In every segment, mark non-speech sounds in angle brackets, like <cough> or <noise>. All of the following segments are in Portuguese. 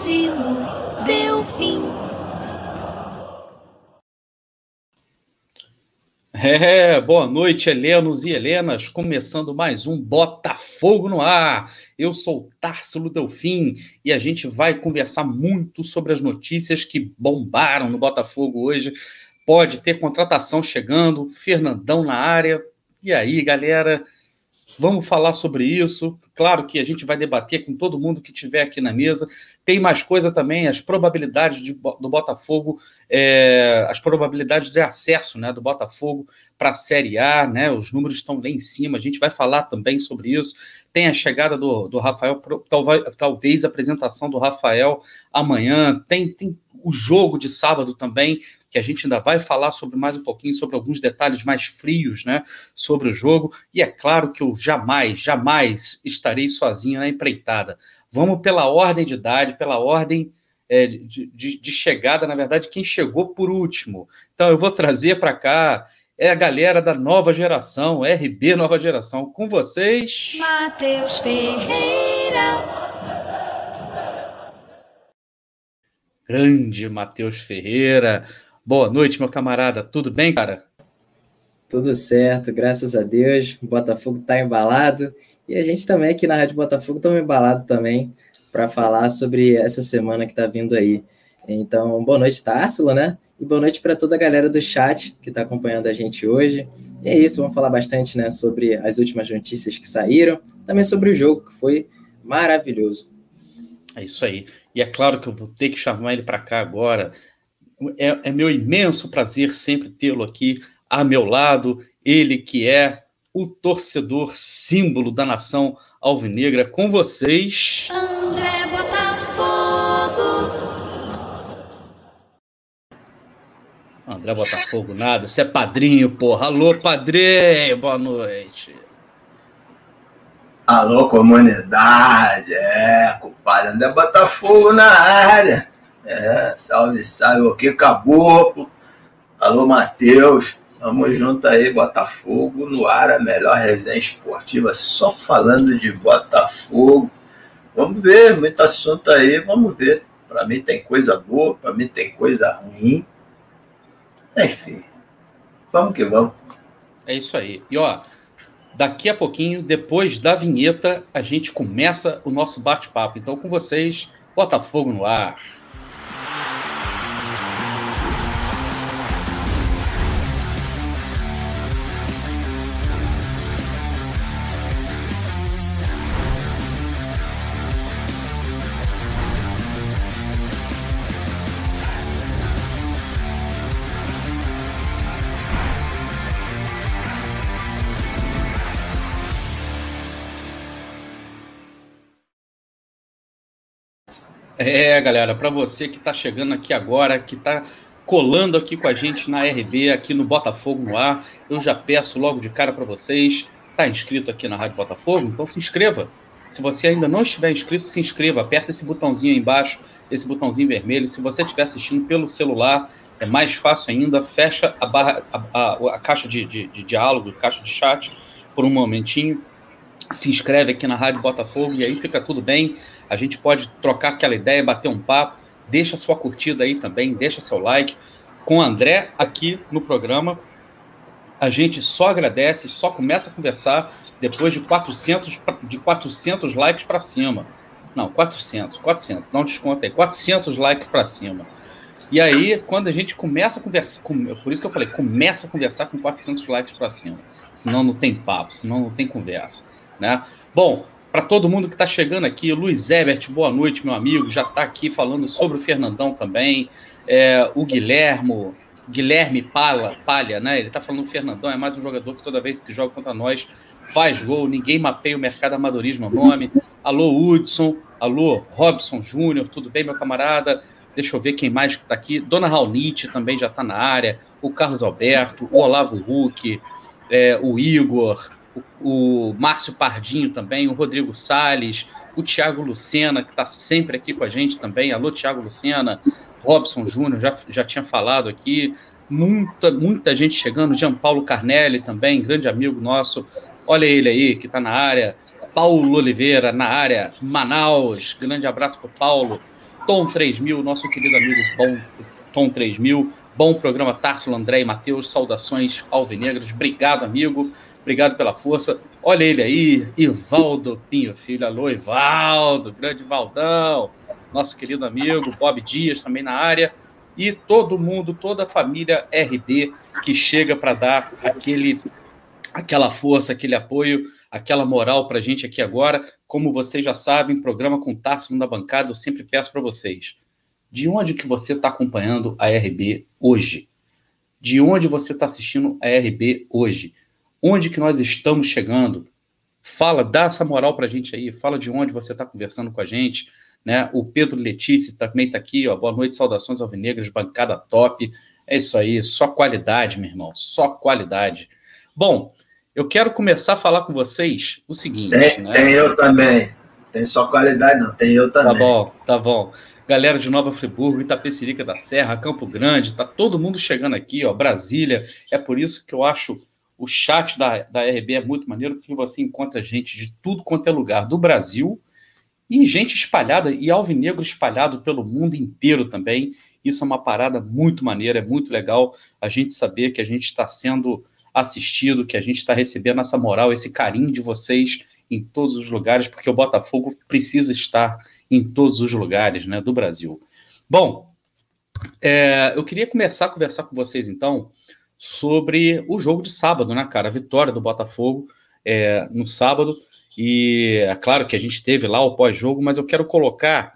Társilo Delfim. É, boa noite, Helenos e Helenas. Começando mais um Botafogo no ar. Eu sou Társilo Delfim e a gente vai conversar muito sobre as notícias que bombaram no Botafogo hoje. Pode ter contratação chegando, Fernandão na área. E aí, galera? Vamos falar sobre isso. Claro que a gente vai debater com todo mundo que estiver aqui na mesa. Tem mais coisa também, as probabilidades de, do Botafogo, é, as probabilidades de acesso né, do Botafogo para a Série A, né? Os números estão lá em cima. A gente vai falar também sobre isso. Tem a chegada do, do Rafael, talvez, talvez a apresentação do Rafael amanhã. Tem, tem o jogo de sábado também que a gente ainda vai falar sobre mais um pouquinho, sobre alguns detalhes mais frios, né, sobre o jogo. E é claro que eu jamais, jamais estarei sozinho na empreitada. Vamos pela ordem de idade, pela ordem é, de, de, de chegada, na verdade, quem chegou por último. Então eu vou trazer para cá é a galera da nova geração, RB Nova Geração. Com vocês. Matheus Ferreira. Grande Matheus Ferreira. Boa noite, meu camarada. Tudo bem, cara? Tudo certo, graças a Deus. O Botafogo está embalado e a gente também aqui na Rádio Botafogo estamos embalados também para falar sobre essa semana que está vindo aí. Então, boa noite, Társila, né? E boa noite para toda a galera do chat que está acompanhando a gente hoje. E é isso, vamos falar bastante né, sobre as últimas notícias que saíram, também sobre o jogo, que foi maravilhoso. É isso aí. E é claro que eu vou ter que chamar ele para cá agora é, é meu imenso prazer sempre tê-lo aqui a meu lado, ele que é o torcedor símbolo da nação alvinegra, com vocês. André Botafogo. André Botafogo, nada, você é padrinho, porra. Alô, padrinho, boa noite. Alô, comunidade, é, culpado André Botafogo na área. É, salve, salve, o que caboclo. Alô, Matheus. Tamo junto aí, Botafogo no ar, a melhor resenha esportiva, só falando de Botafogo. Vamos ver, muito assunto aí, vamos ver. Para mim tem coisa boa, para mim tem coisa ruim. Enfim, vamos que vamos. É isso aí. E ó, daqui a pouquinho, depois da vinheta, a gente começa o nosso bate-papo. Então, com vocês, Botafogo no ar. É, galera, para você que está chegando aqui agora, que está colando aqui com a gente na RB, aqui no Botafogo no ar, eu já peço logo de cara para vocês, está inscrito aqui na Rádio Botafogo? Então se inscreva. Se você ainda não estiver inscrito, se inscreva, aperta esse botãozinho aí embaixo, esse botãozinho vermelho. Se você estiver assistindo pelo celular, é mais fácil ainda, fecha a, barra, a, a, a caixa de, de, de diálogo, caixa de chat por um momentinho se inscreve aqui na Rádio Botafogo e aí fica tudo bem. A gente pode trocar aquela ideia, bater um papo. Deixa sua curtida aí também, deixa seu like. Com o André aqui no programa, a gente só agradece, só começa a conversar depois de 400, de 400 likes para cima. Não, 400, 400, não desconta aí, 400 likes para cima. E aí, quando a gente começa a conversar, por isso que eu falei, começa a conversar com 400 likes para cima. Senão não tem papo, senão não tem conversa. Né? Bom, para todo mundo que está chegando aqui, Luiz Ebert, boa noite, meu amigo, já está aqui falando sobre o Fernandão também, é, o Guilhermo, Guilherme Palha, Palha, né? Ele está falando do Fernandão, é mais um jogador que toda vez que joga contra nós faz gol, ninguém mapeia o mercado amadorismo o nome. Alô, Hudson, alô, Robson Júnior, tudo bem, meu camarada? Deixa eu ver quem mais está aqui. Dona Raunite também já está na área, o Carlos Alberto, o Olavo Huck, é, o Igor, o, Márcio Pardinho também, o Rodrigo Sales, o Thiago Lucena, que está sempre aqui com a gente também. Alô, Thiago Lucena, Robson Júnior, já, já tinha falado aqui. Muita, muita gente chegando. Jean Paulo Carnelli também, grande amigo nosso. Olha ele aí, que está na área. Paulo Oliveira na área, Manaus. Grande abraço para Paulo. Tom 3000, nosso querido amigo Bom, Tom 3000. Bom programa, Tarso, André e Matheus. Saudações alvinegras. Obrigado, amigo. Obrigado pela força. Olha ele aí, Ivaldo Pinho Filho. Alô, Ivaldo, grande Valdão. Nosso querido amigo Bob Dias também na área. E todo mundo, toda a família RB que chega para dar aquele, aquela força, aquele apoio, aquela moral para a gente aqui agora. Como vocês já sabem, programa com Tarso na bancada, eu sempre peço para vocês. De onde que você está acompanhando a RB hoje? De onde você está assistindo a RB hoje? Onde que nós estamos chegando. Fala, dá essa moral para a gente aí, fala de onde você está conversando com a gente. Né? O Pedro Letícia também está aqui, ó. boa noite, saudações alvinegras, bancada top. É isso aí, só qualidade, meu irmão, só qualidade. Bom, eu quero começar a falar com vocês o seguinte. Tem, né? tem eu também. Tem só qualidade, não, tem eu também. Tá bom, tá bom. Galera de Nova Friburgo, Itapecerica da Serra, Campo Grande, tá todo mundo chegando aqui, ó, Brasília. É por isso que eu acho o chat da, da RB é muito maneiro, porque você encontra gente de tudo quanto é lugar do Brasil e gente espalhada, e alvinegro espalhado pelo mundo inteiro também. Isso é uma parada muito maneira, é muito legal a gente saber que a gente está sendo assistido, que a gente está recebendo essa moral, esse carinho de vocês em todos os lugares, porque o Botafogo precisa estar em todos os lugares né, do Brasil. Bom, é, eu queria começar a conversar com vocês então sobre o jogo de sábado, né, cara? A vitória do Botafogo é, no sábado. E é claro que a gente teve lá o pós-jogo, mas eu quero colocar,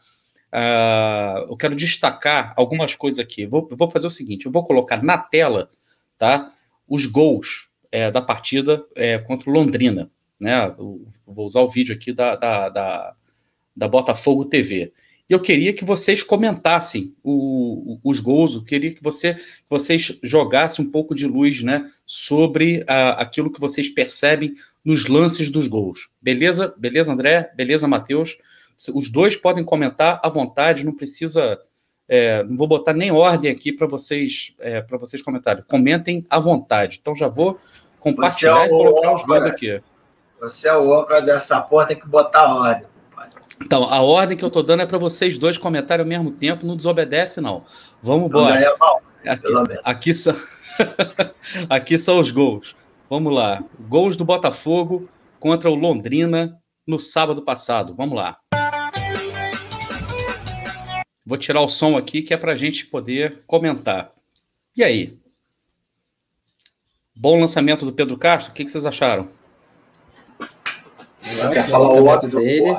uh, eu quero destacar algumas coisas aqui. Vou, vou fazer o seguinte: eu vou colocar na tela, tá? Os gols é, da partida é, contra o Londrina, né? Eu vou usar o vídeo aqui da, da, da, da Botafogo TV. E eu queria que vocês comentassem o, os gols, eu queria que você, vocês jogassem um pouco de luz né, sobre a, aquilo que vocês percebem nos lances dos gols. Beleza? Beleza, André? Beleza, Matheus? Os dois podem comentar à vontade, não precisa. É, não vou botar nem ordem aqui para vocês é, para vocês comentarem. Comentem à vontade. Então já vou compartilhar é e colocar os dois aqui. Você é o âncora dessa porta, tem que botar ordem. Então, a ordem que eu estou dando é para vocês dois comentarem ao mesmo tempo, não desobedece, não. Vamos então embora. É mal, aqui, aqui, são... <laughs> aqui são os gols. Vamos lá. Gols do Botafogo contra o Londrina no sábado passado. Vamos lá. Vou tirar o som aqui que é para a gente poder comentar. E aí? Bom lançamento do Pedro Castro? O que, que vocês acharam? Quer falar o lançamento dele.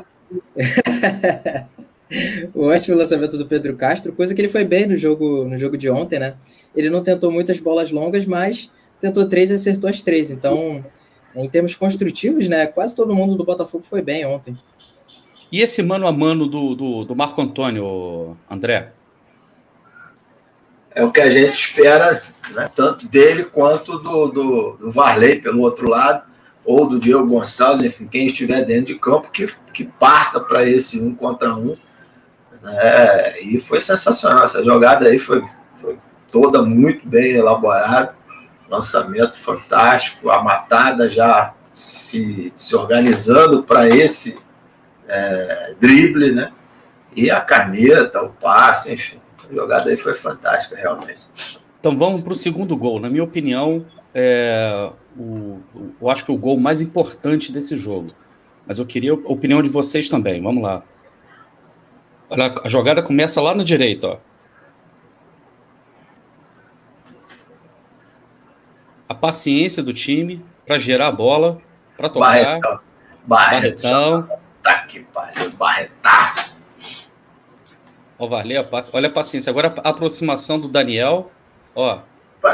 <laughs> o ótimo lançamento do Pedro Castro, coisa que ele foi bem no jogo, no jogo de ontem, né? Ele não tentou muitas bolas longas, mas tentou três e acertou as três. Então, em termos construtivos, né? Quase todo mundo do Botafogo foi bem ontem. E esse mano a mano do, do, do Marco Antônio, André? É o que a gente espera, né? tanto dele quanto do, do, do Varley pelo outro lado ou do Diego Gonçalves, enfim, quem estiver dentro de campo, que, que parta para esse um contra um. Né? E foi sensacional. Essa jogada aí foi, foi toda muito bem elaborada. Lançamento fantástico, a matada já se, se organizando para esse é, drible, né? E a caneta, o passe, enfim. A jogada aí foi fantástica, realmente. Então vamos para o segundo gol. Na minha opinião, é, o, eu acho que o gol mais importante desse jogo. Mas eu queria a opinião de vocês também. Vamos lá. Olha, a jogada começa lá na direita, ó. A paciência do time para gerar a bola, para tocar. Barretão. Barretão. Tá que pariu, barretaço. Olha, olha a paciência. Agora a aproximação do Daniel, ó.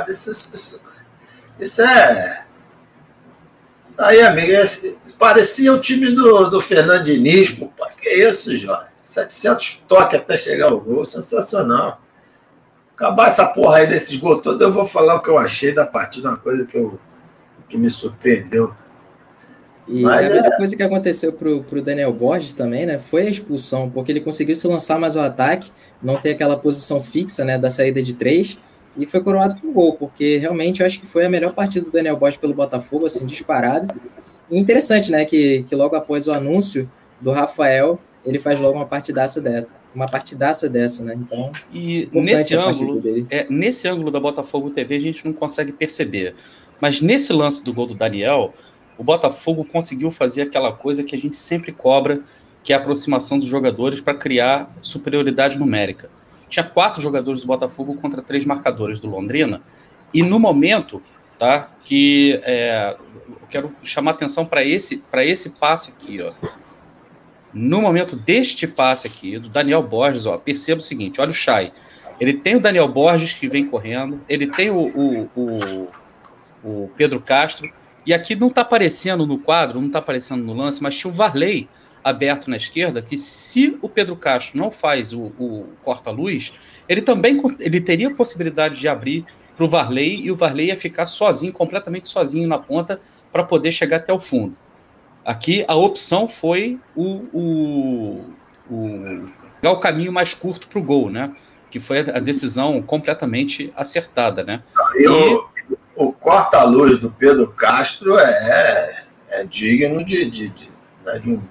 Isso, isso, isso é Aí, amigo, esse, parecia o time do, do Fernando Diniz, pô, que isso, Jorge? 700 toques até chegar o gol, sensacional. Acabar essa porra aí desses gols todos, eu vou falar o que eu achei da partida, uma coisa que, eu, que me surpreendeu. E Mas, a única é... coisa que aconteceu pro, pro Daniel Borges também, né, foi a expulsão, porque ele conseguiu se lançar mais ao ataque, não ter aquela posição fixa, né, da saída de três, e foi coroado com gol, porque realmente eu acho que foi a melhor partida do Daniel Borges pelo Botafogo, assim, disparado. E interessante, né, que, que logo após o anúncio do Rafael, ele faz logo uma partidaça dessa. Uma partidaça dessa, né? Então, E nesse ângulo, é, nesse ângulo da Botafogo TV a gente não consegue perceber. Mas nesse lance do gol do Daniel, o Botafogo conseguiu fazer aquela coisa que a gente sempre cobra, que é a aproximação dos jogadores para criar superioridade numérica. Tinha quatro jogadores do Botafogo contra três marcadores do Londrina, e no momento, tá, que é, eu quero chamar atenção para esse, para esse passe aqui, ó. No momento deste passe aqui, do Daniel Borges, ó, perceba o seguinte: olha o Chay. Ele tem o Daniel Borges que vem correndo, ele tem o, o, o, o Pedro Castro, e aqui não está aparecendo no quadro, não está aparecendo no lance, mas tinha o Varley aberto na esquerda, que se o Pedro Castro não faz o, o corta-luz, ele também ele teria a possibilidade de abrir para o Varley e o Varley ia ficar sozinho, completamente sozinho na ponta, para poder chegar até o fundo. Aqui a opção foi o, o, o, o caminho mais curto para o gol, né? Que foi a decisão completamente acertada, né? E o, o corta-luz do Pedro Castro é, é digno de, de, de, né, de um,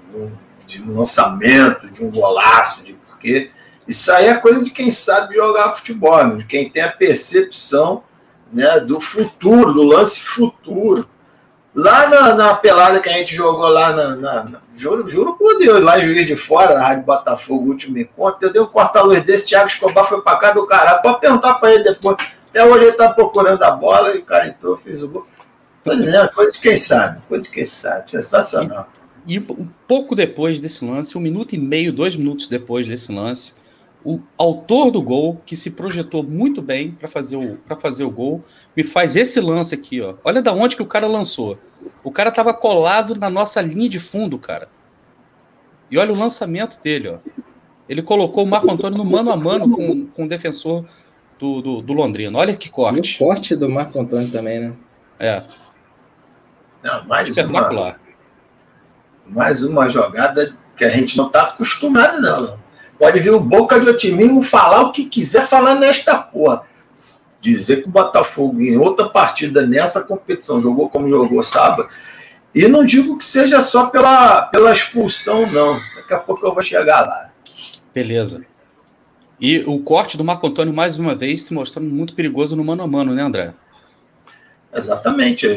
de um lançamento, de um golaço, de porque isso aí é coisa de quem sabe jogar futebol, né, de quem tem a percepção né, do futuro, do lance futuro. Lá na, na pelada que a gente jogou lá na. na- na- juro, juro por Deus, lá em Juiz de Fora, na Rádio Botafogo, último encontro, eu dei um corta-luz desse, Thiago Escobar foi pra cá do caralho. Pode perguntar pra ele depois. Até hoje ele tá procurando a bola e o cara entrou, fez o gol. Tô dizendo, coisa de quem sabe, coisa de quem sabe. Sensacional. E um pouco depois desse lance, um minuto e meio, dois minutos depois desse lance, o autor do gol, que se projetou muito bem para fazer, o- pra fazer o gol, me faz esse lance aqui, ó. Olha da onde que o cara lançou. O cara tava colado na nossa linha de fundo, cara. E olha o lançamento dele, ó. Ele colocou o Marco Antônio no mano a mano com, com o defensor do, do, do Londrina. Olha que E o corte. corte do Marco Antônio também, né? É, Não, mais, uma, espetacular. Mais uma jogada que a gente não tá acostumado, não. Pode vir o Boca de Otimismo falar o que quiser falar nesta porra. Dizer que o Botafogo em outra partida nessa competição jogou como jogou sábado. E não digo que seja só pela, pela expulsão, não. Daqui a pouco eu vou chegar lá. Beleza. E o corte do Marco Antônio, mais uma vez, se mostrando muito perigoso no mano a mano, né, André? Exatamente.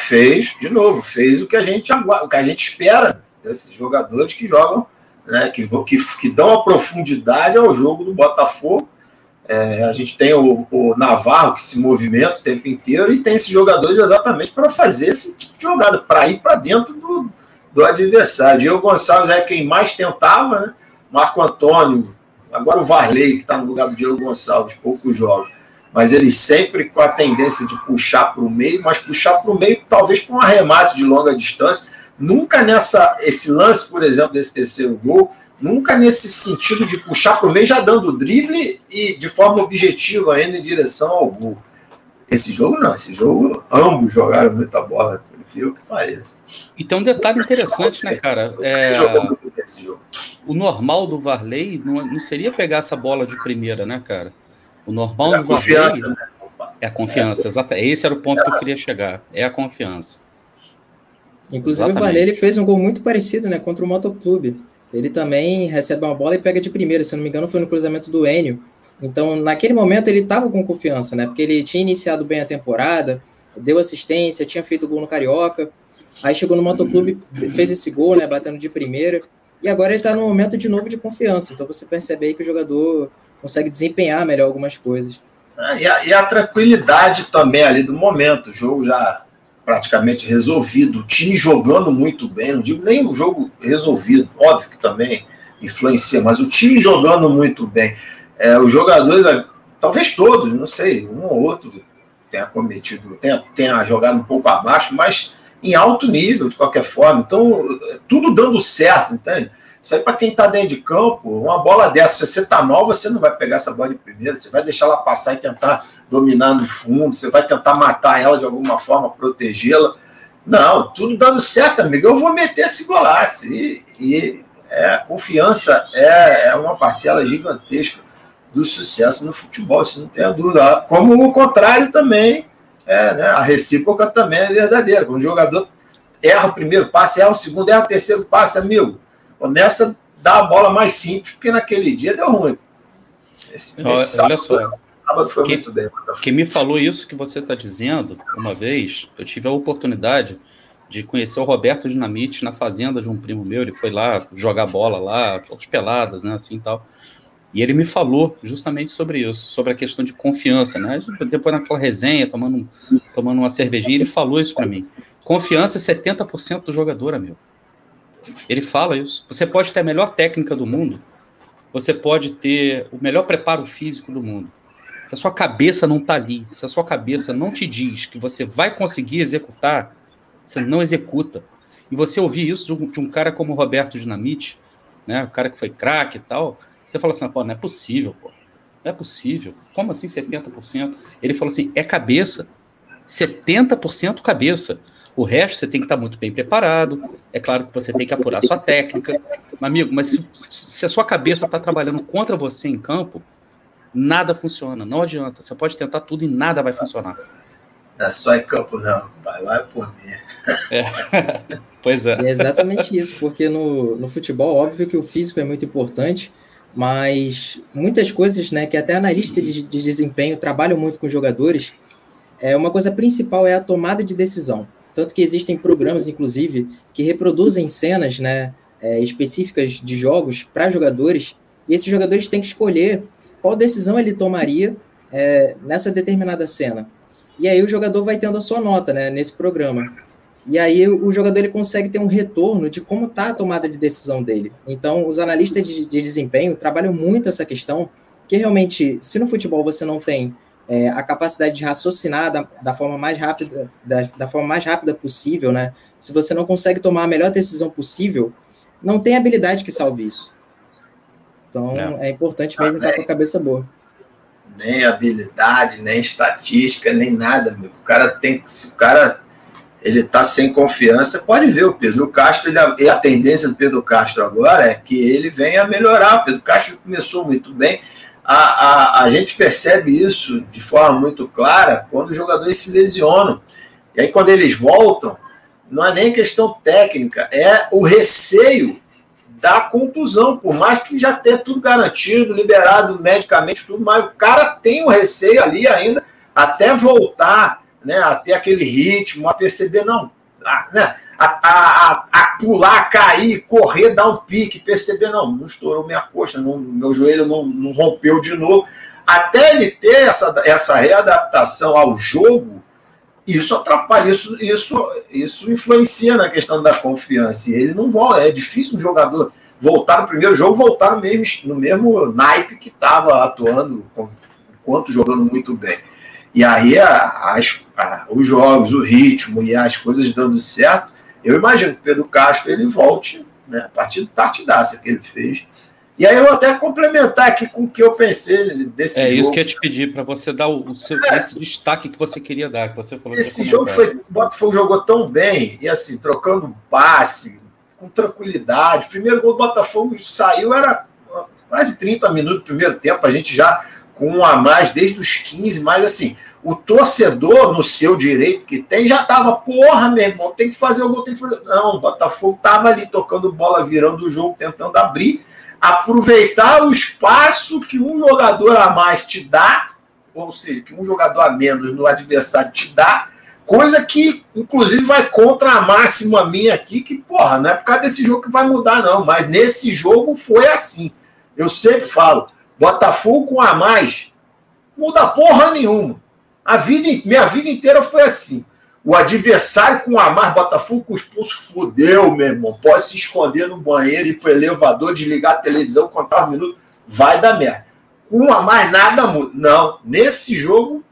Fez, de novo, fez o que a gente o que a gente espera desses jogadores que jogam, né, que, que, que dão a profundidade ao jogo do Botafogo. É, a gente tem o, o Navarro que se movimenta o tempo inteiro e tem esses jogadores exatamente para fazer esse tipo de jogada, para ir para dentro do, do adversário. Diego Gonçalves é quem mais tentava, né? Marco Antônio, agora o Varley, que está no lugar do Diego Gonçalves, poucos jogos mas eles sempre com a tendência de puxar para o meio, mas puxar para o meio talvez para um arremate de longa distância. Nunca nessa esse lance, por exemplo, desse terceiro gol, nunca nesse sentido de puxar para o meio já dando o drible e de forma objetiva ainda em direção ao gol. Esse jogo não, esse jogo ambos jogaram muita bola, por incrível que pareça. E tem um detalhe interessante, né, cara? É, o normal do Varley não, não seria pegar essa bola de primeira, né, cara? O normal Mas a confiança, né? é a confiança, exato. Esse era o ponto que eu queria chegar. É a confiança. Inclusive Exatamente. o Varley ele fez um gol muito parecido, né, contra o Motoclube. Ele também recebe uma bola e pega de primeira, se não me engano, foi no cruzamento do Enio. Então, naquele momento ele estava com confiança, né? Porque ele tinha iniciado bem a temporada, deu assistência, tinha feito gol no Carioca. Aí chegou no Motoclube, fez esse gol, né, batendo de primeira. E agora ele está num momento de novo de confiança. Então você percebe aí que o jogador consegue desempenhar melhor algumas coisas. Ah, E a, e a tranquilidade também ali do momento, o jogo já praticamente resolvido, o time jogando muito bem, não digo nem o jogo resolvido, óbvio que também influencia, mas o time jogando muito bem. É, os jogadores, talvez todos, não sei, um ou outro tenha cometido, tenha, tenha jogado um pouco abaixo, mas em alto nível, de qualquer forma. Então, tudo dando certo, entende? Isso aí, para quem está dentro de campo, uma bola dessa, se você está mal, você não vai pegar essa bola de primeira, você vai deixar ela passar e tentar dominar no fundo, você vai tentar matar ela de alguma forma, protegê-la. Não, tudo dando certo, amigo. Eu vou meter esse golaço. E, e é, confiança é, é uma parcela gigantesca do sucesso no futebol, isso não tem a dúvida. Como o contrário também, é, né, a recíproca também é verdadeira. Quando o jogador erra o primeiro passe, erra o segundo, erra o terceiro passe, amigo. Começa a dar a bola mais simples, porque naquele dia deu ruim. Esse, olha, esse sábado, só. Sábado foi quem, muito bem. Quem me falou isso que você está dizendo, uma vez, eu tive a oportunidade de conhecer o Roberto Dinamite na fazenda de um primo meu. Ele foi lá jogar bola lá, fotos peladas, né, assim tal. E ele me falou justamente sobre isso, sobre a questão de confiança, né? Depois naquela resenha, tomando, tomando uma cervejinha, ele falou isso para mim. Confiança é 70% do jogador, amigo. Ele fala isso. Você pode ter a melhor técnica do mundo, você pode ter o melhor preparo físico do mundo. Se a sua cabeça não está ali, se a sua cabeça não te diz que você vai conseguir executar, você não executa. E você ouvir isso de um, de um cara como o Roberto Dinamite, né, o cara que foi craque e tal, você fala assim, pô, não é possível, pô. Não é possível. Como assim 70%? Ele falou assim, é cabeça. 70% cabeça. O resto você tem que estar muito bem preparado. É claro que você tem que apurar sua técnica. Meu amigo, mas se, se a sua cabeça está trabalhando contra você em campo, nada funciona. Não adianta. Você pode tentar tudo e nada vai funcionar. Não é só em campo, não. Vai, vai por mim. É. <laughs> pois é. é. exatamente isso, porque no, no futebol, óbvio que o físico é muito importante, mas muitas coisas, né, que até analistas de, de desempenho trabalham muito com jogadores, é uma coisa principal é a tomada de decisão. Tanto que existem programas, inclusive, que reproduzem cenas, né, é, específicas de jogos para jogadores, e esses jogadores têm que escolher qual decisão ele tomaria é, nessa determinada cena. E aí o jogador vai tendo a sua nota, né, nesse programa. E aí o jogador ele consegue ter um retorno de como está a tomada de decisão dele. Então, os analistas de, de, desempenho trabalham muito essa questão, porque realmente, se no futebol você não tem é, a capacidade de raciocinar da, da forma mais rápida, da, da, forma mais rápida possível, né? Se você não consegue tomar a melhor decisão possível, não tem habilidade que salve isso. Então, é, é importante mesmo estar com a cabeça boa nem habilidade, nem estatística, nem nada, meu. O cara tem que. Se o cara ele tá sem confiança, pode ver o Pedro Castro, ele, e a tendência do Pedro Castro agora é que ele venha a melhorar. O Pedro Castro começou muito bem. A, a, a gente percebe isso de forma muito clara quando os jogadores se lesionam. E aí, quando eles voltam, não é nem questão técnica, é o receio da contusão, por mais que já tenha tudo garantido, liberado medicamente, tudo, mas o cara tem o receio ali ainda até voltar, né, a ter aquele ritmo, a perceber, não, a, né, a, a, a, pular, cair, correr, dar um pique, perceber, não, não estourou minha coxa, não, meu joelho não, não rompeu de novo. Até ele ter essa, essa readaptação ao jogo, isso atrapalha, isso, isso, isso influencia na questão da confiança. E ele não volta. É difícil um jogador voltar no primeiro jogo, voltar no mesmo, no mesmo naipe que estava atuando, enquanto jogando muito bem. E aí as, os jogos, o ritmo e as coisas dando certo, eu imagino que o Pedro Castro ele volte né, a partir do partidaça que ele fez e aí eu vou até complementar aqui com o que eu pensei desse é jogo. É isso que eu ia te pedir para você dar o, o seu, é. esse destaque que você queria dar, que você falou. Esse jogo foi, o Botafogo jogou tão bem e assim trocando passe com tranquilidade. O primeiro gol do Botafogo saiu era quase 30 minutos do primeiro tempo, a gente já com um a mais desde os 15, mas assim, o torcedor no seu direito que tem já tava, porra, meu irmão, tem que fazer o gol, tem que fazer. Não, o Botafogo tava ali tocando bola, virando o jogo, tentando abrir aproveitar o espaço que um jogador a mais te dá, ou seja, que um jogador a menos no adversário te dá, coisa que, inclusive, vai contra a máxima minha aqui, que, porra, não é por causa desse jogo que vai mudar, não, mas nesse jogo foi assim. Eu sempre falo, Botafogo com a mais, muda porra nenhuma. A vida, minha vida inteira foi assim. O adversário com a mais Botafogo com expulso, fudeu, meu irmão. Pode se esconder no banheiro, ir pro elevador, desligar a televisão, contar um minuto, vai dar merda. Com a mais nada muda. Não, nesse jogo,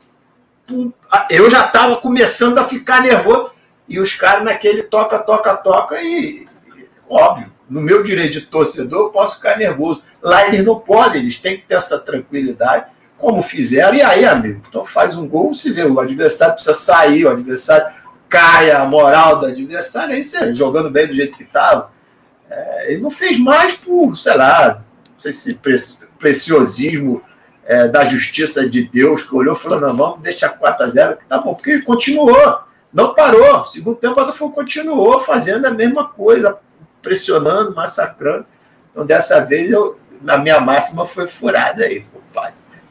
eu já tava começando a ficar nervoso. E os caras naquele toca, toca, toca, e óbvio, no meu direito de torcedor, eu posso ficar nervoso. Lá eles não podem, eles têm que ter essa tranquilidade como fizeram, e aí, amigo, então faz um gol, se vê, o adversário precisa sair, o adversário cai a moral do adversário, aí você jogando bem do jeito que estava. É, ele não fez mais por, sei lá, não sei se preciosismo é, da justiça de Deus, que olhou e falou: não, vamos deixar 4 a 0 que tá bom, porque ele continuou. Não parou. Segundo tempo, o Botafogo continuou fazendo a mesma coisa, pressionando, massacrando. Então, dessa vez, eu, na minha máxima foi furada aí.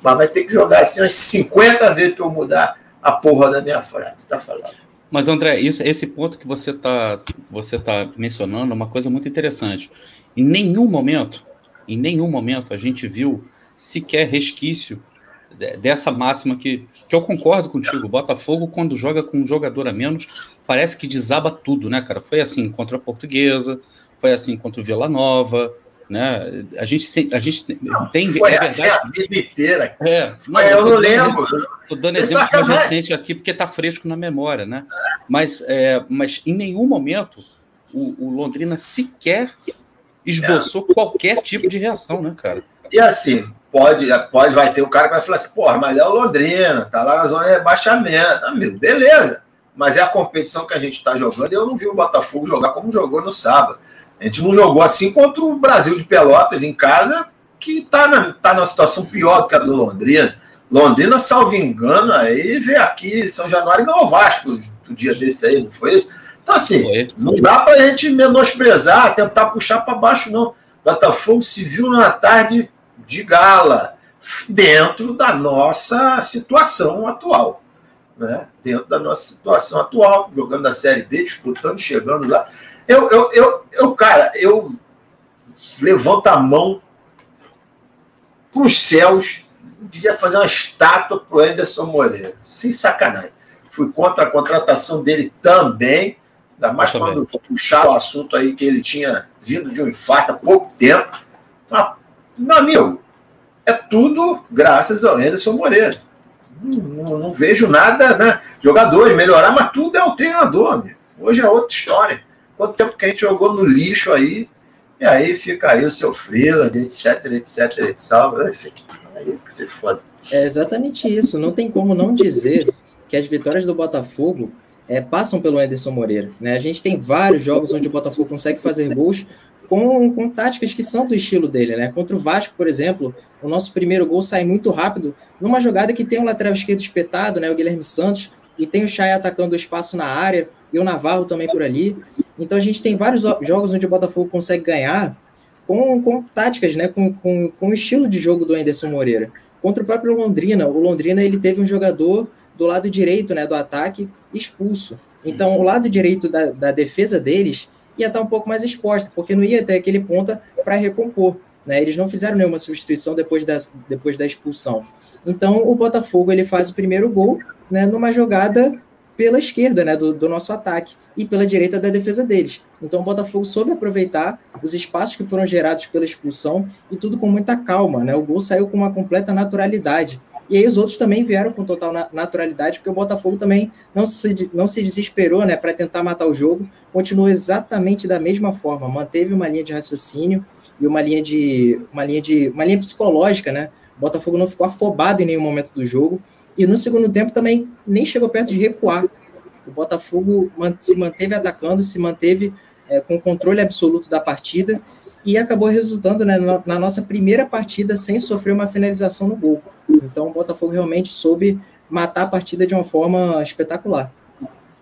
Mas vai ter que jogar assim umas 50 vezes para eu mudar a porra da minha frase, tá falando? Mas, André, isso, esse ponto que você está você tá mencionando é uma coisa muito interessante. Em nenhum momento, em nenhum momento, a gente viu sequer resquício dessa máxima que, que eu concordo contigo. O Botafogo, quando joga com um jogador a menos, parece que desaba tudo, né, cara? Foi assim contra a Portuguesa, foi assim contra o Vila Nova, né? A gente, a gente não, tem. Foi é assim a vida inteira. É, não, eu, não lembro. Estou dando exemplo mais recente aqui porque está fresco na memória, né? Mas, é, mas em nenhum momento o, o Londrina sequer esboçou é. qualquer tipo de reação, né, cara? E assim, pode, pode, vai ter o cara que vai falar assim, porra, mas é o Londrina, tá lá na zona de rebaixamento. Amigo, beleza. Mas é a competição que a gente está jogando e eu não vi o Botafogo jogar como jogou no sábado. A gente não jogou assim contra o Brasil de Pelotas em casa, que está na, tá numa situação pior do que a do Londrina. Londrina, salvo engano, aí veio aqui São Januário e ganhou o Vasco do dia desse aí, não foi isso? Então, assim, foi. não dá para a gente menosprezar, tentar puxar para baixo, não. Botafogo se viu numa tarde de gala, dentro da nossa situação atual. Né? Dentro da nossa situação atual, jogando a Série B, disputando, chegando lá. Eu, eu, eu, eu cara, eu levanto a mão para os céus, devia fazer uma estátua para o Anderson Moreira, sem sacanagem. Fui contra a contratação dele também, ainda mais quando puxaram o assunto aí que ele tinha vindo de um infarto há pouco tempo. Mas, meu amigo, é tudo graças ao Anderson Moreira. Não, não, não vejo nada, né? Jogadores melhorar, mas tudo é o treinador, meu. Hoje é outra história. Quanto tempo que a gente jogou no lixo aí, e aí fica aí o seu freeland, etc, etc, etc, enfim, aí que se foda. É exatamente isso, não tem como não dizer que as vitórias do Botafogo é, passam pelo Anderson Moreira. Né? A gente tem vários jogos onde o Botafogo consegue fazer gols com, com táticas que são do estilo dele. Né? Contra o Vasco, por exemplo, o nosso primeiro gol sai muito rápido, numa jogada que tem um lateral esquerdo espetado, né, o Guilherme Santos, e tem o Chay atacando o espaço na área, e o Navarro também por ali. Então a gente tem vários jogos onde o Botafogo consegue ganhar com, com táticas, né, com, com, com o estilo de jogo do Anderson Moreira. Contra o próprio Londrina, o Londrina ele teve um jogador do lado direito né, do ataque expulso. Então o lado direito da, da defesa deles ia estar um pouco mais exposta, porque não ia ter aquele ponta para recompor. Né? Eles não fizeram nenhuma substituição depois da, depois da expulsão. Então o Botafogo ele faz o primeiro gol né, numa jogada pela esquerda né, do, do, nosso ataque e pela direita da defesa deles. Então o Botafogo soube aproveitar os espaços que foram gerados pela expulsão e tudo com muita calma. Né? O gol saiu com uma completa naturalidade. E aí os outros também vieram com total naturalidade, porque o Botafogo também não se, não se desesperou né, para tentar matar o jogo, continuou exatamente da mesma forma, manteve uma linha de raciocínio e uma linha de uma linha de uma linha psicológica, né? O Botafogo não ficou afobado em nenhum momento do jogo e no segundo tempo também nem chegou perto de recuar. O Botafogo se manteve atacando, se manteve é, com controle absoluto da partida e acabou resultando né, na nossa primeira partida sem sofrer uma finalização no gol. Então o Botafogo realmente soube matar a partida de uma forma espetacular.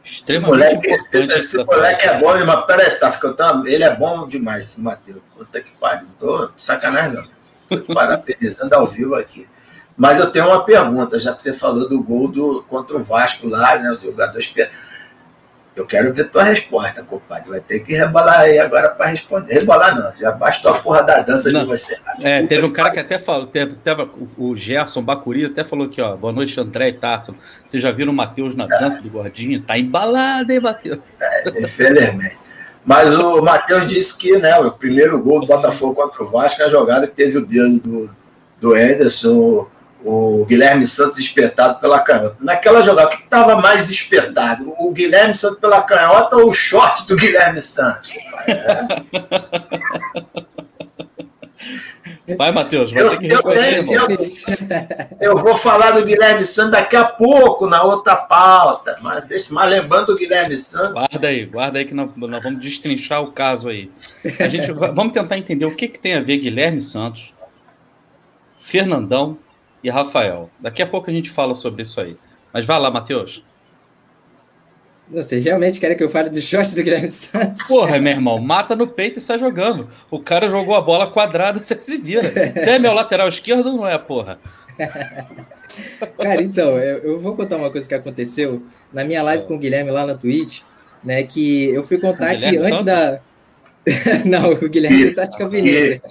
Extremamente esse moleque, importante. Esse, esse moleque é bom, mas peraí, tá, ele é bom demais, esse Matheus. Puta que pariu. Não tô de sacanagem, não. Tô te parabenizando ao vivo aqui. Mas eu tenho uma pergunta, já que você falou do gol do, contra o Vasco lá, né? O jogador espera. Eu quero ver tua resposta, compadre. Vai ter que rebolar aí agora para responder. Rebolar não, já bastou a porra da dança não. de você. É, teve um cara que até falou, teve, teve, o Gerson Bacuri até falou aqui, ó. Boa noite, André e Tarso. Vocês já viram o Matheus na dança do Gordinho? Tá embalado, hein, Matheus? É, infelizmente. Mas o Matheus disse que né, o primeiro gol do Botafogo contra o Vasco é a jogada que teve o dedo do, do Ederson o Guilherme Santos espetado pela canhota. Naquela jogada, o que estava mais espetado? O Guilherme Santos pela canhota ou o short do Guilherme Santos? É. <laughs> Vai, Matheus, vai eu, ter que reconhecer, eu, eu, eu, vou falar do Guilherme Santos daqui a pouco, na outra pauta. Mas, deixa, mas lembrando do Guilherme Santos. Guarda aí, guarda aí que nós, nós vamos destrinchar o caso aí. A gente, vamos tentar entender o que, que tem a ver Guilherme Santos, Fernandão e Rafael. Daqui a pouco a gente fala sobre isso aí. Mas vai lá, Matheus. Vocês realmente querem que eu fale do short do Guilherme Santos? Porra, meu irmão, mata no peito e sai jogando. O cara jogou a bola quadrada, <laughs> você se vira. Você é meu lateral esquerdo ou não é, porra? <laughs> Cara, então, eu, eu, vou contar uma coisa que aconteceu na minha live com o Guilherme lá na Twitch, né? Que eu fui contar que antes Santos? da. <laughs> não, o Guilherme é Tática Veneza.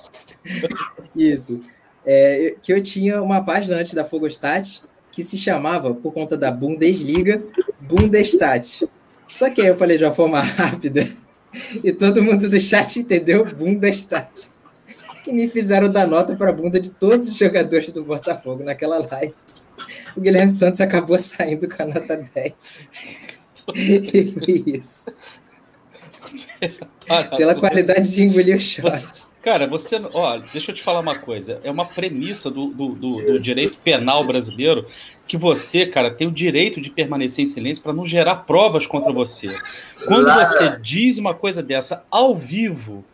Isso. É, que eu tinha uma página antes da Fogostat que se chamava, por conta da Bundesliga, Bundestat. Só que aí eu falei de uma forma <laughs> rápida e todo mundo do chat entendeu Bundestat. E me fizeram dar nota para a bunda de todos os jogadores do Botafogo naquela live. O Guilherme Santos acabou saindo com a nota 10. E foi isso. <laughs> Pela qualidade de engolir o shot. Cara, você. Ó, deixa eu te falar uma coisa. É uma premissa do, do, do, do direito penal brasileiro que você, cara, tem o direito de permanecer em silêncio para não gerar provas contra você. Quando você diz uma coisa dessa ao vivo,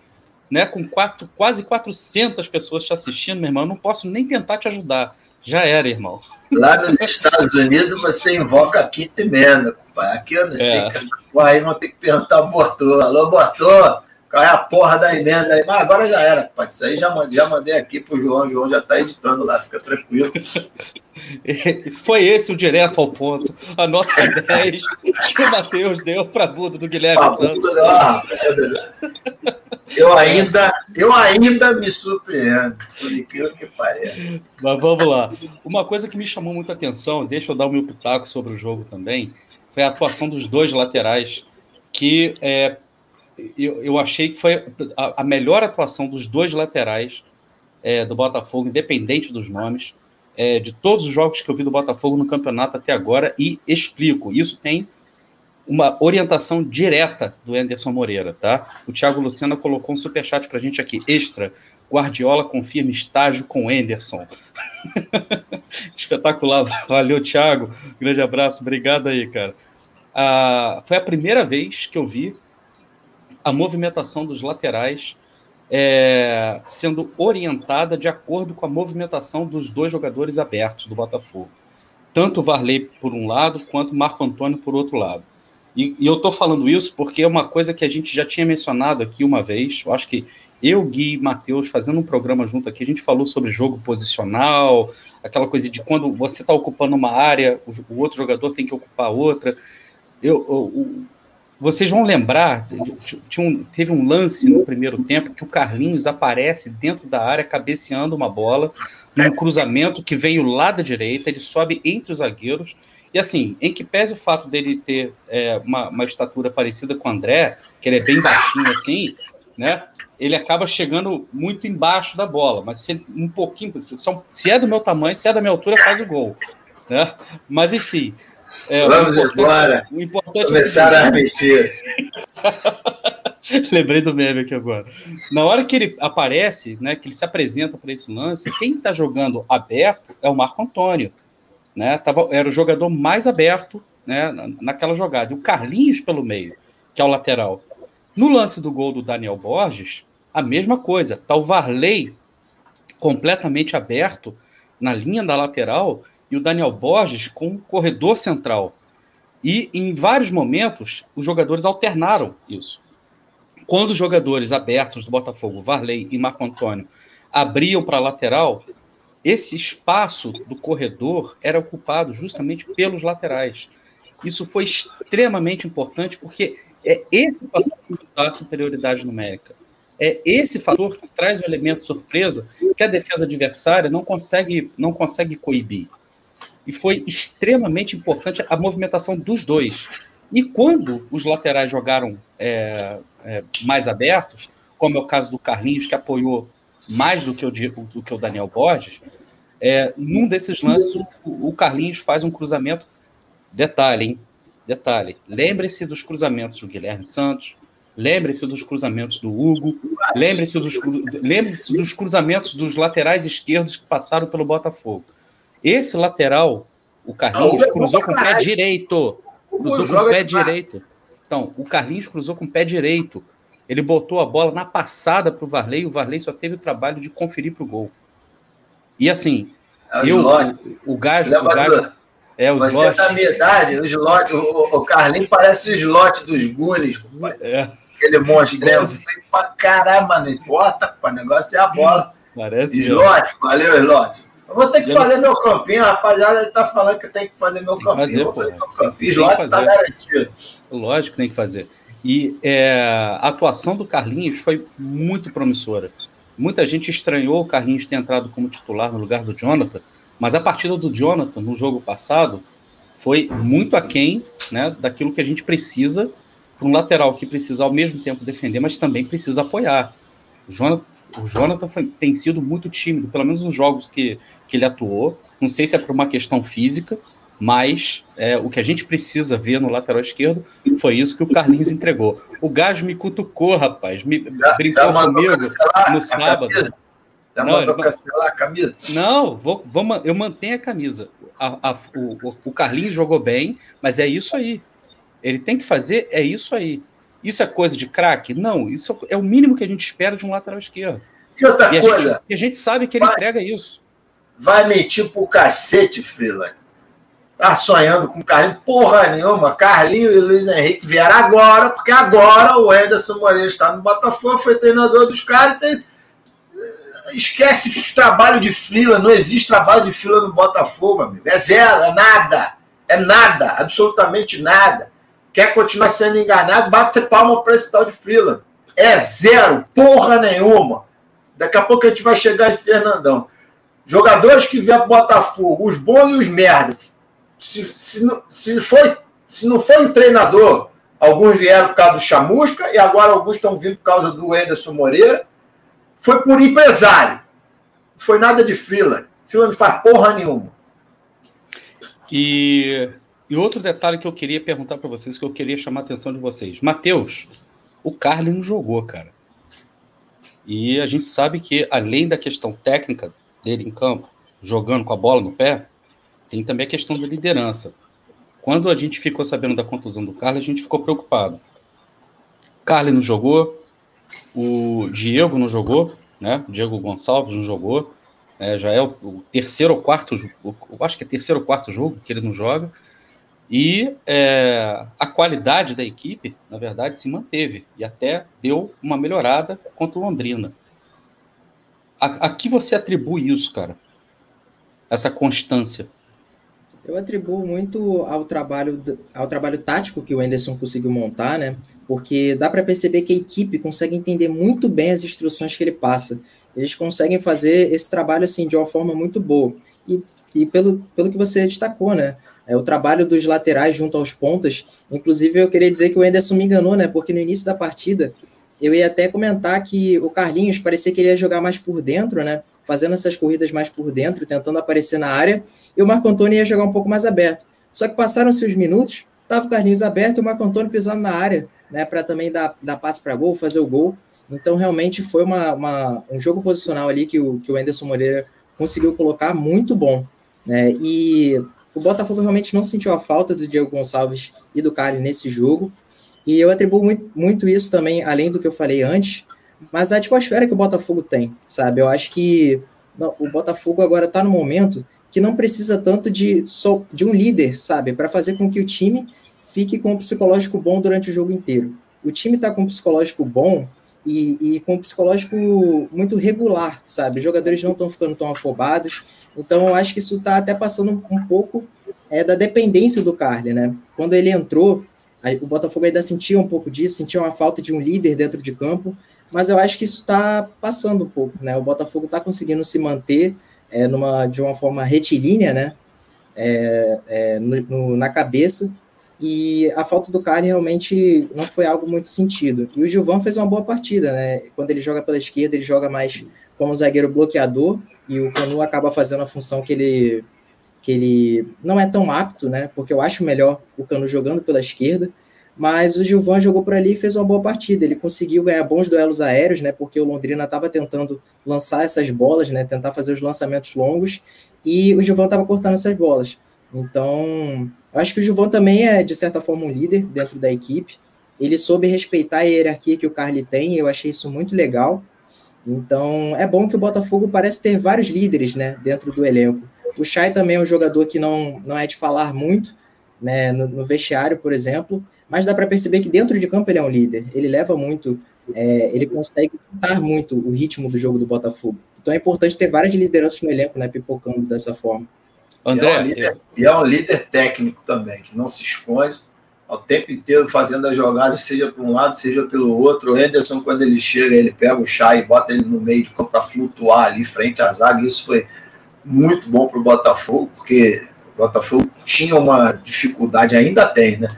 né, com quatro, quase 400 pessoas te assistindo, meu irmão, eu não posso nem tentar te ajudar. Já era, irmão. Lá nos Estados Unidos você invoca aqui temendo, Aqui eu não sei é. que essa porra aí vão ter que perguntar ao Bortô. Alô, Bortô, qual é a porra da emenda aí? Mas agora já era, pode Isso aí já mandei, já mandei aqui pro João. O João já tá editando lá, fica tranquilo. <laughs> Foi esse o direto ao ponto. A nota 10 que o Matheus deu para a bunda do Guilherme ah, Santos. Não, eu ainda, eu ainda me surpreendo, por incrível que pareça. Mas vamos lá. Uma coisa que me chamou muita atenção, deixa eu dar o meu pitaco sobre o jogo também, foi a atuação dos dois laterais, que é, eu, eu achei que foi a, a melhor atuação dos dois laterais é, do Botafogo, independente dos nomes é, de todos os jogos que eu vi do Botafogo no campeonato até agora e explico. Isso tem uma orientação direta do Anderson Moreira, tá? O Thiago Lucena colocou um superchat pra gente aqui, extra. Guardiola confirma estágio com Anderson. <laughs> Espetacular. Valeu, Thiago. Grande abraço. Obrigado aí, cara. Ah, foi a primeira vez que eu vi a movimentação dos laterais é, sendo orientada de acordo com a movimentação dos dois jogadores abertos do Botafogo. Tanto o Varley por um lado, quanto o Marco Antônio por outro lado. E, e eu estou falando isso porque é uma coisa que a gente já tinha mencionado aqui uma vez. Eu acho que eu, Gui e Matheus, fazendo um programa junto aqui, a gente falou sobre jogo posicional, aquela coisa de quando você está ocupando uma área, o, o, outro jogador tem que ocupar outra. Eu, eu, vocês vão lembrar, um, teve um lance no primeiro tempo que o Carlinhos aparece dentro da área cabeceando uma bola, num cruzamento que veio lá da direita, ele sobe entre os zagueiros. E assim, em que pese o fato dele ter é, uma, uma, estatura parecida com o André, que ele é bem baixinho assim, né? Ele acaba chegando muito embaixo da bola, mas se ele, um pouquinho, se é do meu tamanho, se é da minha altura, faz o gol. Né? Mas enfim, é, Vamos embora. O importante Começar é a repetir. <laughs> Lembrei do meme aqui agora. Na hora que ele aparece, né, que ele se apresenta para esse lance, quem está jogando aberto é o Marco Antônio. Né? Tava, era o jogador mais aberto né, naquela jogada. E o Carlinhos pelo meio, que é o lateral. No lance do gol do Daniel Borges, a mesma coisa. Tá o Varley completamente aberto na linha da lateral e o Daniel Borges com o corredor central. E em vários momentos os jogadores alternaram isso. Quando os jogadores abertos do Botafogo, Varley e Marco Antônio, abriam para a lateral, esse espaço do corredor era ocupado justamente pelos laterais. Isso foi extremamente importante porque é esse fator que dá superioridade numérica. É esse fator que traz o elemento surpresa que a defesa adversária não consegue, não consegue coibir e foi extremamente importante a movimentação dos dois. E quando os laterais jogaram é, é, mais abertos, como é o caso do Carlinhos, que apoiou mais do que o, do que o Daniel Borges, é, num desses lances, o, Carlinhos faz um cruzamento. Detalhe, hein? Detalhe. Lembre-se dos cruzamentos do Guilherme Santos, lembre-se dos cruzamentos do Hugo, lembre-se dos, lembre dos cruzamentos dos laterais esquerdos que passaram pelo Botafogo. Esse lateral, o Carlinhos, não, cruzou com o pé direito. Cruzou com o pé direito. Então, o Carlinhos cruzou com o pé direito. Ele botou a bola na passada para o Varley e o Varley só teve o trabalho de conferir para o gol. E assim, é eu, o, o Gajo, o Gajo, É, o Você slot. da minha idade, o, slot, o, o Carlinhos parece o slot dos compadre. É, Aquele Nossa. feio pra mano. Não importa, o negócio é a bola. parece. mesmo. Slot, valeu, Slot. Eu vou ter que Eu fazer meu campinho, a rapaziada ele tá falando que tem que fazer meu Tem campinho. fazer, eu vou fazer meu Tem campinho. que Slot tá garantido. Lógico que tem que fazer. E é, a atuação do Carlinhos foi muito promissora. Muita gente estranhou o Carlinhos ter entrado como titular no lugar do Jonathan, mas a partida do Jonathan no jogo passado foi muito aquém né, daquilo que a gente precisa para um lateral que precisa ao mesmo tempo defender, mas também precisa apoiar. O Jonathan, o Jonathan foi- tem sido muito tímido, pelo menos nos jogos que, que ele atuou. Não sei se é por uma questão física, mas é, o que a gente precisa ver no lateral esquerdo foi isso que o Carlinhos entregou. O Gajo me cutucou, rapaz, me Já, brincou já comigo no sábado. Já Não, mandou cancelar a camisa? Não, vou, vou eu mantenho a camisa. A- a- o, o- o Carlinhos jogou bem, mas é isso aí. Ele tem que fazer, é isso aí. Isso é coisa de craque? Não, isso é o mínimo que a gente espera de um lateral esquerdo. E outra E coisa, gente, e a gente sabe que ele Vai. entrega isso. vai mentir pro cacete, Freeland. Tá sonhando com Carlinhos? Porra nenhuma. Carlinhos e Luiz Henrique vieram agora, porque agora o Anderson Moreira está no Botafogo, foi treinador dos caras. Tem... Esquece trabalho de Freeland, não existe trabalho de Freeland no Botafogo, amigo. É zero, é nada. É nada, absolutamente nada. Quer continuar sendo enganado, bate palma para esse tal de Freeland. É zero, porra nenhuma. Daqui a pouco a gente vai chegar em Fernandão. Jogadores que vieram pro Botafogo, os bons e os merdas. Se, se, não- se, foi, se não foi um treinador, alguns vieram por causa do Chamusca e agora alguns estão vindo por causa do Anderson Moreira. Foi por empresário. Foi nada de fila. Fila não faz porra nenhuma. E, e outro detalhe que eu queria perguntar para vocês, que eu queria chamar a atenção de vocês. Matheus, o Carlos não jogou, cara. E a gente sabe que, além da questão técnica dele em campo, jogando com a bola no pé, tem também a questão da liderança. Quando a gente ficou sabendo da contusão do Carlos, a gente ficou preocupado. Carlos não jogou, o Diego não jogou, né? O Diego Gonçalves não jogou. É, já é o, terceiro ou quarto, eu acho que é terceiro ou quarto jogo que ele não joga. E é, a qualidade da equipe, na verdade, se manteve e até deu uma melhorada contra o Londrina. A, a que você atribui isso, cara? Essa constância? Eu atribuo muito ao trabalho, ao trabalho tático que o Anderson conseguiu montar, né? Porque dá para perceber que a equipe consegue entender muito bem as instruções que ele passa. Eles conseguem fazer esse trabalho assim de uma forma muito boa. E, e pelo, pelo que você destacou, né? É o trabalho dos laterais junto aos pontas. Inclusive, eu queria dizer que o Anderson me enganou, né? Porque no início da partida eu ia até comentar que o Carlinhos parecia que ele ia jogar mais por dentro, né? Fazendo essas corridas mais por dentro, tentando aparecer na área, e o Marco Antônio ia jogar um pouco mais aberto. Só que passaram-se os minutos, tava o Carlinhos aberto e o Marco Antônio pisando na área, né? Para também dar, dar passe para gol, fazer o gol. Então, realmente foi uma, uma, um jogo posicional ali que o, que o Anderson Moreira conseguiu colocar muito bom. Né? E o Botafogo realmente não sentiu a falta do Diego Gonçalves e do Carlos nesse jogo. E eu atribuo muito, muito isso também, além do que eu falei antes, mas a atmosfera que o Botafogo tem, sabe? Eu acho que não, o Botafogo agora está no momento que não precisa tanto de, só, de um líder, sabe? Para fazer com que o time fique com um psicológico bom durante o jogo inteiro. O time está com um psicológico bom e, e, com um psicológico muito regular, sabe? Os jogadores não estão ficando tão afobados. Então, eu acho que isso está até passando um, pouco é, da dependência do Carly, né? Quando ele entrou, o Botafogo ainda sentia um pouco disso, sentia uma falta de um líder dentro de campo, mas eu acho que isso está passando um pouco, né? O Botafogo está conseguindo se manter é, numa, de uma forma retilínea, né? É, é, no, no, na cabeça, e a falta do Carly realmente não foi algo muito sentido. E o Gilvan fez uma boa partida, né? Quando ele joga pela esquerda, ele joga mais como zagueiro bloqueador, e o Canu acaba fazendo a função que ele que ele não é tão apto, né? Porque eu acho melhor o Cano jogando pela esquerda, mas o Gilvan jogou por ali e fez uma boa partida. Ele conseguiu ganhar bons duelos aéreos, né? Porque o Londrina estava tentando lançar essas bolas, né? Tentar fazer os lançamentos longos e o Gilvan estava cortando essas bolas. Então, acho que o Gilvan também é de certa forma um líder dentro da equipe. Ele soube respeitar a hierarquia que o Carly tem. Eu achei isso muito legal. Então, é bom que o Botafogo parece ter vários líderes, né? Dentro do elenco O Chay também é um jogador que não, não é de falar muito, né, no, no vestiário, por exemplo, mas dá para perceber que dentro de campo ele é um líder. Ele leva muito, é, ele consegue dar muito o ritmo do jogo do Botafogo. Então é importante ter várias lideranças no elenco, né, pipocando dessa forma. André, e é, um líder, e é um líder técnico também, que não se esconde, o tempo inteiro fazendo as jogadas, seja para um lado, seja pelo outro. O Henderson, quando ele chega, ele pega o chá e bota ele no meio de campo para flutuar ali frente à zaga. Isso foi muito bom para o Botafogo, porque o Botafogo tinha uma dificuldade, ainda tem, né?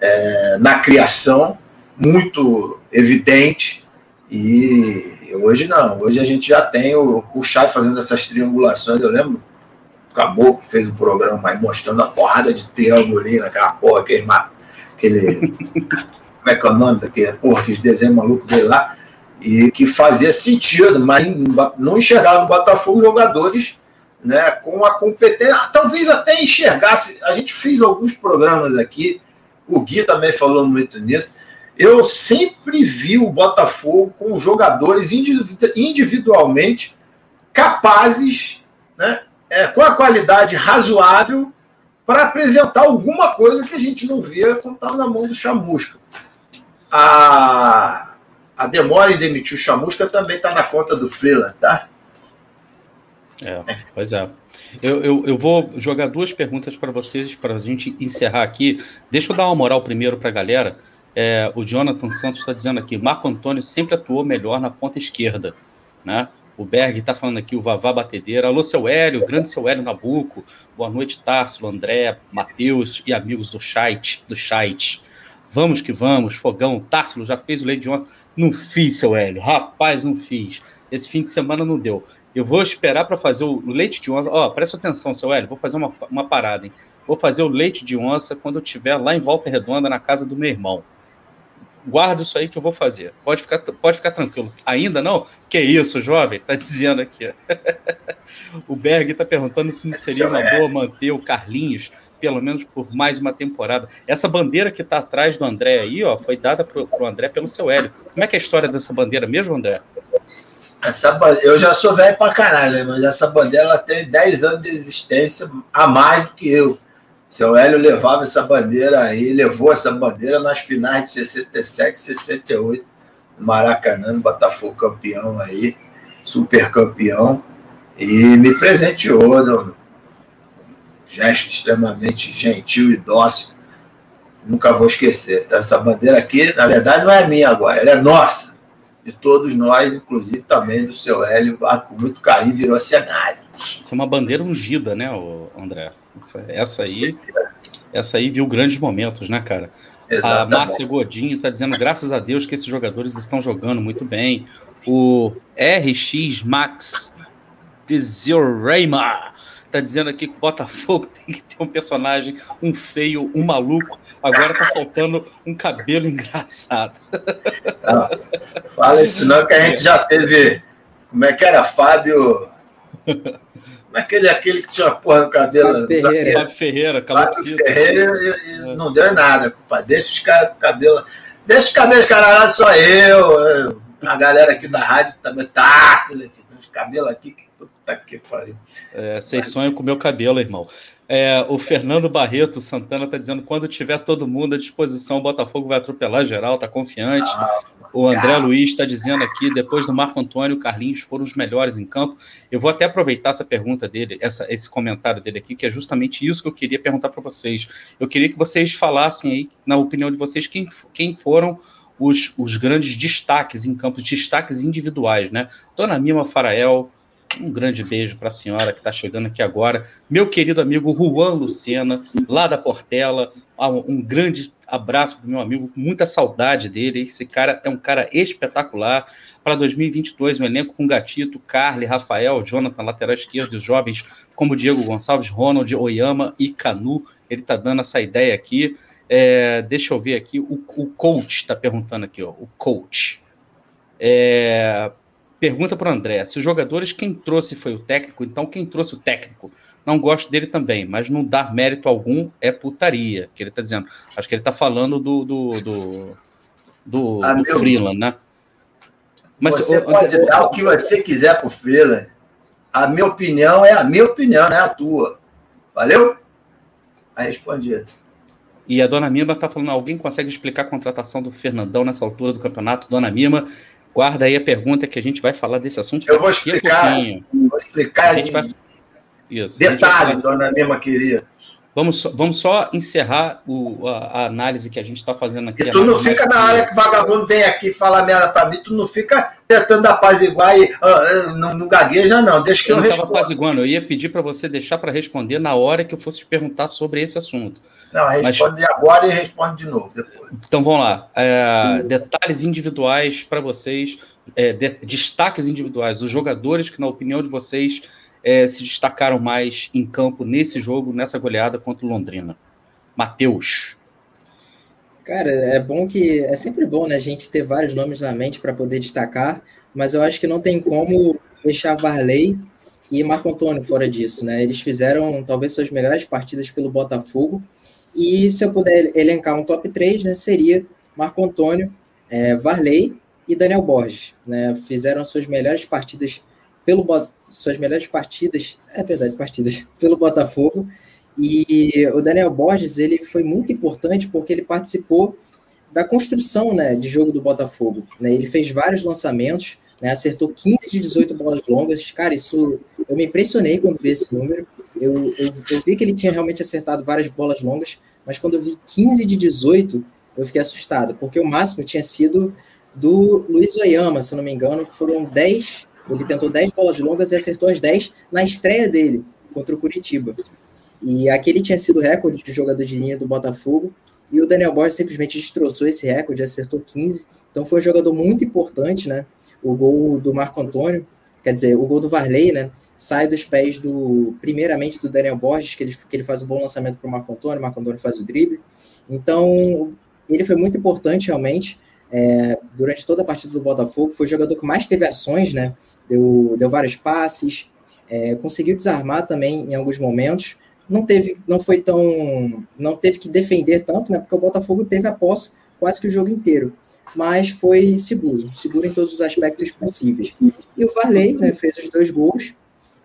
É, na criação, muito evidente. E hoje não, hoje a gente já tem o, o Chay fazendo essas triangulações. Eu lembro, Caboclo fez um programa aí mostrando a porrada de triângulo ali naquela porra, aquele aquele. <laughs> como é que é o nome daquele porra, que desenho maluco dele lá, e que fazia sentido, mas não enxergava no Botafogo jogadores né, com a competência, talvez até enxergasse. A gente fez alguns programas aqui, o Gui também falou muito nisso. Eu sempre vi o Botafogo com jogadores individualmente capazes, né, é, com a qualidade razoável para apresentar alguma coisa que a gente não via quando estava na mão do Chamusca. A, a demora em demitir o Chamusca também está na conta do Freeland, tá? É, pois é. Eu, eu, eu vou jogar duas perguntas para vocês, para a gente encerrar aqui. Deixa eu dar uma moral primeiro para a galera. É, o Jonathan Santos está dizendo aqui: Marco Antônio sempre atuou melhor na ponta esquerda. Né? O Berg está falando aqui, o Vavá Batedeira. Alô, seu Hélio, grande seu Hélio Nabuco. Boa noite, Tarso, André, Matheus e amigos do chat. Do chat. Vamos que vamos, fogão. Társilo já fez o leite de onça? Não fiz, seu Hélio. Rapaz, não fiz. Esse fim de semana não deu. Eu vou esperar para fazer o leite de onça. Ó, oh, presta atenção, seu Hélio. Vou fazer uma, uma parada, hein? Vou fazer o leite de onça quando eu estiver lá em Volta Redonda, na casa do meu irmão guarda isso aí que eu vou fazer. Pode ficar, pode ficar tranquilo. Ainda não? Que isso, jovem? Tá dizendo aqui. <laughs> o Berg está perguntando se não seria uma boa manter o Carlinhos, pelo menos por mais uma temporada. Essa bandeira que está atrás do André aí, ó, foi dada pro, pro André pelo seu Hélio. Como é que é a história dessa bandeira mesmo, André? Essa, eu já sou velho pra caralho, mas essa bandeira ela tem 10 anos de existência a mais do que eu. Seu Hélio levava essa bandeira aí, levou essa bandeira nas finais de 67 e 68, no Maracanã, no Botafogo campeão aí, super campeão, e me presenteou, um gesto extremamente gentil e dócil. Nunca vou esquecer. Então, essa bandeira aqui, na verdade, não é minha agora, ela é nossa, de todos nós, inclusive também do seu Hélio, com muito carinho, virou cenário. Isso é uma bandeira ungida, né, André? Essa, aí, essa aí viu grandes momentos, né, cara? Exatamente. A Márcia Godinho está dizendo, graças a Deus, que esses jogadores estão jogando muito bem. O RX Max Dezirema está dizendo aqui que o Botafogo <laughs> tem que ter um personagem, um feio, um maluco. Agora tá faltando um cabelo <laughs> engraçado. Não, fala isso não, que a gente já teve. Como é que era? Fábio. Como é aquele, aquele que tinha porra no cabelo? Fábio Ferreira. Fábio Ferreira, Fábio Ferreira e, e é. não deu nada, compadre. Deixa os caras com cabelo. Deixa os cabelos caralho, só eu, a galera aqui da rádio também tá, tem os cabelos aqui que puta que pariu. É, vocês sonham com o meu cabelo, irmão. É, o Fernando Barreto Santana está dizendo quando tiver todo mundo à disposição, o Botafogo vai atropelar geral, tá confiante. Ah, o André. Luiz está dizendo aqui, depois do Marco Antônio, Carlinhos foram os melhores em campo. Eu vou até aproveitar essa pergunta dele, essa, esse comentário dele aqui, que é justamente isso que eu queria perguntar para vocês. Eu queria que vocês falassem aí, na opinião de vocês, quem, quem foram os, os grandes destaques em campos, destaques individuais, né? Dona Mima Farael, um grande beijo para a senhora que está chegando aqui agora. Meu querido amigo Juan Lucena, lá da Portela. Ah, um grande abraço para meu amigo, muita saudade dele. Esse cara é um cara espetacular. Para 2022, um elenco com Gatito, Carly, Rafael, Jonathan, lateral esquerdo, os jovens como Diego Gonçalves, Ronald, Oyama e Canu. Ele está dando essa ideia aqui. É, deixa eu ver aqui. O, o coach está perguntando aqui, ó, o coach. É, Pergunta para o André: se os jogadores, quem trouxe foi o técnico, então quem trouxe o técnico? Não gosto dele também, mas não dar mérito algum é putaria, que ele está dizendo. Acho que ele está falando do, do, do, do, ah, do Freeland, né? Mas, você o, pode o, dar o que você quiser para o Freeland. A minha opinião é a minha opinião, não é a tua. Valeu? Aí respondi. E a Dona Mima está falando: alguém consegue explicar a contratação do Fernandão nessa altura do campeonato? Dona Mima, guarda aí a pergunta que a gente vai falar desse assunto. Eu vou explicar. Vou explicar aí. Vai... Isso. Detalhe, Dona Mima querida. Vamos só, vamos só encerrar o, a, a, análise que a gente está fazendo aqui. E tu não fica na área que vagabundo vem aqui falar merda para mim, tu não fica tentando apaziguar e uh, não, não gagueja, não. Deixa que eu, eu responda. apaziguando, eu ia pedir para você deixar para responder na hora que eu fosse te perguntar sobre esse assunto. Não, responde Mas... agora e responde de novo depois. Então vamos lá. É, detalhes individuais para vocês, é, de, destaques individuais, os jogadores que, na opinião de vocês, é, se destacaram mais em campo nesse jogo, nessa goleada contra o Londrina? Matheus. Cara, é bom que. É sempre bom, né, a gente ter vários nomes na mente para poder destacar, mas eu acho que não tem como deixar Varley e Marco Antônio fora disso, né? Eles fizeram talvez suas melhores partidas pelo Botafogo. E se eu puder elencar um top 3, né, seria Marco Antônio, é, Varley e Daniel Borges. Né? Fizeram suas melhores partidas pelo suas melhores partidas, é verdade, partidas, <laughs> pelo Botafogo. E o Daniel Borges, ele foi muito importante porque ele participou da construção né, de jogo do Botafogo. Né? Ele fez vários lançamentos, né, acertou 15 de 18 bolas longas. Cara, isso eu me impressionei quando vi esse número. Eu, eu, eu, vi que ele tinha realmente acertado várias bolas longas, mas quando eu vi 15 de 18, eu fiquei assustado, porque o máximo tinha sido do Luiz Oyama, se não me engano, foram 10 ele tentou 10 bolas longas e acertou as 10 na estreia dele contra o Curitiba. E aquele tinha sido recorde de jogador de linha do Botafogo. E o Daniel Borges simplesmente destroçou esse recorde, acertou 15. Então foi um jogador muito importante, né? O gol do Marco Antônio, quer dizer, o gol do Varley, né? Sai dos pés do, primeiramente, do Daniel Borges, que ele, que ele faz um bom lançamento para o Marco Antônio, o Marco Antônio faz o drible. Então, ele foi muito importante, realmente é, durante toda a partida do Botafogo, foi o jogador que mais teve ações, né? Deu, deu vários passes, é, conseguiu desarmar também em alguns momentos. Não teve, não foi tão, não teve que defender tanto, né? Porque o Botafogo teve a posse quase que o jogo inteiro, mas foi seguro, seguro em todos os aspectos possíveis. E o Varley, né, fez os dois gols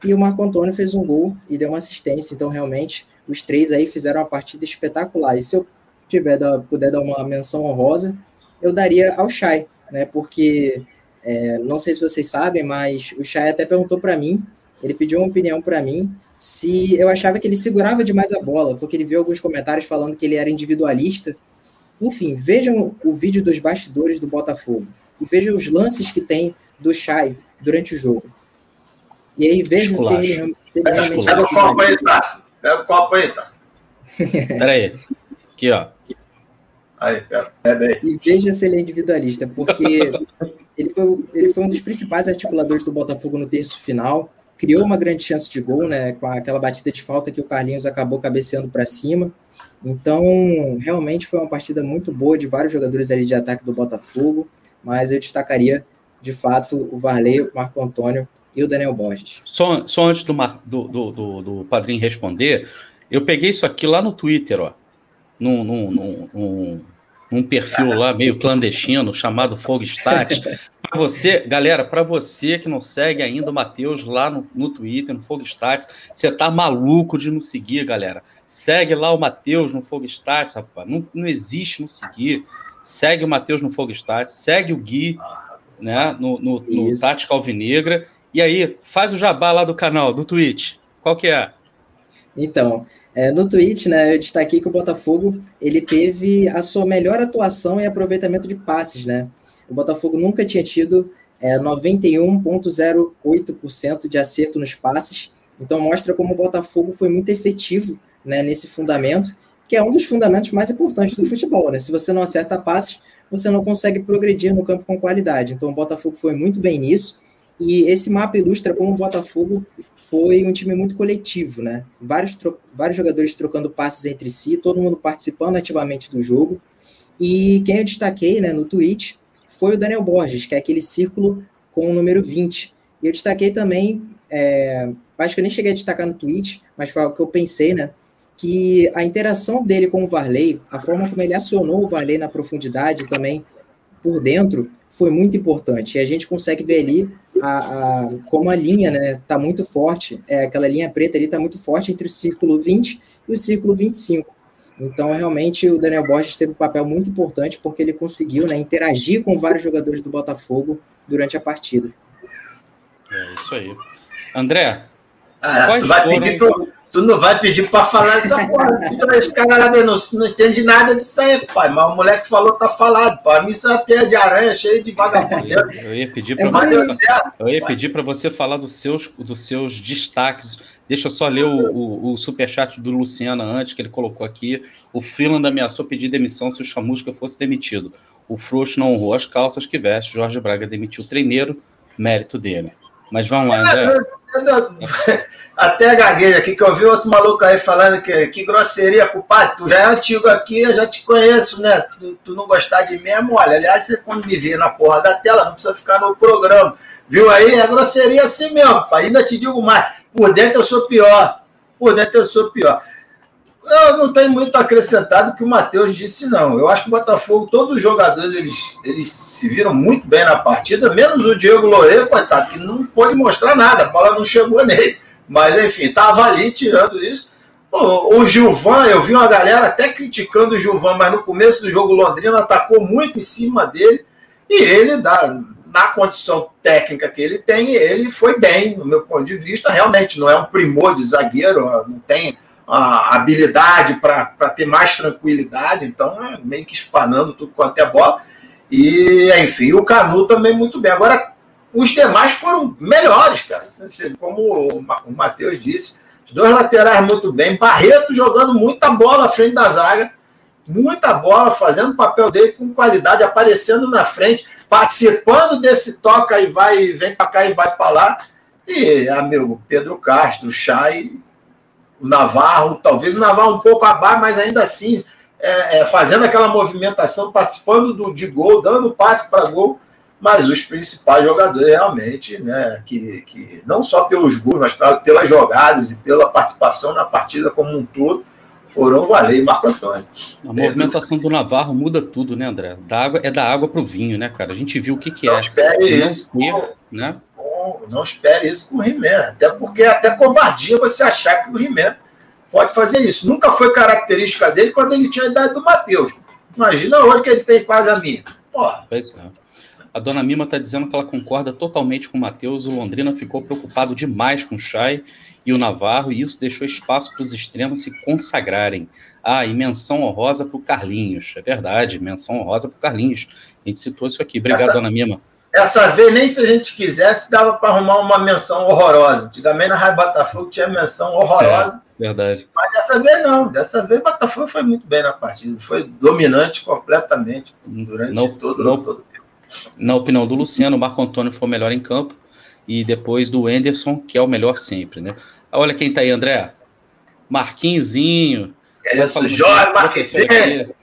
e o Marco Antônio fez um gol e deu uma assistência. Então, realmente, os três aí fizeram uma partida espetacular. E se eu tiver puder dar uma menção honrosa, eu daria ao Chay, né? Porque é, não sei se vocês sabem, mas o Chay até perguntou para mim, ele pediu uma opinião para mim se eu achava que ele segurava demais a bola, porque ele viu alguns comentários falando que ele era individualista. Enfim, vejam o vídeo dos bastidores do Botafogo e vejam os lances que tem do Chay durante o jogo. E aí vejam se ele, se ele realmente. Pega o copo aí, Tassi. <laughs> Pega o copo aí, Tassi. Peraí. Aqui, ó. Aí, é E veja se ele é individualista, porque <laughs> ele foi, ele foi um dos principais articuladores do Botafogo no terço final, criou uma grande chance de gol, né, com aquela batida de falta que o Carlinhos acabou cabeceando para cima. Então, realmente foi uma partida muito boa de vários jogadores ali de ataque do Botafogo, mas eu destacaria, de fato, o Varley, o Marco Antônio e o Daniel Borges. Só, só antes do, do, do, do, do padrinho responder, eu peguei isso aqui lá no Twitter, ó num, num, num, num perfil lá meio clandestino chamado Fogo Stats. para você, galera, para você que não segue ainda o Matheus lá no, no Twitter, no Fogo Stats, você tá maluco de não seguir, galera. Segue lá o Matheus no Fogo Stats, rapaz. Não, não existe não seguir. Segue o Matheus no Fogo Stats, segue o Gui né, no, no, no Tática Alvinegra. E aí, faz o jabá lá do canal, do Twitch. Qual que é? Então, é, no tweet, né, eu destaquei que o Botafogo ele teve a sua melhor atuação e aproveitamento de passes, né? O Botafogo nunca tinha tido é, 91,08% de acerto nos passes, então mostra como o Botafogo foi muito efetivo né, nesse fundamento, que é um dos fundamentos mais importantes do futebol, né? Se você não acerta passes, você não consegue progredir no campo com qualidade. Então o Botafogo foi muito bem nisso. E esse mapa ilustra como o Botafogo foi um time muito coletivo, né? Vários, vários jogadores trocando passes entre si, todo mundo participando ativamente do jogo. E quem eu destaquei né, no tweet foi o Daniel Borges, que é aquele círculo com o número 20. E eu destaquei também, é, acho que eu nem cheguei a destacar no tweet, mas foi o que eu pensei, né? Que a interação dele com o Varley, a forma como ele acionou o Varley na profundidade também por dentro, foi muito importante. E a gente consegue ver ali a, a, como a linha né, tá muito forte, é, aquela linha preta ali está muito forte entre o círculo 20 e o círculo 25. Então, realmente, o Daniel Borges teve um papel muito importante porque ele conseguiu né, interagir com vários jogadores do Botafogo durante a partida. É isso aí. André, ah, tu, vai foram... pedir pro, tu não vai pedir para falar essa porra. Esse cara lá não, não entende nada disso aí, pai. Mas o moleque falou, tá falado. Para mim, isso é teia de aranha cheio de vagabundo. Eu ia pedir para você, eu ia pedir para você falar dos seus, dos seus destaques. Deixa eu só ler o, o, o superchat do Luciano antes, que ele colocou aqui. O Freeland ameaçou pedir demissão se o Chamusca fosse demitido. O Frouxo não honrou as calças que veste. Jorge Braga demitiu o treineiro, mérito dele. Mas vamos lá, André. Até gagueja aqui, que eu vi outro maluco aí falando que, que grosseria, culpado. Tu já é antigo aqui, eu já te conheço, né? Tu, tu não gostar de mim é mole. Aliás, você quando me vê na porra da tela, não precisa ficar no programa. Viu aí? É grosseria assim mesmo, pai. Ainda te digo mais. Por dentro eu sou pior. Por dentro eu sou pior. Eu não tenho muito acrescentado que o Matheus disse, não. Eu acho que o Botafogo, todos os jogadores, eles, eles se viram muito bem na partida, menos o Diego Loureiro, coitado, que não pôde mostrar nada, a bola não chegou <laughs> nele. Mas, enfim, estava ali tirando isso. O, o Gilvan, eu vi uma galera até criticando o Gilvan, mas no começo do jogo Londrina atacou muito em cima dele. E ele, dá, na condição técnica que ele tem, ele foi bem, no meu ponto de vista. Realmente, não é um primor de zagueiro, não tem a habilidade para ter mais tranquilidade, então é meio que espanando tudo quanto é bola. E, enfim, o Canu também muito bem. Agora, os demais foram melhores, cara. Como o Matheus disse, os dois laterais muito bem. Barreto jogando muita bola à frente da zaga, muita bola, fazendo o papel dele com qualidade, aparecendo na frente, participando desse toca e vai, vem para cá e vai para lá. E, amigo, Pedro Castro, Chay, o Navarro, talvez o Navarro um pouco abaixo, mas ainda assim, é, é, fazendo aquela movimentação, participando do, de gol, dando passe para gol mas os principais jogadores realmente, né, que, que não só pelos gols, mas pra, pelas jogadas e pela participação na partida como um todo, foram Valer e Marco Antônio. A movimentação do Navarro muda tudo, né, André? Da água, é da água para o vinho, né, cara? A gente viu o que, que não é. Espere isso ter, com, né? Com, não espere isso com o Rimé. Até porque é até covardia você achar que o Rimé pode fazer isso. Nunca foi característica dele quando ele tinha a idade do Matheus. Imagina hoje que ele tem quase a minha. Porra. Pois é. A dona Mima está dizendo que ela concorda totalmente com o Matheus. O Londrina ficou preocupado demais com o Chay e o Navarro, e isso deixou espaço para os extremos se consagrarem. Ah, e menção honrosa para o Carlinhos. É verdade, menção honrosa para o Carlinhos. A gente citou isso aqui. Obrigado, essa, dona Mima. Essa vez, nem se a gente quisesse, dava para arrumar uma menção horrorosa. Antigamente, na Raio Botafogo tinha menção horrorosa. É, verdade. Mas dessa vez, não. Dessa vez, o Botafogo foi muito bem na partida. Foi dominante completamente durante não, todo, não, todo na opinião do Luciano, o Marco Antônio foi o melhor em campo e depois do Enderson, que é o melhor sempre, né? Olha quem tá aí, André. Marquinhozinho. É isso, Jorge Marquinhozinho.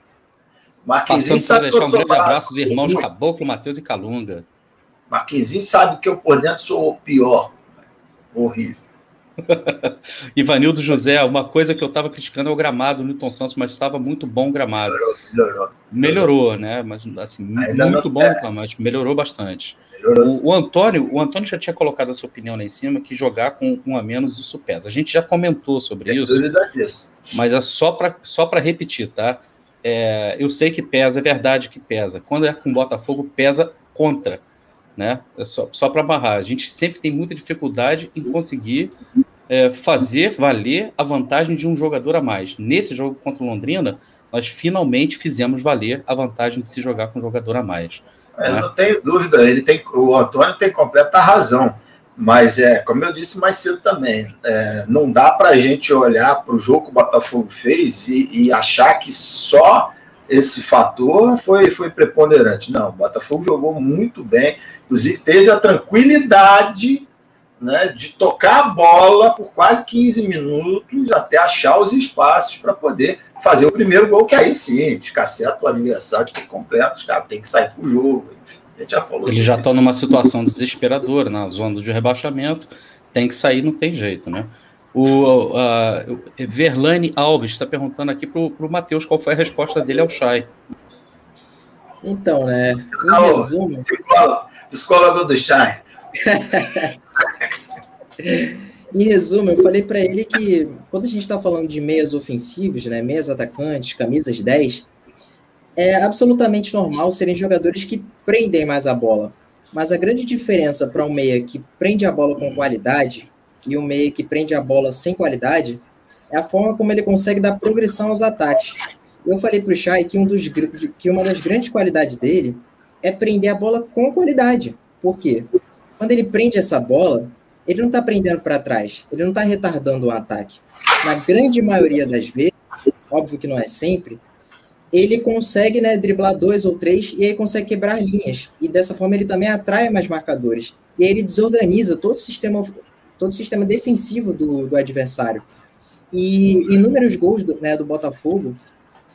Marquinhozinho sabe deixar um grande abraço aos irmãos Caboclo, Matheus e Calunga. Marquinhozinho sabe que eu por dentro sou o pior. Horrível. <laughs> Ivanildo José, uma coisa que eu estava criticando é o gramado no Newton Santos, mas estava muito bom o gramado. Melhorou, melhorou, melhorou né? Mas assim, muito bom, é. mas melhorou bastante. Melhorou o, o, Antônio, o Antônio já tinha colocado a sua opinião lá em cima que jogar com um a menos isso pesa. A gente já comentou sobre Tem isso. Disso. Mas é só para só para repetir, tá? É, eu sei que pesa, é verdade que pesa. Quando é com Botafogo, pesa contra né? É só, só para amarrar. A gente sempre tem muita dificuldade em conseguir é, fazer valer a vantagem de um jogador a mais. Nesse jogo contra o Londrina, nós finalmente fizemos valer a vantagem de se jogar com um jogador a mais. É, né? Não tenho dúvida, ele tem, o Antônio tem completa razão. Mas é, como eu disse mais cedo também, é, não dá para a gente olhar para o jogo que o Botafogo fez e, e achar que só esse fator foi, foi preponderante. Não, o Botafogo jogou muito bem, inclusive teve a tranquilidade né, de tocar a bola por quase 15 minutos até achar os espaços para poder fazer o primeiro gol, que aí sim, escasseta o adversário por completo, os caras têm que sair para o jogo. Enfim, a gente já falou Eles já estão numa situação desesperadora, na zona de rebaixamento, tem que sair, não tem jeito, né? O uh, Verlane Alves está perguntando aqui para o Matheus qual foi a resposta dele ao Chay. Então, né? Em Não, resumo. Psicólogo, psicólogo do Chay. <laughs> em resumo, eu falei para ele que quando a gente está falando de meias ofensivos, né, meias atacantes, camisas 10, é absolutamente normal serem jogadores que prendem mais a bola. Mas a grande diferença para um meia que prende a bola com qualidade e um meia que prende a bola sem qualidade é a forma como ele consegue dar progressão aos ataques. Eu falei para o Chay que, um dos, que uma das grandes qualidades dele é prender a bola com qualidade. Por quê? Quando ele prende essa bola, ele não está prendendo para trás, ele não está retardando o ataque. Na grande maioria das vezes, óbvio que não é sempre, ele consegue né, driblar dois ou três e aí consegue quebrar linhas. E dessa forma ele também atrai mais marcadores. E aí ele desorganiza todo o sistema, todo o sistema defensivo do, do adversário. E inúmeros gols do, né, do Botafogo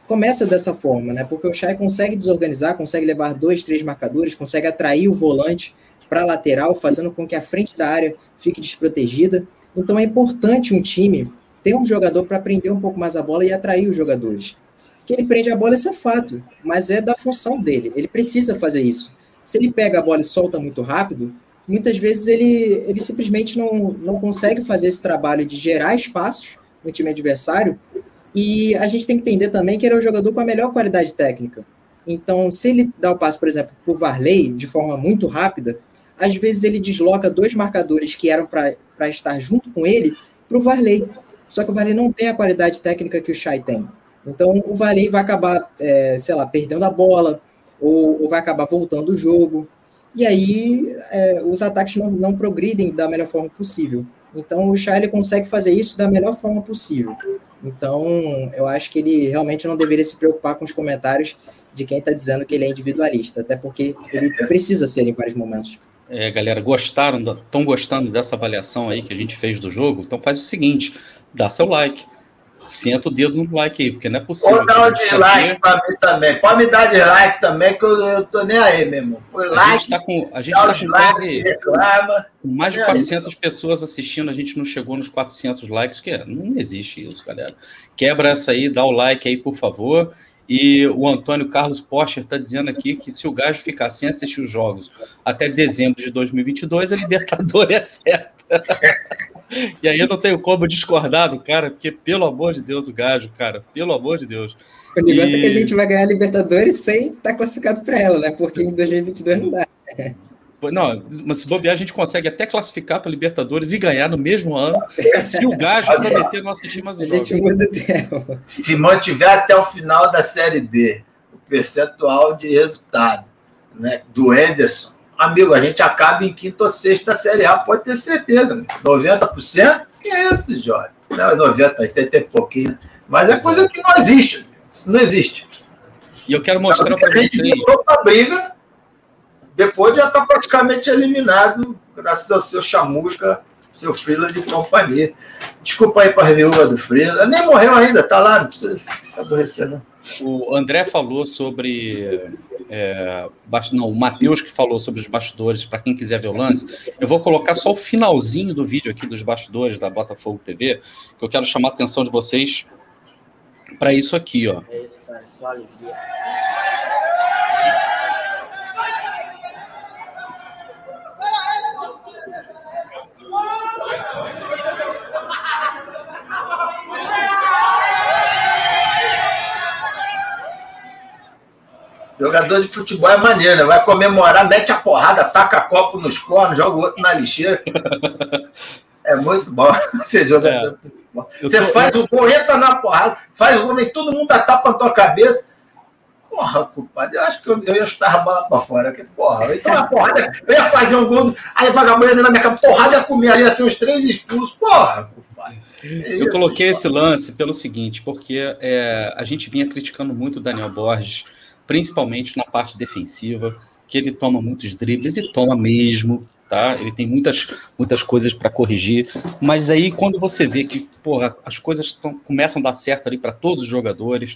começa dessa forma, né? Porque o Chay consegue desorganizar, consegue levar dois, três marcadores, consegue atrair o volante para a lateral, fazendo com que a frente da área fique desprotegida. Então é importante um time ter um jogador para prender um pouco mais a bola e atrair os jogadores. Que ele prende a bola, isso é fato, mas é da função dele. Ele precisa fazer isso. Se ele pega a bola e solta muito rápido, muitas vezes ele, ele simplesmente não, não consegue fazer esse trabalho de gerar espaços no time adversário e a gente tem que entender também que ele é o jogador com a melhor qualidade técnica. Então, se ele dá o passe, por exemplo, por Varley de forma muito rápida, às vezes ele desloca dois marcadores que eram para estar junto com ele para o Varley. Só que o Varley não tem a qualidade técnica que o Shai tem. Então, o Varley vai acabar, é, sei lá, perdendo a bola, ou, ou, vai acabar voltando o jogo. E aí, é, os ataques não, não progridem da melhor forma possível. Então, o Shai consegue fazer isso da melhor forma possível. Então, eu acho que ele realmente não deveria se preocupar com os comentários de quem está dizendo que ele é individualista, até porque ele precisa ser em vários momentos. É, galera, gostaram, estão gostando dessa avaliação aí que a gente fez do jogo? Então faz o seguinte, dá seu like. Senta o dedo no like aí, porque não é possível. Ou dá um dislike para mim também. Pode me dar dislike também, que eu, eu tô nem aí, meu irmão. Põe a like, gente tá com, a gente tá com quase reclama. mais de 400 pessoas assistindo, a gente não chegou nos 400 likes, que é, não existe isso, galera. Quebra essa aí, dá o like aí, por favor. E o Antônio Carlos Porsche está dizendo aqui que se o Gajo ficar sem assistir os jogos até dezembro de 2022, a Libertadores é certa. <laughs> e aí eu não tenho como discordar do cara, porque pelo amor de Deus, o Gajo, cara, pelo amor de Deus. O negócio e... é que a gente vai ganhar a Libertadores sem estar tá classificado para ela, né? Porque em 2022 não dá. Não, mas se bobear, a gente consegue até classificar para Libertadores e ganhar no mesmo ano, se o Gajo prometer não assistir mais jogos. A gente muda o tempo. Se mantiver até o final da Série B o percentual de resultado né, do Enderson, amigo, a gente acaba em quinto ou sexto da Série A, pode ter certeza. Né? 90%? Que é isso, Jorge? Não, 90, 80 e pouquinho. Mas é coisa que não existe. Isso não existe. E eu quero mostrar para vocês. A gente a briga depois já está praticamente eliminado, graças ao seu chamusca, seu Freeland de companhia. Desculpa aí para a viúva do Freeland. Nem morreu ainda, tá lá, não precisa se aborrecer, não. O André falou sobre. É, não, o Matheus que falou sobre os bastidores, para quem quiser ver o lance. Eu vou colocar só o finalzinho do vídeo aqui dos bastidores da Botafogo TV, que eu quero chamar a atenção de vocês para isso aqui, ó. É isso, cara, só alegria. Jogador de futebol é maneiro, né? Vai comemorar, mete a porrada, taca copo nos cornos, joga o outro na lixeira. <laughs> É muito bom <laughs> ser jogador é. de futebol. Você tô... faz o gol, entra na porrada, faz o gol, vem todo mundo tapa na tua cabeça. Porra, culpado, eu acho que eu, eu ia chutar a bola pra fora. Que, porra, então a porrada, eu ia fazer um gol, aí vagabundo na minha casa, porrada ia comer, ia ser os três expulsos. Porra, culpado. Eu coloquei esse lance pelo seguinte, porque é, a gente vinha criticando muito o Daniel Borges principalmente na parte defensiva, que ele toma muitos dribles e toma mesmo, tá? Ele tem muitas, muitas coisas para corrigir, mas aí quando você vê que, porra, as coisas tão, começam a dar certo ali para todos os jogadores,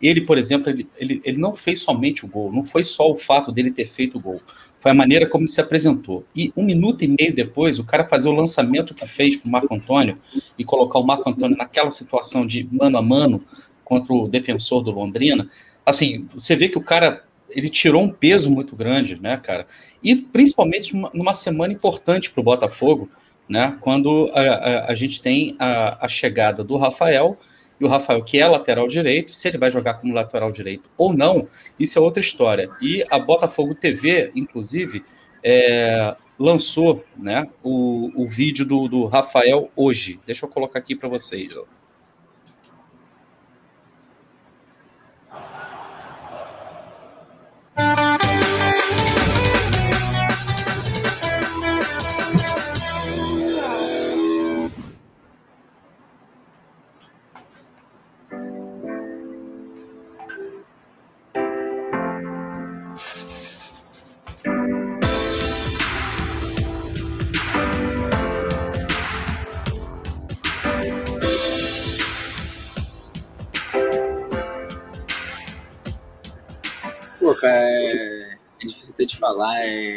ele, por exemplo, ele, ele, ele não fez somente o gol, não foi só o fato dele ter feito o gol, foi a maneira como ele se apresentou. E um minuto e meio depois, o cara fazer o lançamento que fez para o Marco Antônio e colocar o Marco Antônio naquela situação de mano a mano contra o defensor do Londrina, assim, você vê que o cara ele tirou um peso muito grande, né, cara? E principalmente numa semana importante para o Botafogo, né? Quando a, a, a gente tem a, a, chegada do Rafael, e o Rafael, que é lateral direito, se ele vai jogar como lateral direito ou não, isso é outra história. E a Botafogo TV, inclusive, é, lançou né, o, o vídeo do, do Rafael hoje. Deixa eu colocar aqui para vocês. Ó.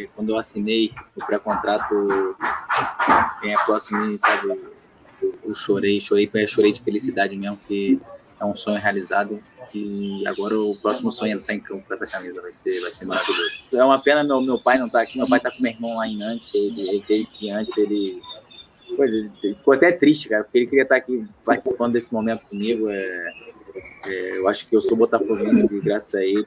é quando eu assinei o pré-contrato, quem é próximo sabe, eu, eu, chorei, chorei, chorei de felicidade mesmo, que é um sonho realizado. E agora o próximo sonho é estar em campo com essa camisa, vai ser, vai ser maravilhoso. É uma pena meu, meu pai não estar tá aqui, meu pai está com meu irmão lá em Nantes, ele, ele que antes ele, ele ficou até triste, cara, porque ele queria estar aqui participando desse momento comigo. É, é, eu acho que eu sou botafoguense graças a ele.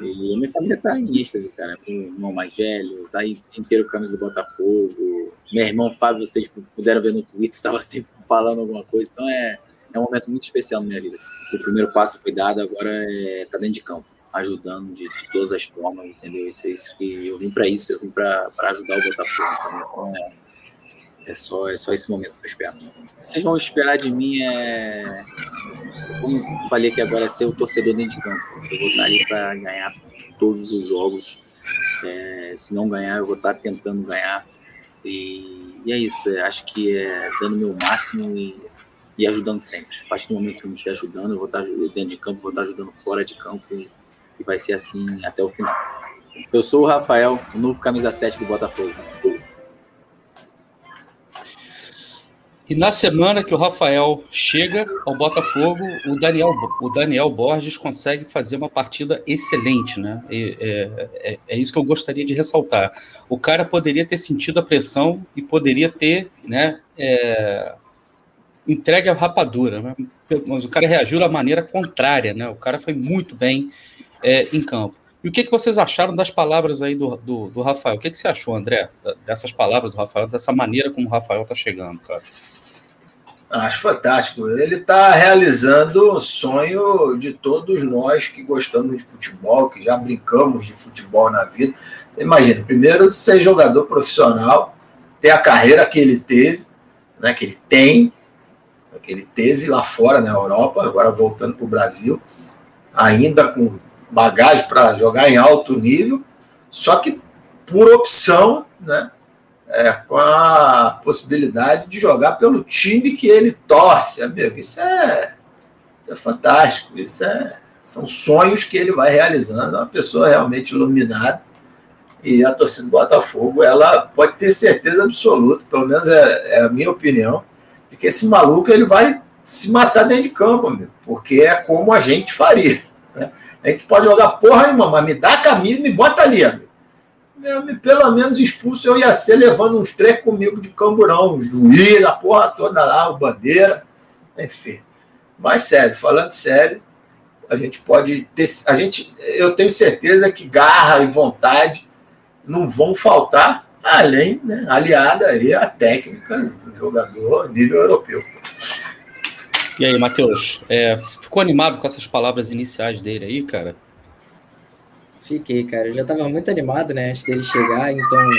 E minha família tá em êxtase, cara. O irmão mais velho, tá aí o dia inteiro camisa do Botafogo. Meu irmão Fábio, vocês puderam ver no Twitter, <laughs> estava sempre falando alguma coisa. Então é, é um momento muito especial na minha vida. O primeiro passo foi dado, agora é tá dentro de campo, ajudando de, de todas as formas, entendeu? Isso é isso que eu vim para isso, eu vim para ajudar o Botafogo. Então é, é só, é só esse momento que eu espero. Vocês vão esperar de mim é. Como falei aqui agora, é ser o torcedor dentro de campo. Eu vou estar ali para ganhar todos os jogos. É, se não ganhar, eu vou estar tentando ganhar. E, e é isso. É, acho que é dando meu máximo e, e ajudando sempre. A partir do momento que eu me estiver ajudando, eu vou estar dentro de campo, vou estar ajudando fora de campo. E, e vai ser assim até o final. Eu sou o Rafael, o novo camisa 7 do Botafogo. E na semana que o Rafael chega ao Botafogo, o Daniel, o Daniel Borges consegue fazer uma partida excelente, né? E, é, é, é, isso que eu gostaria de ressaltar. O cara poderia ter sentido a pressão e poderia ter, né? É, entregue a rapadura, né? mas o cara reagiu da maneira contrária, né? O cara foi muito bem é, em campo. E o que, que vocês acharam das palavras aí do, do, do Rafael? O que, que você achou, André, dessas palavras do Rafael, dessa maneira como o Rafael tá chegando, cara? Acho fantástico. Ele está realizando o sonho de todos nós que gostamos de futebol, que já brincamos de futebol na vida. Imagina, primeiro ser jogador profissional, ter a carreira que ele teve, né, que ele tem, que ele teve lá fora na Europa, agora voltando para o Brasil, ainda com bagagem para jogar em alto nível, só que por opção, né? É, com a possibilidade de jogar pelo time que ele torce, amigo. Isso é, isso é fantástico. Isso é, são sonhos que ele vai realizando. É uma pessoa realmente iluminada. E a torcida do Botafogo, ela pode ter certeza absoluta, pelo menos é, é a minha opinião, de que esse maluco ele vai se matar dentro de campo, amigo, porque é como a gente faria. Né? A gente pode jogar porra nenhuma, mas me dá a camisa e me bota ali, amigo pelo menos expulso eu ia ser levando uns três comigo de camburão, o juiz, a porra toda lá, o bandeira, enfim. Mas sério, falando sério, a gente pode ter, a gente, eu tenho certeza que garra e vontade não vão faltar, além, né, aliada aí à técnica do jogador nível europeu. E aí, Matheus, é, ficou animado com essas palavras iniciais dele aí, cara? Fiquei, cara. Eu já estava muito animado, né, antes dele chegar, então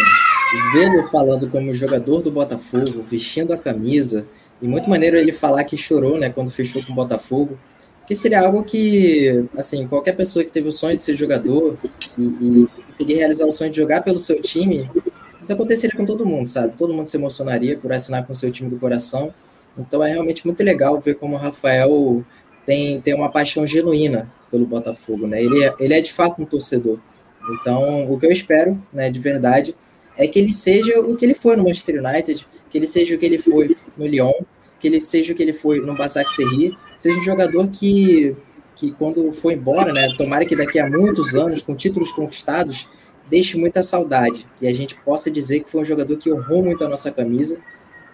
vê-lo falando como jogador do Botafogo, vestindo a camisa, e muito maneiro ele falar que chorou, né, quando fechou com o Botafogo, que seria algo que, assim, qualquer pessoa que teve o sonho de ser jogador e, e conseguir realizar o sonho de jogar pelo seu time, isso aconteceria com todo mundo, sabe? Todo mundo se emocionaria por assinar com o seu time do coração. Então é realmente muito legal ver como o Rafael tem, tem uma paixão genuína pelo Botafogo, né? Ele é, ele é de fato um torcedor. Então, o que eu espero, né, de verdade, é que ele seja o que ele foi no Manchester United, que ele seja o que ele foi no Lyon, que ele seja o que ele foi no Basak Serri, seja um jogador que que quando foi embora, né, tomara que daqui a muitos anos, com títulos conquistados, deixe muita saudade e a gente possa dizer que foi um jogador que honrou muito a nossa camisa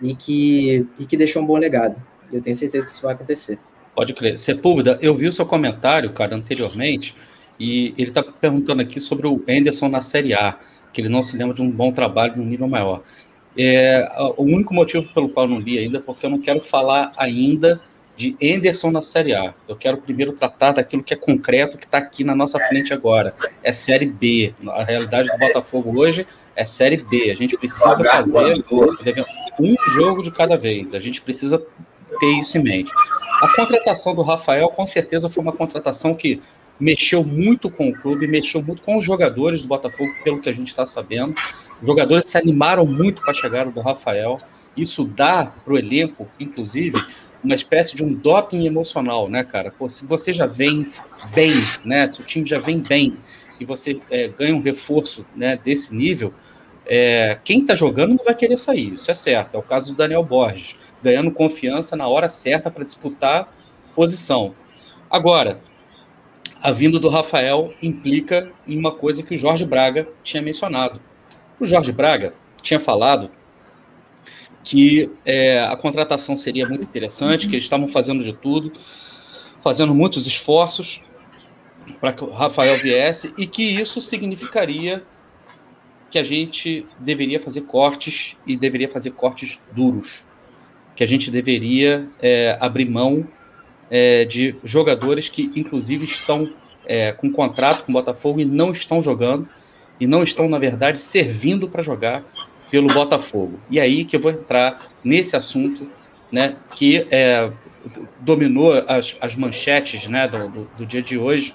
e que, e que deixou um bom legado. Eu tenho certeza que isso vai acontecer. Pode crer. Sepúlveda, eu vi o seu comentário, cara, anteriormente, e ele está perguntando aqui sobre o Anderson na Série A, que ele não se lembra de um bom trabalho no nível maior. É, o único motivo pelo qual eu não li ainda é porque eu não quero falar ainda de Anderson na Série A. Eu quero primeiro tratar daquilo que é concreto, que está aqui na nossa frente agora. É Série B. A realidade do Botafogo hoje é Série B. A gente precisa fazer um jogo de cada vez. A gente precisa ter isso em mente. A contratação do Rafael, com certeza, foi uma contratação que mexeu muito com o clube, mexeu muito com os jogadores do Botafogo, pelo que a gente está sabendo. Os jogadores se animaram muito com a chegada do Rafael. Isso dá para o elenco, inclusive, uma espécie de um doping emocional, né, cara? Pô, se você já vem bem, né? Se o time já vem bem e você é, ganha um reforço né, desse nível, é, quem está jogando não vai querer sair, isso é certo. É o caso do Daniel Borges, ganhando confiança na hora certa para disputar posição. Agora, a vinda do Rafael implica em uma coisa que o Jorge Braga tinha mencionado. O Jorge Braga tinha falado que é, a contratação seria muito interessante, que eles estavam fazendo de tudo, fazendo muitos esforços para que o Rafael viesse e que isso significaria que a gente deveria fazer cortes e deveria fazer cortes duros, que a gente deveria é, abrir mão é, de jogadores que, inclusive, estão é, com contrato com o Botafogo e não estão jogando, e não estão, na verdade, servindo para jogar pelo Botafogo. E aí que eu vou entrar nesse assunto, né, que é, dominou as, as manchetes né, do, do, do, dia de hoje,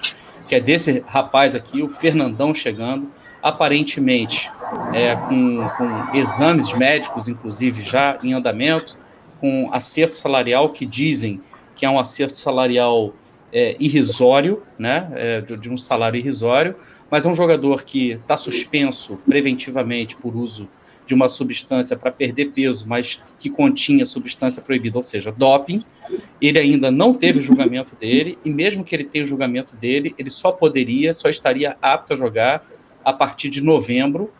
que é desse rapaz aqui, o Fernandão chegando, aparentemente é, com, com exames médicos, inclusive, já em andamento, com acerto salarial que dizem que é um acerto salarial é, irrisório, né, é, de, de, um salário irrisório, mas é um jogador que está suspenso preventivamente por uso de uma substância para perder peso, mas que continha substância proibida, ou seja, doping. Ele ainda não teve o julgamento dele, e mesmo que ele tenha o julgamento dele, ele só poderia, só estaria apto a jogar a partir de novembro.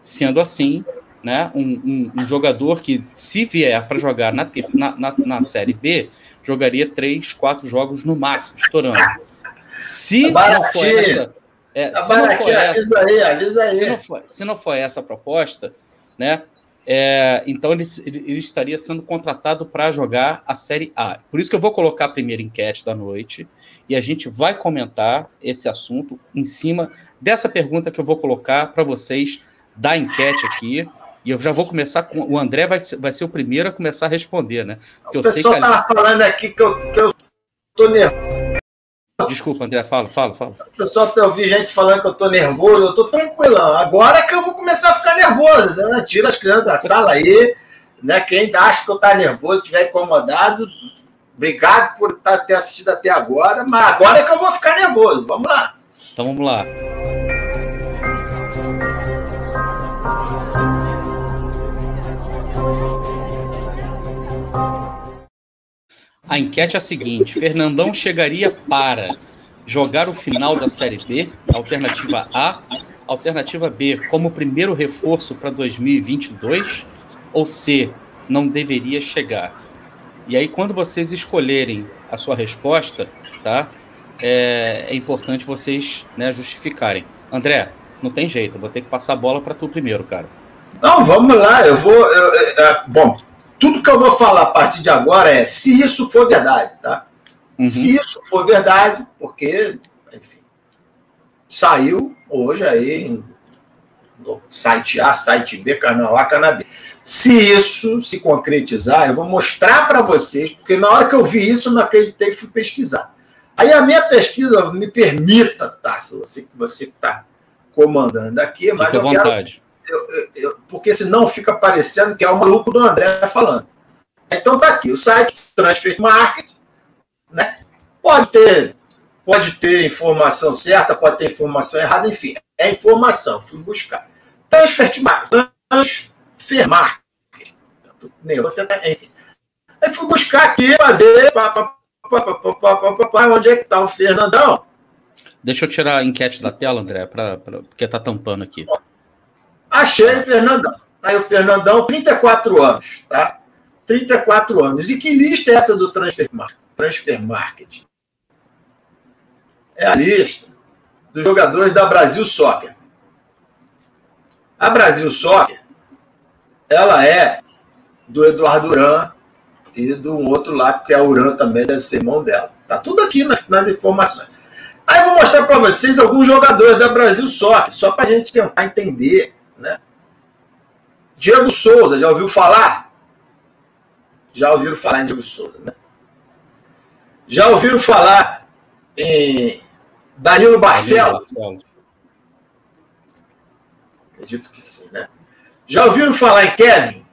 Sendo assim, né, um, um, um jogador que, se vier para jogar na, na, na, na, Série B, jogaria três, quatro jogos no máximo, estourando. Se tá não for essa. É, tá se, não for essa aí. Se, não for, se não for essa a proposta, né? É, então ele, ele, estaria sendo contratado para jogar a Série A. Por isso que eu vou colocar a primeira enquete da noite e a gente vai comentar esse assunto em cima dessa pergunta que eu vou colocar para vocês da enquete aqui. E eu já vou começar com. O André vai, vai ser o primeiro a começar a responder, né? Porque o pessoal estava ali... falando aqui que eu, que eu tô nervoso. Desculpa, André, fala, fala, fala. O pessoal eu vi gente falando que eu tô nervoso, eu tô tranquilão. Agora que eu vou começar a ficar nervoso, né? Tira as crianças da sala aí, né? Quem acha que eu tá nervoso, estiver incomodado, obrigado por tá, ter assistido até agora, mas agora é que eu vou ficar nervoso. Vamos lá. Então vamos lá. A enquete é a seguinte: Fernandão chegaria para jogar o final da Série B, alternativa A, alternativa B, como primeiro reforço para 2022, ou C, não deveria chegar. E aí, quando vocês escolherem a sua resposta, tá? É, é importante vocês né, justificarem. André, não tem jeito, eu vou ter que passar a bola para tu primeiro, cara. Não, vamos lá, eu vou. Eu, é, bom, tudo que eu vou falar a partir de agora é se isso for verdade, tá? Uhum. Se isso for verdade, porque, enfim, saiu hoje aí no site A, site B, canal A, canal B. Se isso se concretizar, eu vou mostrar para vocês, porque na hora que eu vi isso, eu não acreditei e fui pesquisar. Aí a minha pesquisa me permita, tá? Se você que você está comandando aqui, mas Fique eu vontade. Eu, eu, porque senão fica parecendo que é o maluco do André falando. Então tá aqui, o site Transfer Market, né? Pode ter, pode ter informação certa, pode ter informação errada, enfim, é informação, fui buscar. Transfer Market, Transfer Market, enfim. Aí fui buscar aqui para ver, para Onde é que está o Fernandão? Deixa eu tirar a enquete da tela, André, pra, pra, porque tá tampando aqui. Achei o Fernandão. Tá aí o Fernandão, 34 anos, tá? 34 anos. E que lista é essa do Transfer, Transfer Market? É a lista dos jogadores da Brasil Soccer. A Brasil Soccer, ela é do Eduardo Duran e do outro lá, que é o Uran também, deve ser irmão dela. Tá tudo aqui nas, nas informações. Aí eu vou mostrar para vocês alguns jogadores da Brasil Soccer, só para a gente tentar entender, né? Diego Souza, já ouviu falar? Já ouviram falar em Diego Souza, né? Já ouviram falar em Danilo Barcelos? Acredito que sim, né? Já ouviram falar em Kevin?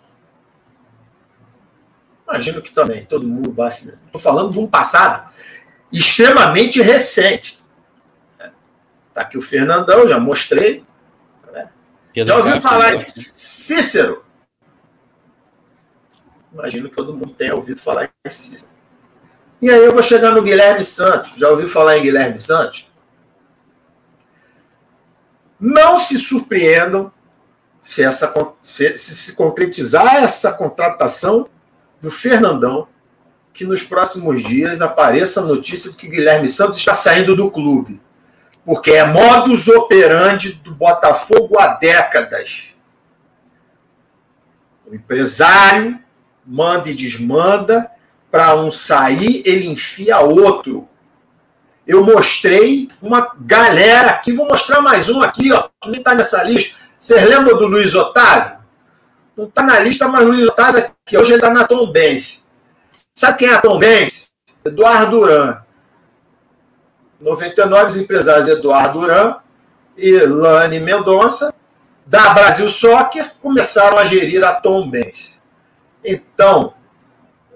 Imagino que também, todo mundo vai. Estou falando de um passado extremamente recente. Tá aqui o Fernandão, já mostrei. Né? Já ouviu falar de Cícero? Imagino que todo mundo tenha ouvido falar em Cícero. E aí eu vou chegar no Guilherme Santos. Já ouviu falar em Guilherme Santos? Não se surpreendam se, essa, se, se, se concretizar essa contratação do Fernandão, que nos próximos dias apareça a notícia de que Guilherme Santos está saindo do clube porque é modus operandi do Botafogo há décadas. O empresário manda e desmanda, para um sair, ele enfia outro. Eu mostrei uma galera aqui, vou mostrar mais um aqui, ó, que nem está nessa lista. Vocês lembram do Luiz Otávio? Não está na lista, mas o Luiz Otávio aqui. Hoje ele está na Tom Benz. Sabe quem é a Tom Benz? Eduardo Duran. 99, os empresários Eduardo Duran e Lani Mendonça, da Brasil Soccer, começaram a gerir a Tom. Então,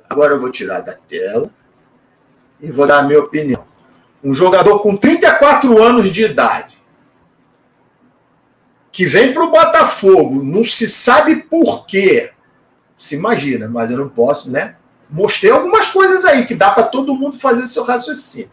agora eu vou tirar da tela e vou dar a minha opinião. Um jogador com 34 anos de idade, que vem para o Botafogo, não se sabe por quê. Se imagina, mas eu não posso, né? Mostrei algumas coisas aí que dá para todo mundo fazer seu raciocínio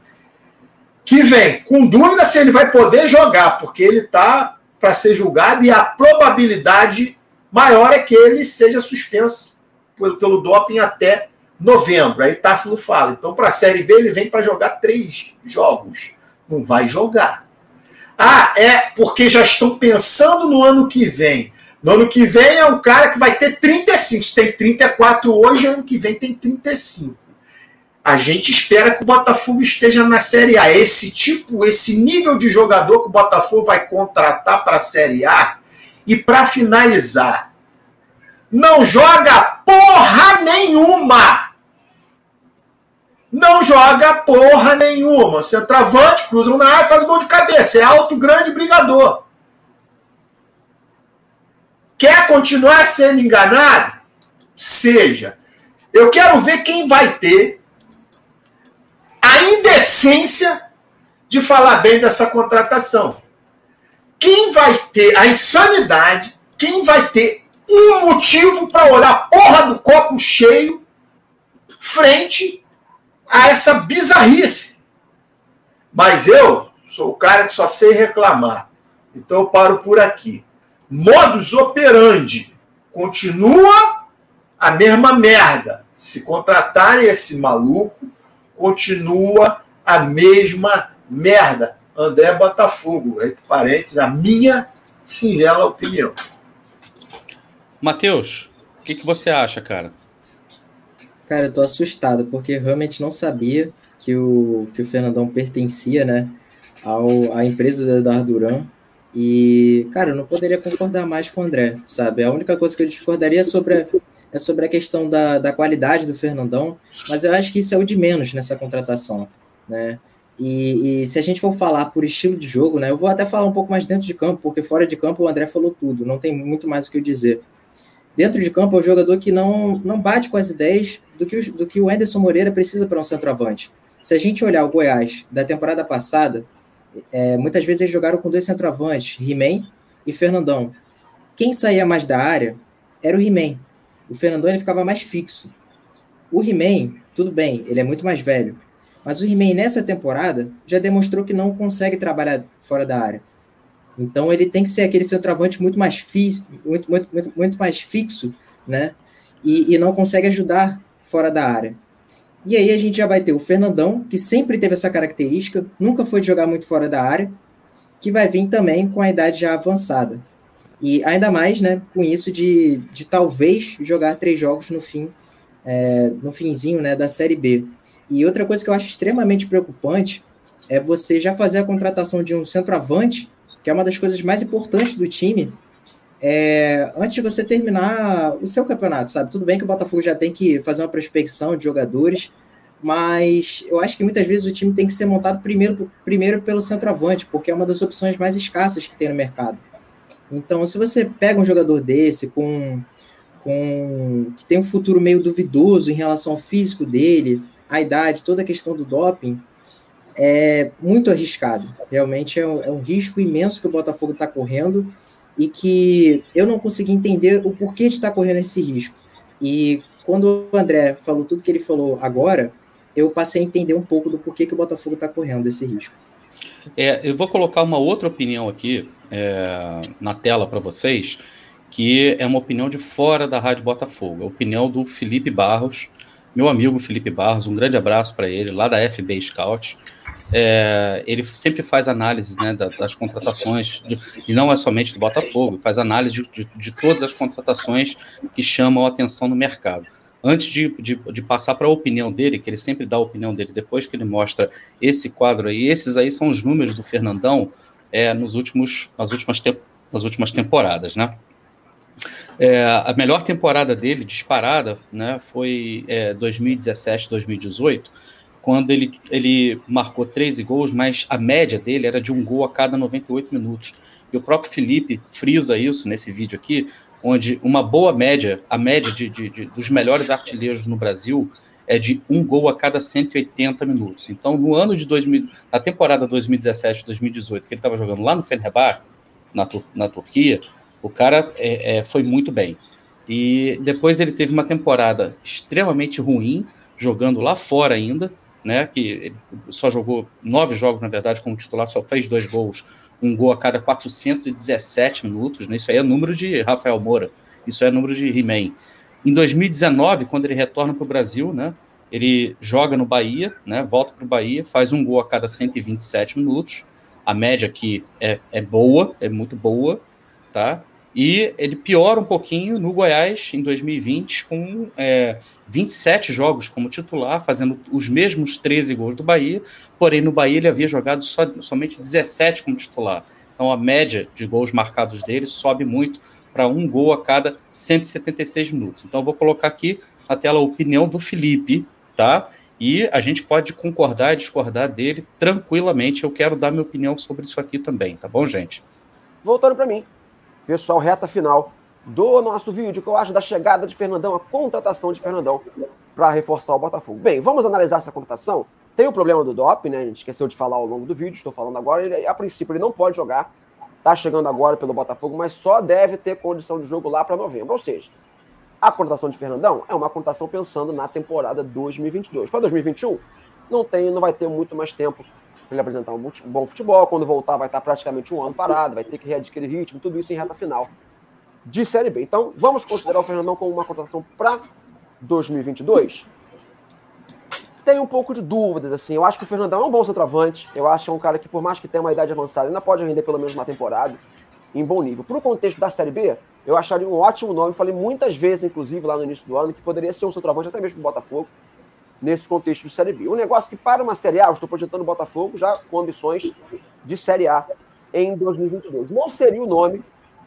que vem com dúvida se ele vai poder jogar, porque ele está para ser julgado e a probabilidade maior é que ele seja suspenso pelo, pelo doping até novembro. Aí Tássilo fala. Então, para a Série B, ele vem para jogar três jogos. Não vai jogar. Ah, é porque já estão pensando no ano que vem. No ano que vem é um cara que vai ter 35. Se tem 34 hoje, ano que vem tem 35 a gente espera que o Botafogo esteja na Série A. Esse tipo, esse nível de jogador que o Botafogo vai contratar para a Série A. E para finalizar, não joga porra nenhuma. Não joga porra nenhuma. Centroavante, cruza na área, faz gol de cabeça. É alto, grande, brigador. Quer continuar sendo enganado? Seja. Eu quero ver quem vai ter a indecência de falar bem dessa contratação. Quem vai ter a insanidade, quem vai ter um motivo para olhar a porra do copo cheio frente a essa bizarrice. Mas eu sou o cara que só sei reclamar. Então eu paro por aqui. Modus operandi continua a mesma merda. Se contratarem esse maluco, continua a mesma merda. André Botafogo, entre parênteses, a minha singela opinião. Matheus, o que, que você acha, cara? Cara, eu tô assustado, porque realmente não sabia que o, que o Fernandão pertencia, né, ao, à empresa do Eduardo Duran. E, cara, eu não poderia concordar mais com o André, sabe? A única coisa que eu discordaria é sobre a, é sobre a questão da, da qualidade do Fernandão, mas eu acho que isso é o de menos nessa contratação, né? E, e, se a gente for falar por estilo de jogo, né? Eu vou até falar um pouco mais dentro de campo, porque fora de campo o André falou tudo, não tem muito mais o que eu dizer. Dentro de campo é um jogador que não, não bate com as ideias do que, o, do que o Anderson Moreira precisa para um centroavante. Se a gente olhar o Goiás da temporada passada, é, muitas vezes eles jogaram com dois centroavantes, He-Man e Fernandão. Quem saía mais da área era o He-Man, o Fernandão ele ficava mais fixo. O He-Man, tudo bem, ele é muito mais velho, Mas o He-Man nessa temporada já demonstrou que não consegue trabalhar fora da área. Então ele tem que ser aquele centroavante muito mais, fi muito, muito, muito, muito mais fixo, né? E, e não consegue ajudar fora da área. E aí a gente já vai ter o Fernandão, que sempre teve essa característica, nunca foi jogar muito fora da área, que vai vir também com a idade já avançada. E ainda mais, né, com isso de, de talvez jogar três jogos no fim, é, no finzinho, né, da Série B. E outra coisa que eu acho extremamente preocupante é você já fazer a contratação de um centroavante, que é uma das coisas mais importantes do time, é, antes de você terminar o seu campeonato, sabe? Tudo bem que o Botafogo já tem que fazer uma prospecção de jogadores, mas eu acho que muitas vezes o time tem que ser montado primeiro, primeiro pelo centroavante, porque é uma das opções mais escassas que tem no mercado. Então, se você pega um jogador desse com, com que tem um futuro meio duvidoso em relação ao físico dele, a idade, toda a questão do doping, é muito arriscado. Realmente é um, é um risco imenso que o Botafogo está correndo e que eu não consegui entender o porquê de estar correndo esse risco. E quando o André falou tudo que ele falou agora, eu passei a entender um pouco do porquê que o Botafogo está correndo esse risco. É, eu vou colocar uma outra opinião aqui é, na tela para vocês, que é uma opinião de fora da Rádio Botafogo, a opinião do Felipe Barros, meu amigo Felipe Barros, um grande abraço para ele, lá da FB Scout é, ele sempre faz análise né, das contratações, de, e não é somente do Botafogo, faz análise de, de, de todas as contratações que chamam a atenção no mercado. Antes de, de, de passar para a opinião dele, que ele sempre dá a opinião dele depois que ele mostra esse quadro aí, esses aí são os números do Fernandão é, nos últimos, nas, últimas te, nas últimas temporadas, né? É, a melhor temporada dele, disparada, né, foi é, 2017, 2018, quando ele, ele marcou 13 gols, mas a média dele era de um gol a cada 98 minutos. E o próprio Felipe frisa isso nesse vídeo aqui, onde uma boa média, a média de, de, de, dos melhores artilheiros no Brasil é de um gol a cada 180 minutos. Então, no ano de 2000, na temporada 2017-2018, que ele estava jogando lá no Fenerbahçe, na, na Turquia, o cara é, é, foi muito bem. E depois ele teve uma temporada extremamente ruim, jogando lá fora ainda, né, que só jogou nove jogos, na verdade, como titular, só fez dois gols, um gol a cada 417 minutos, né, isso aí é número de Rafael Moura, isso é número de He-Man. Em 2019, quando ele retorna para o Brasil, né, ele joga no Bahia, né, volta para o Bahia, faz um gol a cada 127 minutos, a média aqui é, é boa, é muito boa, tá? E ele piora um pouquinho no Goiás em 2020, com é, 27 jogos como titular, fazendo os mesmos 13 gols do Bahia, porém no Bahia ele havia jogado só, somente 17 como titular. Então a média de gols marcados dele sobe muito para um gol a cada 176 minutos. Então eu vou colocar aqui na tela a opinião do Felipe, tá? E a gente pode concordar e discordar dele tranquilamente. Eu quero dar minha opinião sobre isso aqui também, tá bom, gente? Voltando para mim, pessoal, reta final do nosso vídeo, que eu acho da chegada de Fernandão, a contratação de Fernandão para reforçar o Botafogo. Bem, vamos analisar essa contratação. Tem o problema do DOP, né? A gente esqueceu de falar ao longo do vídeo, estou falando agora. Ele, a princípio, ele não pode jogar, tá chegando agora pelo Botafogo, mas só deve ter condição de jogo lá para novembro. Ou seja, a contratação de Fernandão é uma contratação pensando na temporada 2022. Para 2021, não tem, não vai ter muito mais tempo para ele apresentar um bom futebol. Quando voltar, vai estar praticamente um ano parado, vai ter que readquirir ritmo, tudo isso em reta final de Série B. Então, vamos considerar o Fernandão como uma contratação para 2022? Tem um pouco de dúvidas, assim. Eu acho que o Fernandão é um bom centroavante. Eu acho que é um cara que, por mais que tenha uma idade avançada, ainda pode render pelo menos uma temporada em bom nível. Para o contexto da Série B, eu acharia um ótimo nome. Falei muitas vezes, inclusive, lá no início do ano, que poderia ser um centroavante até mesmo do Botafogo, nesse contexto de Série B. Um negócio que, para uma Série A, eu estou projetando o Botafogo já com ambições de Série A em 2022. Não seria o nome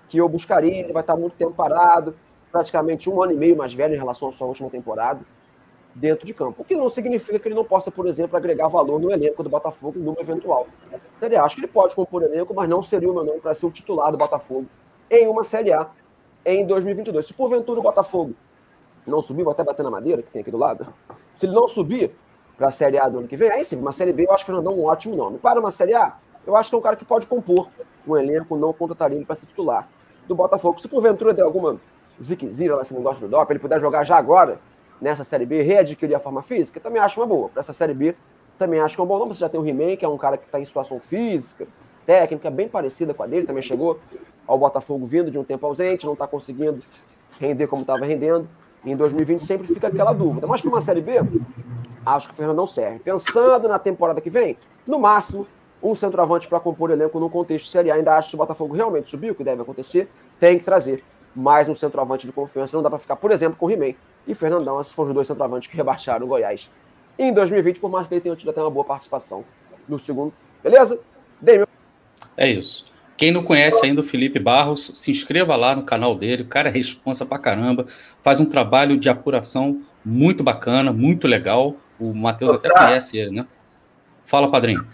que eu buscaria. Ele vai estar muito tempo parado, praticamente um ano e meio mais velho em relação à sua última temporada dentro de campo. O que não significa que ele não possa, por exemplo, agregar valor no elenco do Botafogo numa eventual. Série A. Acho que ele pode compor elenco, mas não seria o meu nome para ser o titular do Botafogo em uma Série A em 2022. Se porventura o Botafogo não subir, vou até bater na madeira que tem aqui do lado. Se ele não subir para a Série A do ano que vem, aí sim, uma Série B eu acho o Fernandão um ótimo nome. Para uma Série A, eu acho que é um cara que pode compor um elenco, não contrataria ele para ser titular do Botafogo. Se porventura der alguma ziquezira nesse negócio do DOP, ele puder jogar já agora, nessa Série B, readquirir a forma física, também acho uma boa. Para essa Série B, também acho que é um bom nome. Você já tem o He-Man, que é um cara que está em situação física, técnica, bem parecida com a dele, também chegou ao Botafogo vindo de um tempo ausente, não está conseguindo render como estava rendendo. Em 2020 sempre fica aquela dúvida. Mas para uma Série B, acho que o Fernandão serve. Pensando na temporada que vem, no máximo, um centroavante para compor elenco num contexto Série A. Ainda acho que se o Botafogo realmente subir, o que deve acontecer, tem que trazer mais um centroavante de confiança. Não dá para ficar, por exemplo, com o He-Man e Fernandão, esses foram os dois centroavantes que rebaixaram o Goiás em 2020, por mais que ele tenha tido até uma boa participação no segundo. Beleza? Dei meu... É isso. Quem não conhece ainda o Felipe Barros, se inscreva lá no canal dele. O cara é responsa pra caramba. Faz um trabalho de apuração muito bacana, muito legal. O Matheus até conhece ele, né? Fala, padrinho.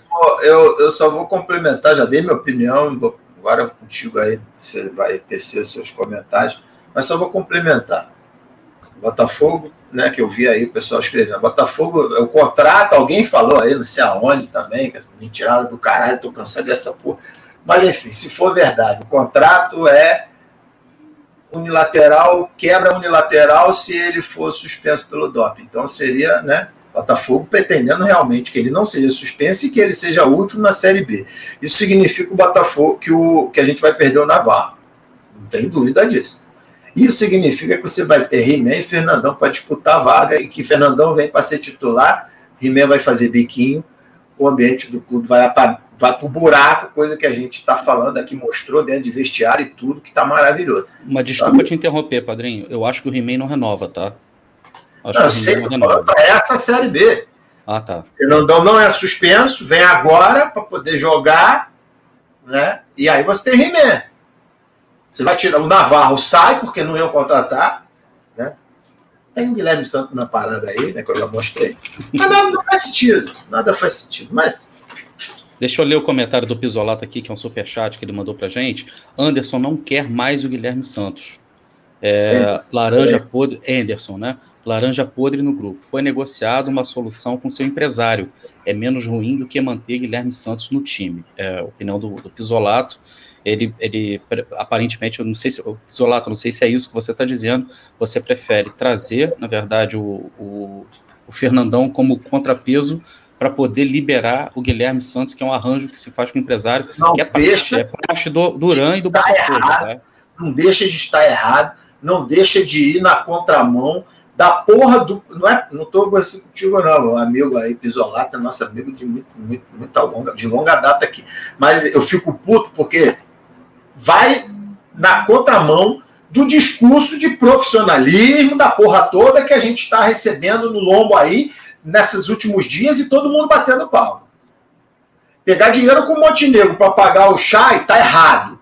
Eu, eu só vou complementar, já dei minha opinião. Vou, agora contigo aí, você vai tecer seus comentários. Mas só vou complementar. Botafogo, né, que eu vi aí o pessoal escrevendo. Botafogo, o contrato, alguém falou aí, não sei aonde também, que é mentirada do caralho, tô cansado dessa porra mas, enfim, se for verdade, o contrato é unilateral, quebra unilateral se ele for suspenso pelo doping. Então seria, né, Botafogo pretendendo realmente que ele não seja suspenso e que ele seja último na Série B. Isso significa o Botafogo que, o, que a gente vai perder o Navarro. Não tem dúvida disso. Isso significa que você vai ter Rimé e Fernandão para disputar a vaga e que Fernandão vem para ser titular, Rimé vai fazer biquinho, o ambiente do clube vai vai pro buraco, coisa que a gente está falando aqui, mostrou dentro de vestiário e tudo, que está maravilhoso. Uma desculpa te interromper, padrinho. Eu acho que o He-Man não renova, tá? Acho não, que não renova. Essa série B. Ah, tá. Fernandão não é suspenso, vem agora para poder jogar, né? E aí você tem He-Man. Você vai tirar o Navarro, sai, porque não iam contratar, né? Tem o Guilherme Santos na parada aí, né? Que eu já mostrei. Mas nada, não faz sentido. Nada faz sentido. Mas Deixa eu ler o comentário do Pisolato aqui, que é um superchat que ele mandou pra gente. Anderson não quer mais o Guilherme Santos. É, laranja podre, Anderson, né? Laranja podre no grupo. Foi negociado uma solução com seu empresário. É menos ruim do que manter Guilherme Santos no time. É a opinião do, do Pisolato. Ele, ele aparentemente, eu não sei se, Pisolato, não sei se é isso que você está dizendo. Você prefere trazer, na verdade, o, o, o Fernandão como contrapeso para poder liberar o Guilherme Santos, que é um arranjo que se faz com o empresário, não que é deixa, parte, é parte do Duran e do Botafogo. Tá? Não deixa de estar errado, não deixa de ir na contramão da porra do. Não, é, não tô assim contigo, não, amigo aí, Pisolata, nosso amigo de muito, muito, muita longa, de longa data aqui. Mas eu fico puto porque vai na contramão do discurso de profissionalismo da porra toda que a gente está recebendo no lombo aí nesses últimos dias e todo mundo batendo palma. Pegar dinheiro com o Montenegro para pagar o Chay tá errado.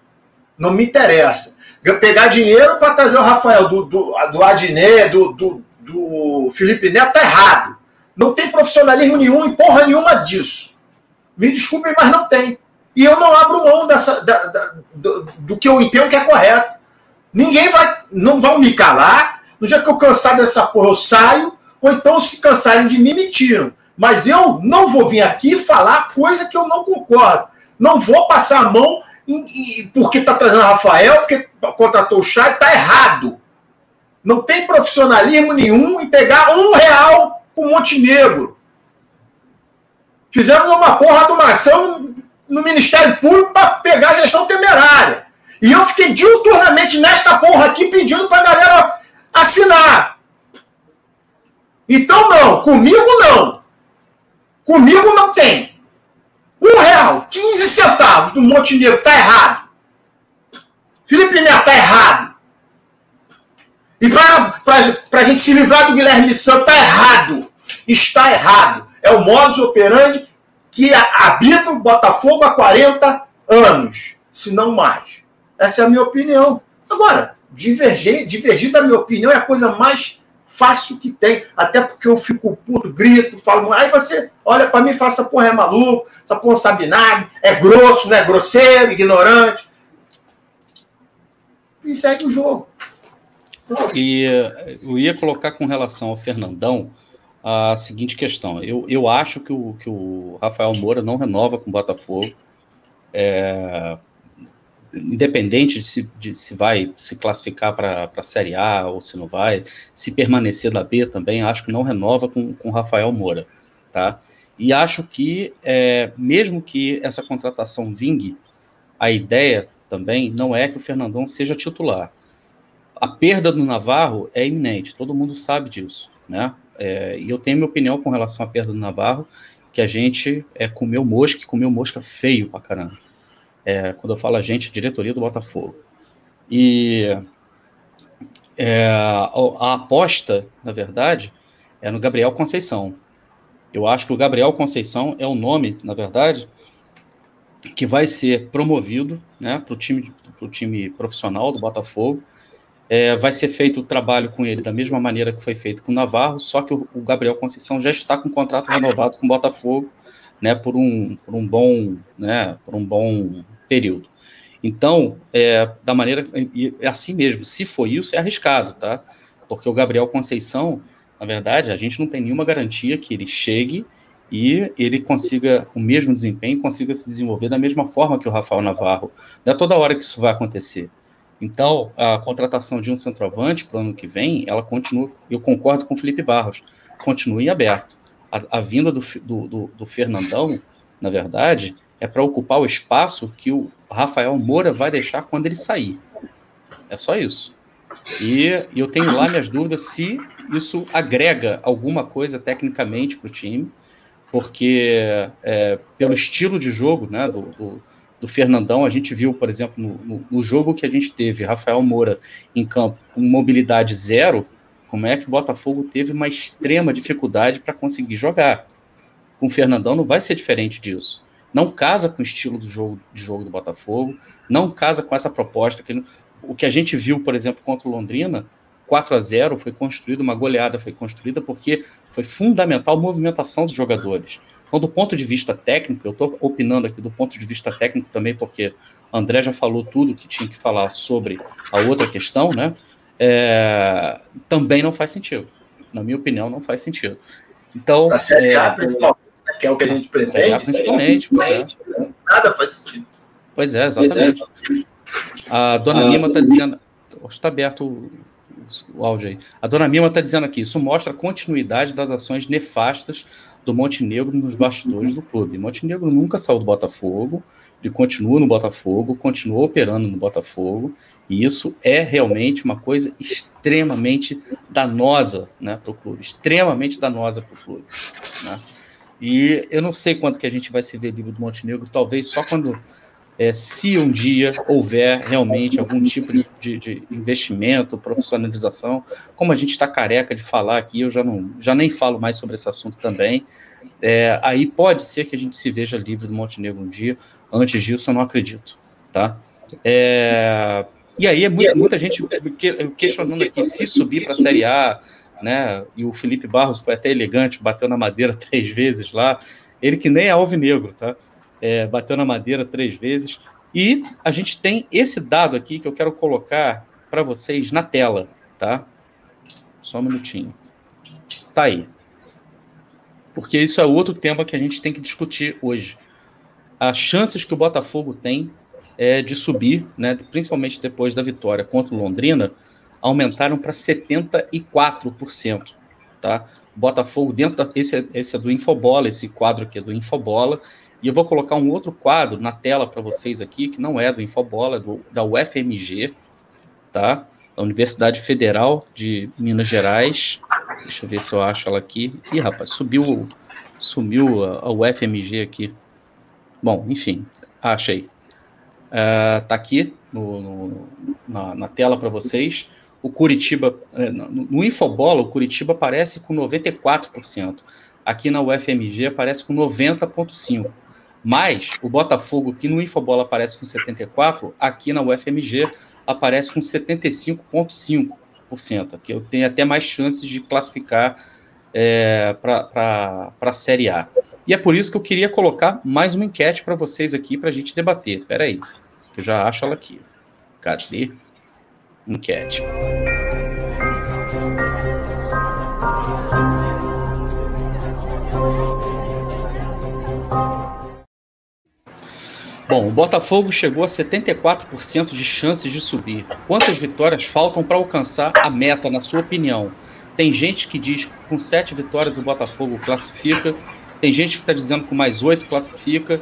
Não me interessa. Pegar dinheiro para trazer o Rafael do, do, do Adnet, do, do, do Felipe Neto, tá errado. Não tem profissionalismo nenhum e porra nenhuma disso. Me desculpem, mas não tem. E eu não abro mão dessa, da, da, do, do, que eu entendo que é correto. Ninguém vai. Não vão me calar. No dia que eu cansar dessa porra, eu saio ou então se cansarem de mim, me tiram. Mas eu não vou vir aqui falar coisa que eu não concordo. Não vou passar a mão em, em, porque está trazendo Rafael, porque contratou o Chay, está errado. Não tem profissionalismo nenhum em pegar um real com Montenegro. Fizemos uma porra de uma ação no Ministério Público para pegar a gestão temerária. E eu fiquei diuturnamente nesta porra aqui pedindo para a galera assinar. Então, não, comigo não. Comigo não tem. Um real, 15 centavos do Montenegro tá errado. Felipe Neto tá errado. E para a gente se livrar do Guilherme Santos, tá errado. Está errado. É o modus operandi que habita o Botafogo há 40 anos, se não mais. Essa é a minha opinião. Agora, divergir, divergir da minha opinião é a coisa mais fácil que tem, até porque eu fico puto, grito, falo, aí você olha para mim e fala, essa porra é maluco, essa porra sabe nada, é grosso, né, grosseiro, ignorante. E segue o jogo. E eh, eu ia colocar com relação ao Fernandão a seguinte questão. Eu, eu acho que o, que o Rafael Moura não renova com o Botafogo. É, independente de se, de se vai se classificar para a Série A ou se não vai, se permanecer da B também, acho que não renova com o Rafael Moura. tá? E acho que, é, mesmo que essa contratação vingue, a ideia também não é que o Fernandão seja titular. A perda do Navarro é iminente, todo mundo sabe disso, né? É, e eu tenho minha opinião com relação à perda do Navarro, que a gente é, comeu mosca, comeu mosca feio pra caramba. É, quando eu falo a gente, diretoria do Botafogo. E é, a, a, aposta, na verdade, é no Gabriel Conceição. Eu acho que o Gabriel Conceição é o nome, na verdade, que vai ser promovido né, para o time, time profissional do Botafogo. É, vai ser feito o trabalho com ele da mesma maneira que foi feito com o Navarro, só que o, o Gabriel Conceição já está com contrato renovado com o Botafogo né, por, um, por um bom né, por um bom período. Então, é, da maneira é assim mesmo, se for isso, é arriscado, tá? Porque o Gabriel Conceição, na verdade, a gente não tem nenhuma garantia que ele chegue e ele consiga o mesmo desempenho, consiga se desenvolver da mesma forma que o Rafael Navarro. Não é toda hora que isso vai acontecer. Então, a contratação de um centroavante para o ano que vem, ela continua, eu concordo com o Felipe Barros, continue aberto. A, a vinda do, do, do, Fernandão, na verdade, é para ocupar o espaço que o Rafael Moura vai deixar quando ele sair. É só isso. E, e eu tenho lá minhas dúvidas se isso agrega alguma coisa tecnicamente para o time porque é, pelo estilo de jogo né, do, do, do, Fernandão, a gente viu, por exemplo, no, no, no, jogo que a gente teve, Rafael Moura em campo com mobilidade zero, como é que o Botafogo teve uma extrema dificuldade para conseguir jogar. Com o Fernandão não vai ser diferente disso. Não casa com o estilo do jogo, de jogo do Botafogo, não casa com essa proposta. Que, o que a gente viu, por exemplo, contra o Londrina, 4 a 0 foi construída, uma goleada foi construída porque foi fundamental a movimentação dos jogadores. Então, do ponto de vista técnico, eu estou opinando aqui do ponto de vista técnico também, porque André já falou tudo que tinha que falar sobre a outra questão, né? É, também não faz sentido. Na minha opinião, não faz sentido. Então. A Série A, é, principalmente, né, que é o que a gente pretende. A principalmente. É. Nada faz sentido. Pois é, exatamente. A dona Lima está dizendo. Está aberto o áudio aí. A dona Mima está dizendo aqui: isso mostra a continuidade das ações nefastas do Montenegro nos bastidores do clube. Montenegro nunca saiu do Botafogo, ele continua no Botafogo, continua operando no Botafogo, e isso é realmente uma coisa extremamente danosa né, para o clube, extremamente danosa para o clube. Né? E eu não sei quando que a gente vai se ver livre do Montenegro, talvez só quando é, se um dia houver realmente algum tipo de, de, de investimento, profissionalização, como a gente está careca de falar aqui, eu já, não, já nem falo mais sobre esse assunto também. É, aí pode ser que a gente se veja livre do Montenegro um dia. Antes disso, eu não acredito. Tá? É, e aí é muita, muita gente questionando aqui se subir para a Série A, né? E o Felipe Barros foi até elegante, bateu na madeira <laughs> três vezes lá. Ele que nem é alvinegro, tá? É, bateu na madeira três vezes. E a gente tem esse dado aqui que eu quero colocar para vocês na tela, tá? Só um minutinho. Tá aí. Porque isso é outro tema que a gente tem que discutir hoje. As chances que o Botafogo tem é, de subir, né, principalmente depois da vitória contra o Londrina, aumentaram para 74%. Tá? Botafogo, dentro da, esse, é, esse é do Infobola, esse quadro aqui é do Infobola, e eu vou colocar um outro quadro na tela para vocês aqui, que não é do Infobola, é do, da UFMG, tá? Da Universidade Federal de Minas Gerais. Deixa eu ver se eu acho ela aqui. Ih, rapaz, subiu, sumiu a, a UFMG aqui. Bom, enfim, achei. Uh, tá aqui no, no, na, na, tela para vocês. O Curitiba, é, no, no Infobola, o Curitiba aparece com 94%. Aqui na UFMG aparece com 90,5%. Mas o Botafogo, que no Infobola aparece com 74%, aqui na UFMG aparece com 75,5%. Aqui eu tenho até mais chances de classificar é, para a Série A. E é por isso que eu queria colocar mais uma enquete para vocês aqui para a gente debater. Espera aí, eu já acho ela aqui. Cadê? Enquete. Bom, o Botafogo chegou a 74% de chances de subir. Quantas vitórias faltam para alcançar a meta, na sua opinião? Tem gente que diz que com sete vitórias o Botafogo classifica Tem gente que está dizendo que com mais oito classifica.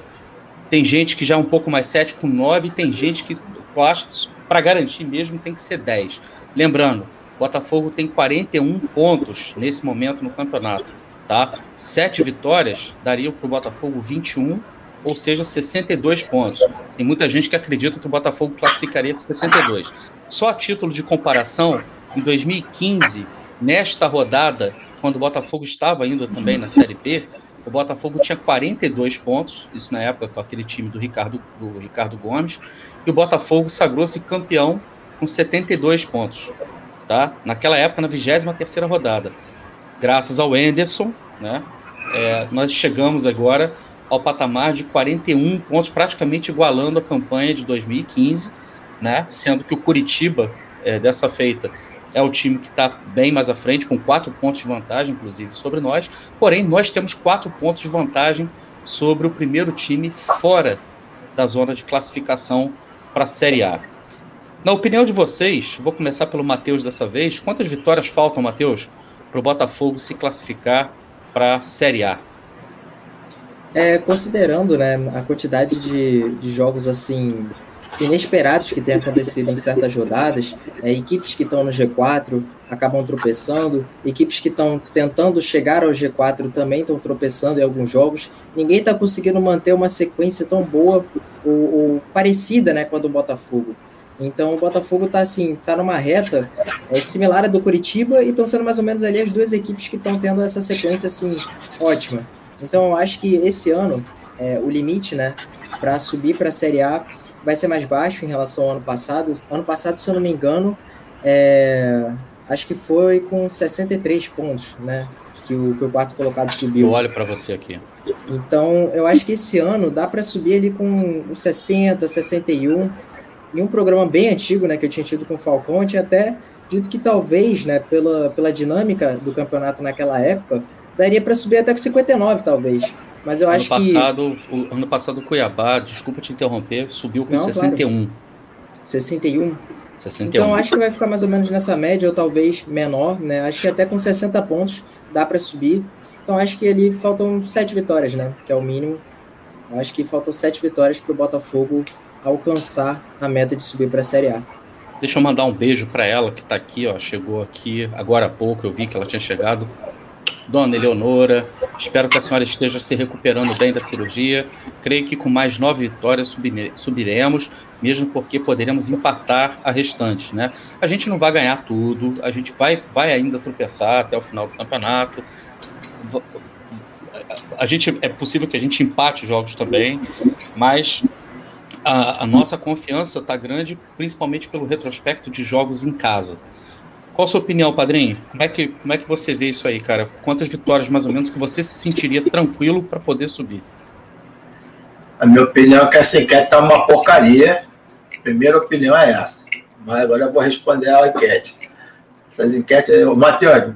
Tem gente que já é um pouco mais sete com nove. Tem gente que eu acho que para garantir mesmo tem que ser 10. Lembrando, Botafogo tem 41 pontos nesse momento no campeonato. Tá? Sete vitórias dariam para o Botafogo 21, ou seja, 62 pontos. Tem muita gente que acredita que o Botafogo classificaria com 62. Só a título de comparação, em 2015, nesta rodada, quando o Botafogo estava ainda também na Série B, o Botafogo tinha 42 pontos, isso na época com aquele time do Ricardo, do Ricardo Gomes, e o Botafogo sagrou-se campeão com 72 pontos, tá? Naquela época, na 23ª rodada. Graças ao Enderson, né? É, nós chegamos agora ao patamar de 41 pontos, praticamente igualando a campanha de 2015, né? Sendo que o Curitiba, é, dessa feita, é o time que está bem mais à frente, com quatro pontos de vantagem, inclusive, sobre nós. Porém, nós temos quatro pontos de vantagem sobre o primeiro time fora da zona de classificação para a Série A. Na opinião de vocês, vou começar pelo Matheus dessa vez. Quantas vitórias faltam, Matheus, para o Botafogo se classificar para a Série A? É, considerando né, a quantidade de, de jogos assim inesperados que têm acontecido em certas rodadas, é, equipes que estão no G4 acabam tropeçando, equipes que estão tentando chegar ao G4 também estão tropeçando em alguns jogos. Ninguém está conseguindo manter uma sequência tão boa ou, ou, parecida né, com a do Botafogo. Então o Botafogo está assim, tá numa reta é, similar à do Curitiba e estão sendo mais ou menos ali as duas equipes que estão tendo essa sequência assim ótima. Então eu acho que esse ano é, o limite, né, para subir para a Série A vai ser mais baixo em relação ao ano passado. Ano passado, se eu não me engano, é, acho que foi com 63 pontos, né? Que o, que o quarto colocado subiu. Eu olho para você aqui. Então, eu acho que esse ano dá para subir ali com 60, 61. Em um programa bem antigo, né, que eu tinha tido com o Falcão, eu tinha até dito que talvez, né, pela, pela dinâmica do campeonato naquela época, daria para subir até com 59, talvez. Mas eu ano acho passado, que. O, ano passado o Cuiabá, desculpa te interromper, subiu com Não, 61. Claro. 61? 61. Então acho que vai ficar mais ou menos nessa média, ou talvez menor, né? Acho que até com 60 pontos dá para subir. Então acho que ali faltam sete vitórias, né? Que é o mínimo. Acho que faltam sete vitórias para o Botafogo alcançar a meta de subir para a Série A. Deixa eu mandar um beijo para ela que está aqui, ó. Chegou aqui agora há pouco, eu vi que ela tinha chegado. Dona Eleonora, espero que a senhora esteja se recuperando bem da cirurgia. Creio que com mais nove vitórias subiremos, mesmo porque poderemos empatar a restante, né? A gente não vai ganhar tudo, a gente vai, vai ainda tropeçar até o final do campeonato. A gente é possível que a gente empate jogos também, mas a, a nossa confiança está grande, principalmente pelo retrospecto de jogos em casa. Qual a sua opinião, padrinho? Como é que, como é que você vê isso aí, cara? Quantas vitórias mais ou menos que você se sentiria tranquilo para poder subir? A minha opinião é que essa enquete tá uma porcaria. Primeira opinião é essa. Mas agora eu vou responder a enquete. Essas enquetes. Matheus,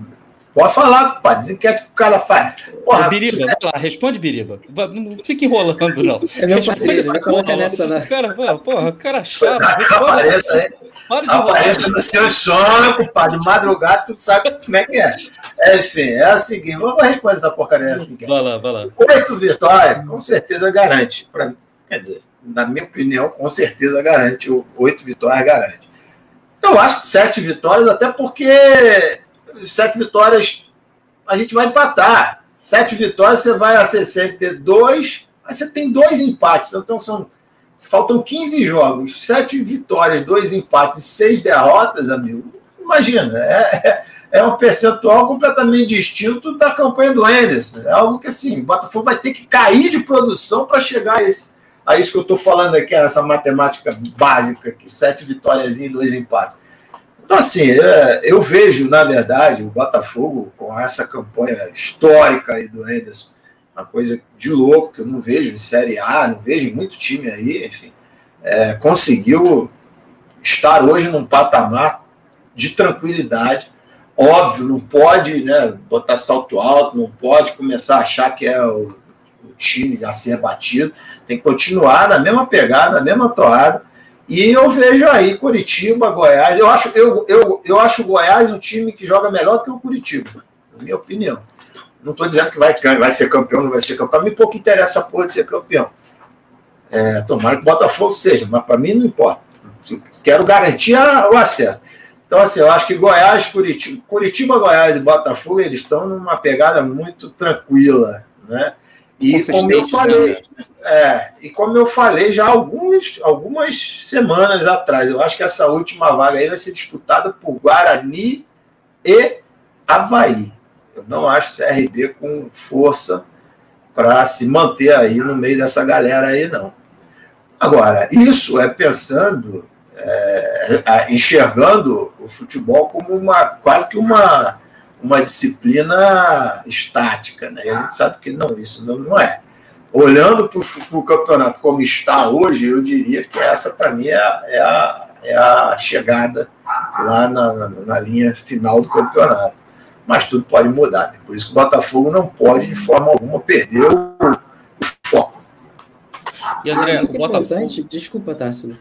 pode falar, compadre. As enquetes que o cara faz. Porra, Biriba, vai lá, responde, Biriba. Não fica enrolando, não. <laughs> É meu padrinho, não coloca nessa, não. Cara, porra, cara chato. Apareça aí. Apareça no seu sono, compadre. Madrugada, tu sabe como é que é. é enfim, é o seguinte, vamos responder essa porcaria assim. Vai lá, vai lá. Oito vitórias, com certeza garante. Pra, quer dizer, na minha opinião, com certeza garante. Oito vitórias garante. Eu acho que sete vitórias, até porque sete vitórias a gente vai empatar. Sete vitórias, você vai a 62, aí você tem dois empates. Então são Faltam 15 jogos, 7 vitórias, 2 empates, 6 derrotas, amigo. Imagina, é, é um percentual completamente distinto da campanha do Anderson. É algo que assim, o Botafogo vai ter que cair de produção para chegar a, esse, a isso que eu estou falando aqui, essa matemática básica, que sete vitórias e dois empates. Então, assim, é, eu vejo, na verdade, o Botafogo com essa campanha histórica aí do Anderson uma coisa de louco que eu não vejo em Série A, não vejo muito time aí, enfim, é, conseguiu estar hoje num patamar de tranquilidade. Óbvio, não pode né, botar salto alto, não pode começar a achar que é o, o time a ser batido, tem que continuar na mesma pegada, na mesma toada. E eu vejo aí Curitiba, Goiás. Eu acho, eu, eu, eu acho o Goiás um time que joga melhor do que o Curitiba, na minha opinião. Não estou dizendo que vai, vai ser campeão, não vai ser campeão. Para mim, pouco interessa a porra de ser campeão. É, tomara que o Botafogo seja, mas para mim não importa. Quero garantir o acesso. Então, assim, eu acho que Goiás, Curitiba, Curitiba, Goiás e Botafogo, eles estão numa pegada muito tranquila, né? E como eu falei, né? é, e como eu falei já alguns, algumas semanas atrás, eu acho que essa última vaga aí vai ser disputada por Guarani e Havaí. Eu não acho o CRB com força para se manter aí no meio dessa galera aí, não. Agora, isso é pensando, é, enxergando o futebol como uma quase que uma, uma disciplina estática, né? E a gente sabe que não, isso não, não é. Olhando para o campeonato como está hoje, eu diria que essa, para mim, é a, é, a, é a chegada lá na, na linha final do campeonato. Mas tudo pode mudar. Né? Por isso que o Botafogo não pode, de forma alguma, perder o, e André, é muito importante, desculpa, Tássilo.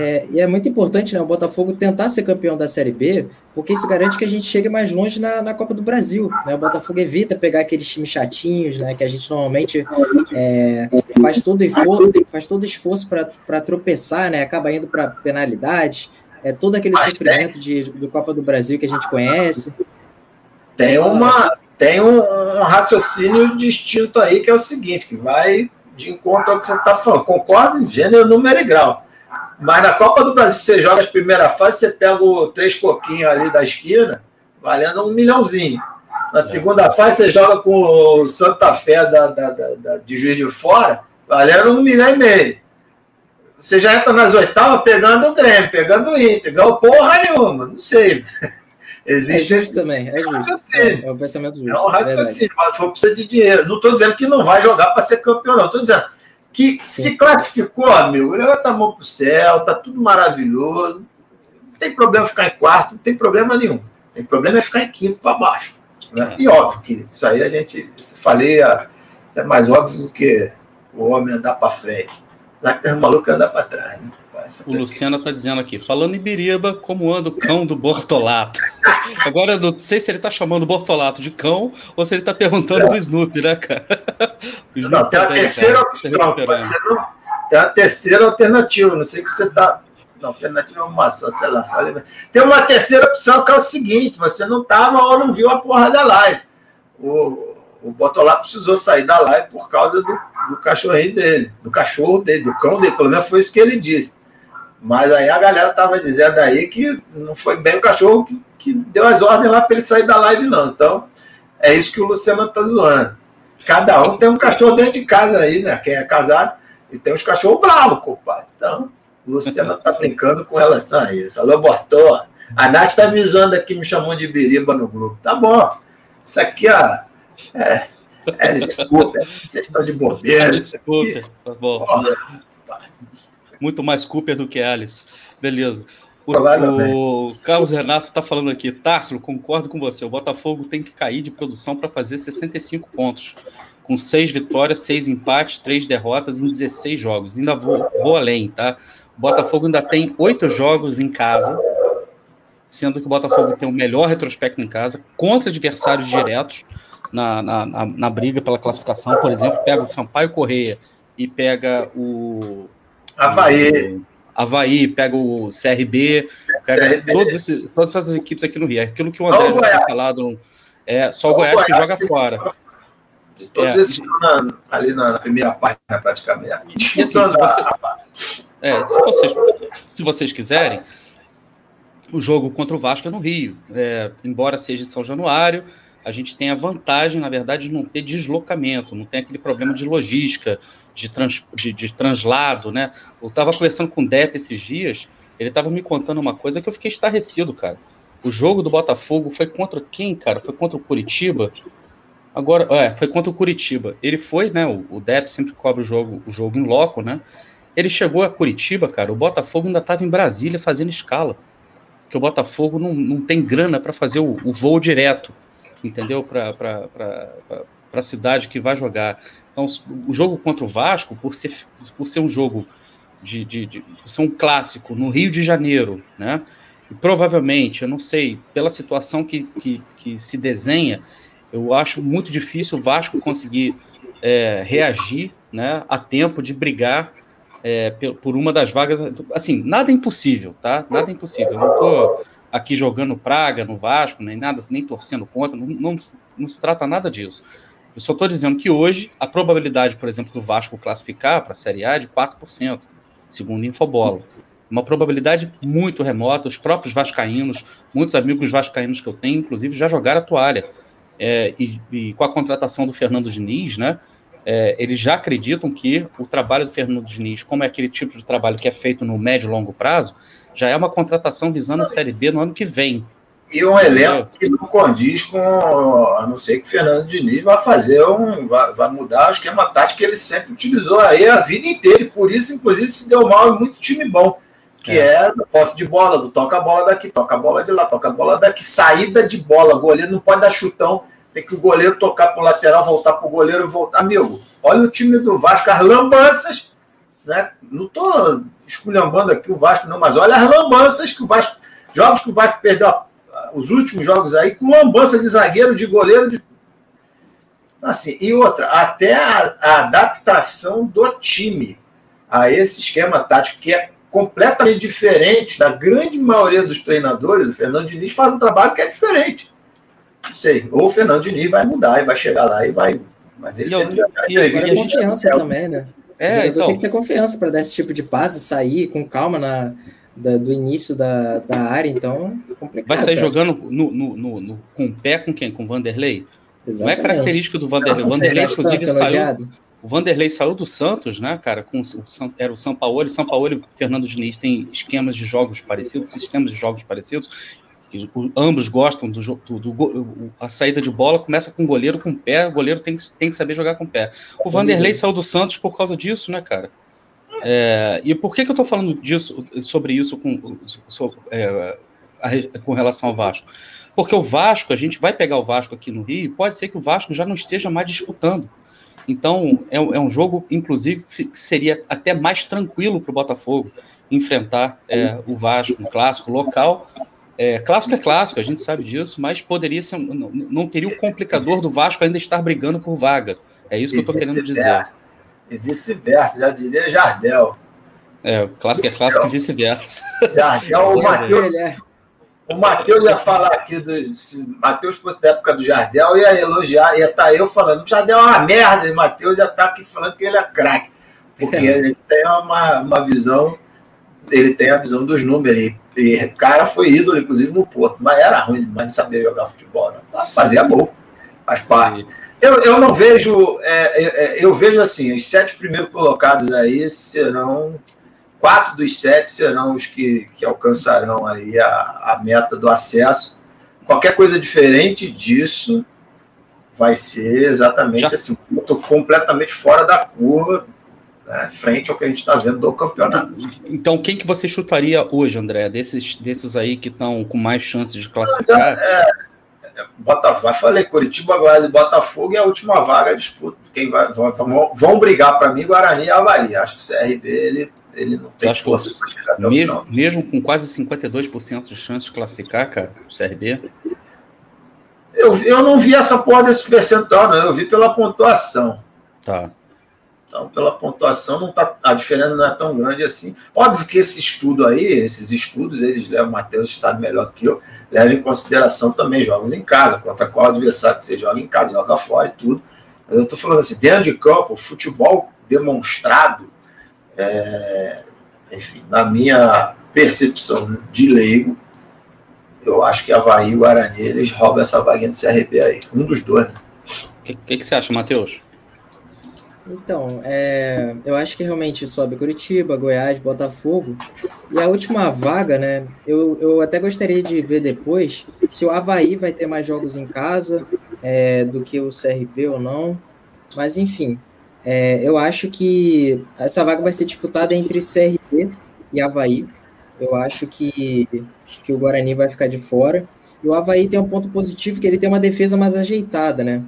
É, e é muito importante né, o Botafogo tentar ser campeão da Série B, porque isso garante que a gente chegue mais longe na, na Copa do Brasil. Né? O Botafogo evita pegar aqueles times chatinhos, né? Que a gente normalmente é, faz todo esforço, faz todo esforço para tropeçar, né? Acaba indo para penalidades. É todo aquele Mas sofrimento tem. de, do Copa do Brasil que a gente conhece. Tem uma tem um, um raciocínio distinto aí que é o seguinte, que vai de encontro ao que você está falando. Concordo em gênero, número e grau. Mas na Copa do Brasil, você joga as primeiras fases, você pega o três coquinhos ali da esquina, valendo um milhãozinho. Na segunda fase, você joga com o Santa Fé da, da, da, da de Juiz de Fora, valendo um milhão e meio. Você já entra nas oitavas pegando o Grêmio, pegando o Inter. Ganhou porra nenhuma, não sei. Existe é também, é justo. É, é um pensamento justo. É um raciocínio, mas for precisa de dinheiro. Não estou dizendo que não vai jogar para ser campeão, não. Estou dizendo que Sim. se classificou, amigo, levanta a mão para o céu, tá tudo maravilhoso. Não tem problema ficar em quarto, não tem problema nenhum. Tem problema é ficar em quinto para baixo. Né? E óbvio que isso aí a gente falei, é mais óbvio do que o homem andar para frente. Lá que tem um maluco que anda para trás, né? O Luciano está dizendo aqui, falando em Biriba, como anda o cão do Bortolato? <laughs> Agora eu não sei se ele está chamando o Bortolato de cão ou se ele está perguntando do Snoopy, né, cara? Snoopy <laughs> não, tem a terceira cara, opção, não, tem a terceira alternativa, não sei que você está... Não, alternativa é uma só, sei lá. Falei, tem uma terceira opção que é o seguinte, você não estava ou não viu a porra da live. O, o Bortolato precisou sair da live por causa do, do cachorrinho dele, do cachorro dele, do cão dele, pelo menos foi isso que ele disse. Mas aí a galera tava dizendo aí que não foi bem o cachorro que, que deu as ordens lá para ele sair da live, não. Então, é isso que o Luciano tá zoando. Cada um tem um cachorro dentro de casa aí, né? Quem é casado, e tem uns cachorros bravos, compadre. Então, o Luciano tá brincando com relação a isso. Alô, Bortó. A Nath tá me zoando aqui, me chamou de biriba no grupo. Tá bom. Isso aqui, ó. É. É, desculpa. Vocês estão de bobeira. Desculpa. Tá bom muito mais Cooper do que Alice. Beleza. O, o Carlos Renato está falando aqui, Társilo, concordo com você. O Botafogo tem que cair de produção para fazer 65 pontos, com seis vitórias, seis empates, três derrotas em 16 jogos. Ainda vou, vou além, tá? O Botafogo ainda tem oito jogos em casa, sendo que o Botafogo tem o melhor retrospecto em casa, contra adversários diretos na, na, na, na briga pela classificação. Por exemplo, pega o Sampaio Correia e pega o Havaí. Havaí, pega o CRB, pega CRB. Todos esses, todas essas equipes aqui no Rio. É aquilo que o André já tinha falado. É só, só o Goiás, Goiás que joga que... fora. Todos é. esses na, ali na primeira parte, né, praticamente. Assim, se, você, é, se, vocês, se vocês quiserem, o jogo contra o Vasco é no Rio. É, embora seja em São Januário, a gente tem a vantagem, na verdade, de não ter deslocamento, não tem aquele problema de logística, de, trans, de, de translado, né? Eu estava conversando com o Depp esses dias, ele estava me contando uma coisa que eu fiquei estarrecido, cara. O jogo do Botafogo foi contra quem, cara? Foi contra o Curitiba? Agora, é, foi contra o Curitiba. Ele foi, né? O, o Depp sempre cobre o jogo, o jogo em loco, né? Ele chegou a Curitiba, cara. O Botafogo ainda estava em Brasília fazendo escala. Porque o Botafogo não, não tem grana para fazer o, o voo direto entendeu? Para a cidade que vai jogar. Então, o jogo contra o Vasco, por ser, por ser um jogo de, de, de por ser um clássico no Rio de Janeiro, né? E provavelmente, eu não sei, pela situação que, que, que se desenha, Eu acho muito difícil o Vasco conseguir é, reagir né, a tempo de brigar é, por uma das vagas. Assim, nada é impossível, tá? Nada é impossível. Eu não estou aqui jogando praga no Vasco, nem nada, nem torcendo contra, não, não, não se trata nada disso. Eu só estou dizendo que hoje a probabilidade, por exemplo, do Vasco classificar para a Série A é de 4%, segundo Infobola. Uma probabilidade muito remota. Os próprios vascaínos, muitos amigos vascaínos que eu tenho, inclusive, já jogaram a toalha. É, e, e, com a contratação do Fernando Diniz, né, é, eles já acreditam que o trabalho do Fernando Diniz, como é aquele tipo de trabalho que é feito no médio e longo prazo, já é uma contratação visando a Série B no ano que vem. E um elenco que não condiz com, a não ser que o Fernando Diniz vai fazer um. vai, vai mudar o esquema tático que ele sempre utilizou aí a vida inteira. E por isso, inclusive, se deu mal em muito time bom. Que é, é da posse de bola, do toca a bola daqui, toca a bola de lá, toca a bola daqui, saída de bola. O goleiro não pode dar chutão, tem que o goleiro tocar para o lateral, voltar para o goleiro e voltar. Amigo, olha o time do Vasco, as lambanças, né? Não estou esculhambando aqui o Vasco, não, mas olha as lambanças que o Vasco. Jogos que o Vasco perdeu a os últimos jogos aí com lambança de zagueiro, de goleiro, de assim. E outra, até a, a, adaptação do time a esse esquema tático que é completamente diferente da grande maioria dos treinadores. O Fernando Diniz faz um trabalho que é diferente. Não sei, ou o Fernando Diniz vai mudar e vai chegar lá e vai. Mas ele e, tem e, e, confiança também, né? É, o jogador então... tem que ter confiança para dar esse tipo de passe, sair com calma na, da, do início da, da área, então é complicado. Vai sair cara. jogando no, no, no, no, com o pé com quem? Com o Vanderlei? Exatamente. Não é característica do Vanderlei. O Vanderlei, inclusive, saiu. O Vanderlei saiu do Santos, né, cara? Com o, era o São Paulo. E São Paulo e Fernando Diniz têm esquemas de jogos parecidos, sistemas de jogos parecidos. Que ambos gostam do, do, do, a saída de bola começa com o goleiro com o pé, o goleiro tem, tem que saber jogar com o pé. O Vanderlei saiu do Santos por causa disso, né, cara? É, e por que, que eu estou falando disso, sobre isso com, sobre, é, a, com relação ao Vasco? Porque o Vasco, a gente vai pegar o Vasco aqui no Rio, pode ser que o Vasco já não esteja mais disputando. Então, é, é um jogo, inclusive, que seria até mais tranquilo para o Botafogo enfrentar é, o Vasco, um clássico local. É, clássico é clássico, a gente sabe disso, mas poderia ser. Não, não teria o complicador do Vasco ainda estar brigando por vaga. É isso que eu estou querendo dizer e vice-versa, já diria Jardel. É, clássico é clássico e vice-versa. Jardel, o Matheus. O Matheus ia falar aqui, do, se Matheus fosse da época do Jardel, ia elogiar, ia estar tá eu falando, o Jardel é uma merda, e o Matheus ia estar tá aqui falando que ele é craque. Porque <laughs> ele tem uma, uma visão, ele tem a visão dos números. E, e o cara foi ídolo, inclusive, no Porto, mas era ruim demais de saber jogar futebol. Né? Fazia gol, faz parte. Eu, eu não vejo, é, é, é, eu vejo assim, os sete primeiros colocados aí serão, quatro dos sete serão os que, que alcançarão aí a, a meta do acesso. Qualquer coisa diferente disso vai ser exatamente Já. assim, completamente fora da curva, né, frente ao que a gente está vendo do campeonato. Então, quem que você chutaria hoje, André, desses, desses aí que estão com mais chances de classificar? É, Botafogo, falei, Curitiba, Goiás e Botafogo e a última vaga disputa. Quem vai, vão, vão brigar para mim, Guarani e Havaí. Acho que o CRB ele, ele não tem força para chegar mesmo, mesmo com quase 52% de chance de classificar, cara, o CRB. Eu, eu não vi essa porra desse percentual, não. Eu vi pela pontuação. Tá. Então, pela pontuação, não tá, a diferença não é tão grande assim. Óbvio que esse estudo aí, esses estudos, eles levam, o Matheus sabe melhor do que eu, levam em consideração também jogos em casa, contra qual adversário que você joga em casa, joga fora e tudo. Mas eu estou falando assim, dentro de campo, futebol demonstrado, é, enfim, na minha percepção de leigo, eu acho que Havaí e Guarani, eles roubam essa vaguinha do CRB aí. Um dos dois, né? O que, que, que você acha, Matheus? Então, é, eu acho que realmente sobe Curitiba, Goiás, Botafogo. E a última vaga, né? Eu, eu até gostaria de ver depois se o Havaí vai ter mais jogos em casa é, do que o CRB ou não. Mas, enfim, é, eu acho que essa vaga vai ser disputada entre CRB e Havaí. Eu acho que, que o Guarani vai ficar de fora. E o Havaí tem um ponto positivo que ele tem uma defesa mais ajeitada, né?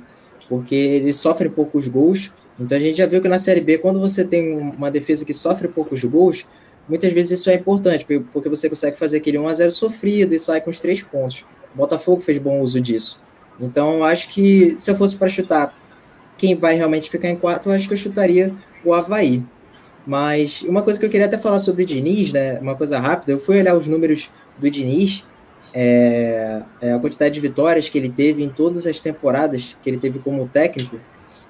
Porque ele sofre poucos gols então a gente já viu que na Série B, quando você tem uma defesa que sofre poucos gols, muitas vezes isso é importante, porque você consegue fazer aquele 1x0 sofrido e sai com os três pontos. O Botafogo fez bom uso disso. Então, acho que se eu fosse para chutar quem vai realmente ficar em quarto, acho que eu chutaria o Havaí. Mas uma coisa que eu queria até falar sobre o Diniz, né? Uma coisa rápida, eu fui olhar os números do Diniz, é, é, a quantidade de vitórias que ele teve em todas as temporadas que ele teve como técnico.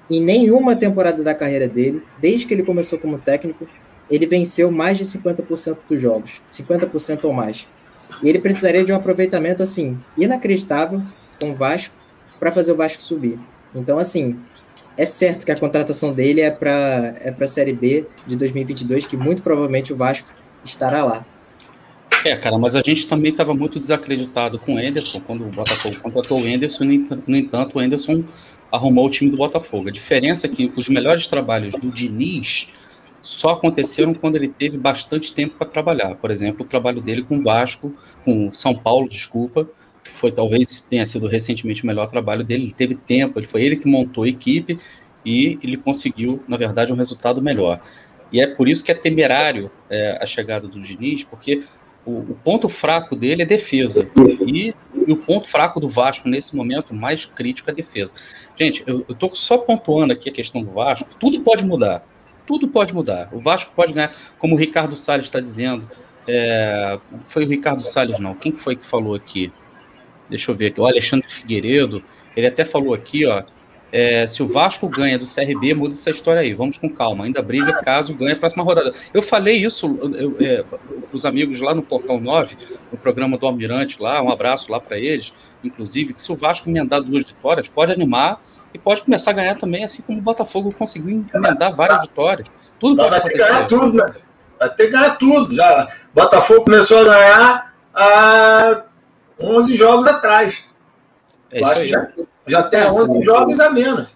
Em nenhuma temporada da carreira dele, desde que ele começou como técnico, ele venceu mais de 50% dos jogos, 50% ou mais. E ele precisaria de um aproveitamento assim inacreditável com o Vasco para fazer o Vasco subir. Então, assim, é certo que a contratação dele é para é a Série B de 2022, que muito provavelmente o Vasco estará lá. É, cara, mas a gente também estava muito desacreditado com o Enderson quando o Botafogo contratou o Enderson. No entanto, o Enderson arrumou o time do Botafogo. A diferença é que os melhores trabalhos do Diniz só aconteceram quando ele teve bastante tempo para trabalhar. Por exemplo, o trabalho dele com o Vasco, com São Paulo, desculpa, que foi talvez tenha sido recentemente o melhor trabalho dele. Ele teve tempo, ele foi ele que montou a equipe e ele conseguiu, na verdade, um resultado melhor. E é por isso que é temerário é, a chegada do Diniz, porque o, o, ponto fraco dele é defesa. E, e, o ponto fraco do Vasco nesse momento mais crítico é defesa. Gente, eu estou só pontuando aqui a questão do Vasco. Tudo pode mudar. Tudo pode mudar. O Vasco pode ganhar, como o Ricardo Salles está dizendo. É, foi o Ricardo Salles, não. Quem foi que falou aqui? Deixa eu ver aqui. O Alexandre Figueiredo. Ele até falou aqui, ó. É, se o Vasco ganha do CRB, muda essa história aí. Vamos com calma. Ainda briga caso ganhe a próxima rodada. Eu falei isso é, para os amigos lá no Portal 9, no programa do Almirante lá. Um abraço lá para eles. Inclusive, que se o Vasco emendar duas vitórias, pode animar e pode começar a ganhar também, assim como o Botafogo conseguiu emendar várias vitórias. Tudo pode vai ter que ganhar tudo, né? Vai ter que ganhar tudo. Já, Botafogo começou a ganhar há 11 jogos atrás. É isso aí. Já, já tem É, 11 sim. jogos a menos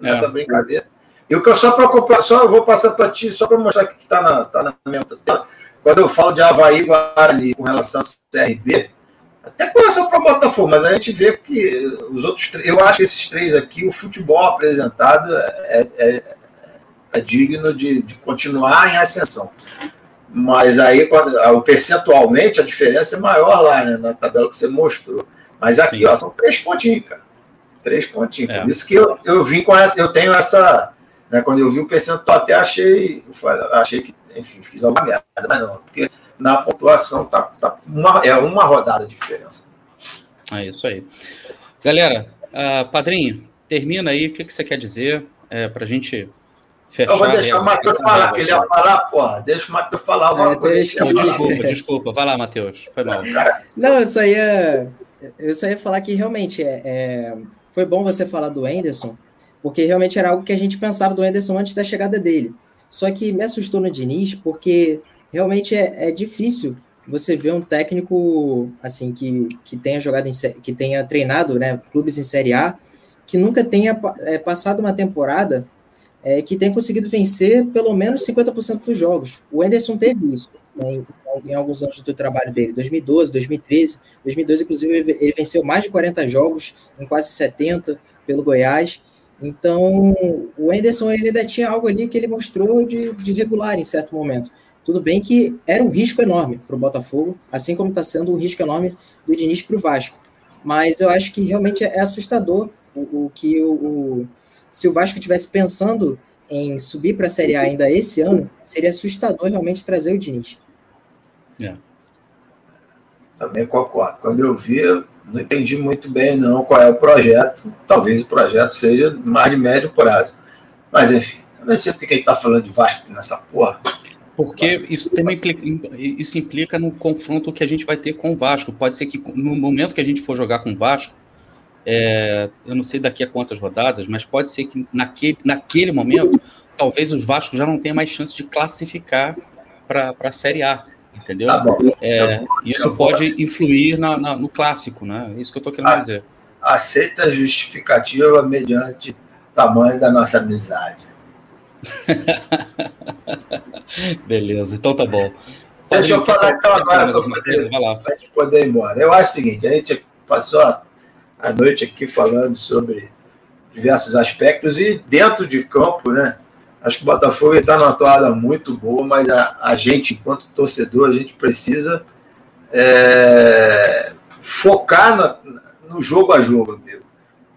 nessa É. brincadeira. E o que eu só preocupa, só eu vou passar para ti, só para mostrar que está na, tá na minha tela. Quando eu falo de Havaí e Guarani com relação ao CRB, até com relação para o Botafogo, mas a gente vê que os outros eu acho que esses três aqui, o futebol apresentado é, é, é digno de, de continuar em ascensão. Mas aí, percentualmente, a diferença é maior lá, né, na tabela que você mostrou. Mas aqui, Sim. ó, são três pontinhos, cara. Três pontinhos. É. Por isso que eu, eu vim com essa, eu tenho essa. Né, quando eu vi o percentual, até achei. Achei que, enfim, fiz alguma merda, mas não, porque na pontuação tá, tá uma, é uma rodada de diferença. É isso aí. Galera, ah, padrinho, termina aí. O que, que você quer dizer é, para a gente fechar? Eu vou deixar o Matheus falar, que ele ia falar, porra. Deixa o Matheus falar É, alguma então coisa. Desculpa, desculpa. Vai lá, Matheus. Foi mal. Não, eu só ia, eu só ia falar que realmente é, é- foi bom você falar do Anderson, porque realmente era algo que a gente pensava do Anderson antes da chegada dele. Só que me assustou no Diniz, porque realmente é, é difícil você ver um técnico assim que, que tenha jogado em, que tenha treinado né, clubes em Série A, que nunca tenha é, passado uma temporada é, que tenha conseguido vencer pelo menos 50% dos jogos. O Anderson teve isso né, em, alguns anos do trabalho dele, 2012, 2013. 2012, inclusive, ele- venceu mais de 40 jogos, em quase 70, pelo Goiás. Então, o Anderson ele ainda tinha algo ali que ele mostrou de, de regular em certo momento. Tudo bem que era um risco enorme para o Botafogo, assim como está sendo um risco enorme do Diniz para o Vasco. Mas eu acho que realmente é assustador o, o que o, o- se o Vasco tivesse pensando em subir para a Série A ainda esse ano, seria assustador realmente trazer o Diniz. Também concordo. Quando eu vi, eu não entendi muito bem não qual é o projeto. Talvez o projeto seja mais de médio prazo. Mas enfim, eu não sei porque que a gente está falando de Vasco nessa porra. Porque isso também implica, isso implica no confronto que a gente vai ter com o Vasco. Pode ser que no momento que a gente for jogar com o Vasco, é, eu não sei daqui a quantas rodadas, mas pode ser que naquele, naquele momento, talvez os Vasco já não tenham mais chance de classificar para a Série A, entendeu? Tá bom. É, Eu- isso eu vou- pode influir na- na- no clássico, né? É isso que eu estou querendo Ah. dizer. Aceita a justificativa mediante tamanho da nossa amizade. <laughs> Beleza, então tá bom. Deixa eu falar então agora Mais para poder a poder ir embora. Eu acho o seguinte, a gente passou a noite aqui falando sobre diversos aspectos e dentro de campo, né? Acho que o Botafogo está numa toada muito boa, mas a, a gente, enquanto torcedor, a gente precisa é, focar na- no jogo a jogo, amigo.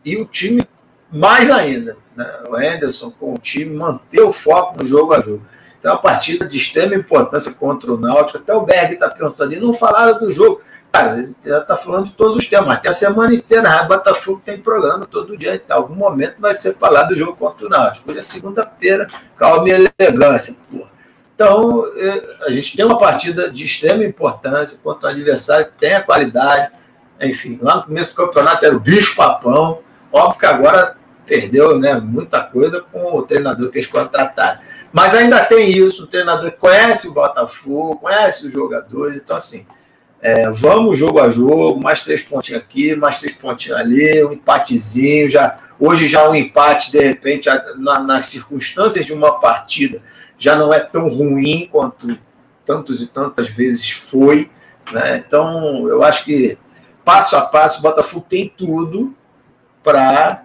e o time mais ainda. Né? O Henderson com o time manter o foco no jogo a jogo. Então, é uma partida de extrema importância contra o Náutico. Até o Berg está perguntando, e não falaram do jogo. Cara, ele está falando de todos os temas, até a semana inteira. A Botafogo tem programa todo dia. Em algum momento vai ser falado do jogo contra o Náutico. Hoje é segunda-feira, calma e elegância. Porra. Então, é, a gente tem uma partida de extrema importância contra o adversário tem a qualidade. Enfim, lá no começo do campeonato era o bicho-papão. Óbvio que agora perdeu né, muita coisa com o treinador que eles contrataram. Mas ainda tem isso, o treinador conhece o Botafogo, conhece os jogadores, então assim, é, vamos jogo a jogo, mais três pontinhos aqui, mais três pontinhos ali, um empatezinho, já, hoje já um empate, de repente, na, nas circunstâncias de uma partida, já não é tão ruim quanto tantos e tantas vezes foi, né? Então, eu acho que passo a passo o Botafogo tem tudo para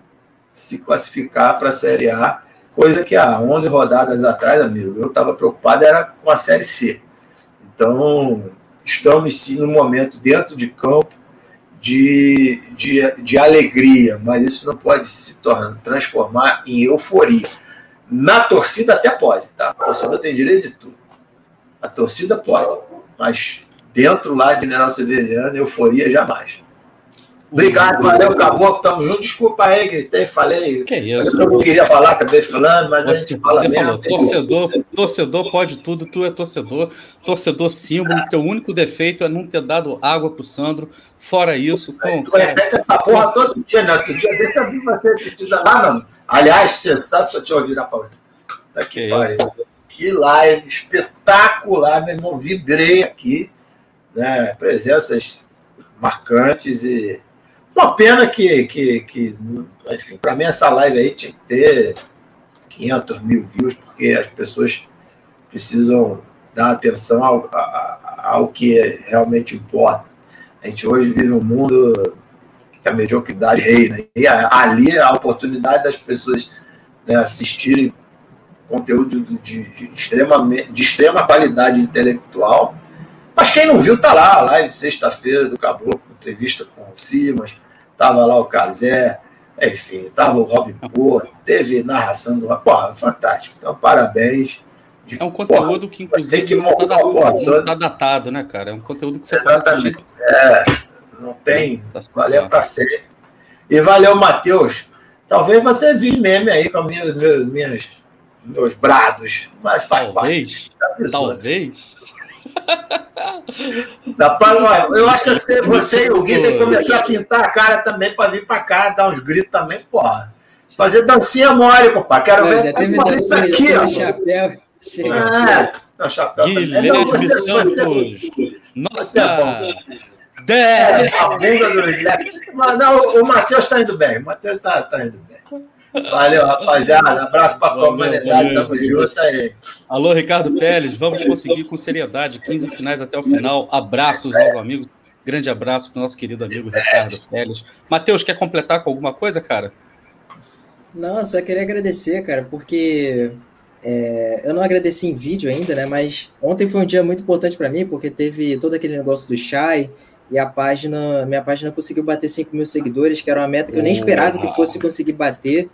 se classificar para a Série A, coisa que há 11 rodadas atrás, amigo, eu estava preocupado era com a Série C. Então, estamos sim no momento dentro de campo de, de, de alegria, mas isso não pode se tornar, transformar em euforia. Na torcida até pode, tá? A torcida tem direito de tudo. A torcida pode, mas dentro lá de General Severiano, euforia jamais. Obrigado, valeu, Caboclo, tamo junto. Desculpa aí, gritei, falei. Que isso? Eu não queria falar, acabei falando, mas a gente fala Você mesmo. falou, torcedor, torcedor pode tudo, tu é torcedor, torcedor símbolo, teu único defeito é não ter dado água pro Sandro. Fora isso, com, Tu repete essa porra todo dia, né? Outro dia desse eu vi você repetida lá, mano. Aliás, sensacional. Deixa eu virar pra outra. Tá Que que isso? pariu. Que live espetacular, meu irmão. Vibrei aqui, né? Presenças marcantes e uma pena que, que, que enfim, para mim essa live aí tinha que ter 500 mil views, porque as pessoas precisam dar atenção ao, ao que realmente importa. A gente hoje vive um mundo que a mediocridade reina. E ali a oportunidade das pessoas né, assistirem conteúdo de, de, de extremamente, de extrema qualidade intelectual. Mas quem não viu, tá lá, a live sexta-feira do Caboclo, entrevista com o Simas, tava lá o Casé, enfim, tava o Rob Pô, teve narração do Porra, fantástico. Então, parabéns. De- É um conteúdo que, Porra, tem inclusive, que não tá, porra não toda. tá datado, né, cara? É um conteúdo que você Exatamente. pode assistir. É, não tem. Tá. Valeu pra sempre. E valeu, Matheus. Talvez você vire meme aí com minha, meus, minhas, meus brados, mas faz parte Talvez, da pessoa. talvez. Dá pra- eu acho que você, você e o Gui tem que começar a pintar a cara também pra vir pra cá, dar uns gritos também, porra. Fazer dancinha mole, compadre. Quero Pô, ver já teve Pô, isso aqui, teve ó. chapéu. Chega. É, não, chapéu também. Não, Guilherme você, você, Santos. você é bom. Nossa! É, 10! a bunda do Guilherme. Mas não, o Matheus tá indo bem. O Matheus tá, tá indo bem. Valeu, rapaziada. Abraço pra Valeu, comunidade. Tamo junto aí. Alô, Ricardo Pérez, vamos conseguir com seriedade 15 finais até o final. Abraços aos amigos. Grande abraço para o nosso querido amigo Ricardo Pérez. Matheus, quer completar com alguma coisa, cara? Não, só queria agradecer, cara, porque é, eu não agradeci em vídeo ainda, né? Mas ontem foi um dia muito importante para mim, porque teve todo aquele negócio do Shai e a página, minha página conseguiu bater 5 mil seguidores, que era uma meta que eu nem esperava que fosse conseguir bater.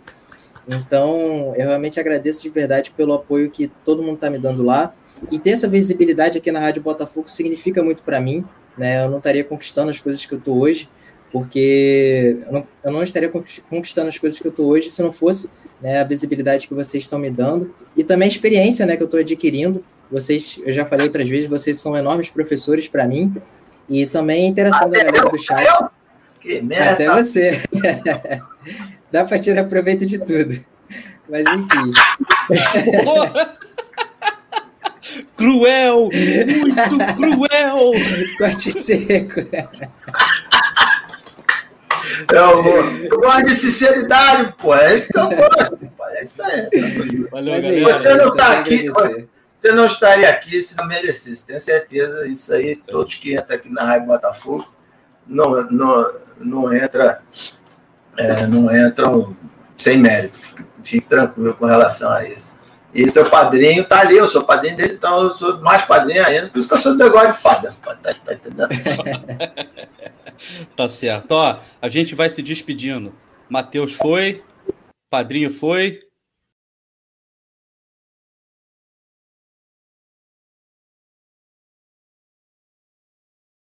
Então, eu realmente agradeço de verdade pelo apoio que todo mundo está me dando lá. E ter essa visibilidade aqui na Rádio Botafogo significa muito para mim, né? Eu não estaria conquistando as coisas que eu estou hoje, porque eu não, eu não estaria conquistando as coisas que eu estou hoje se não fosse né, a visibilidade que vocês estão me dando e também a experiência né, que eu estou adquirindo. Vocês, eu já falei outras vezes, vocês são enormes professores para mim e também a interação da galera do chat. Que merda. Até você. <laughs> Dá para tirar proveito de tudo. Mas enfim. <laughs> cruel! Muito cruel! Corte seco. Eu, eu gosto de sinceridade, pô. É isso que eu gosto. pô. É isso aí. Valeu, Mas é galera. Você não tá aqui, agradecer. Você não estaria aqui se não merecesse, tenho certeza. Isso aí, todos que entram aqui na Rádio Botafogo não, não, não, entra, é, não entram sem mérito. Fique, tranquilo com relação a isso. E teu padrinho tá ali, eu sou padrinho dele, então eu sou mais padrinho ainda. Por isso que eu sou do negócio de fada. Tá, tá entendendo? <laughs> Tá certo. Ó, a gente vai se despedindo. Matheus foi. Padrinho foi.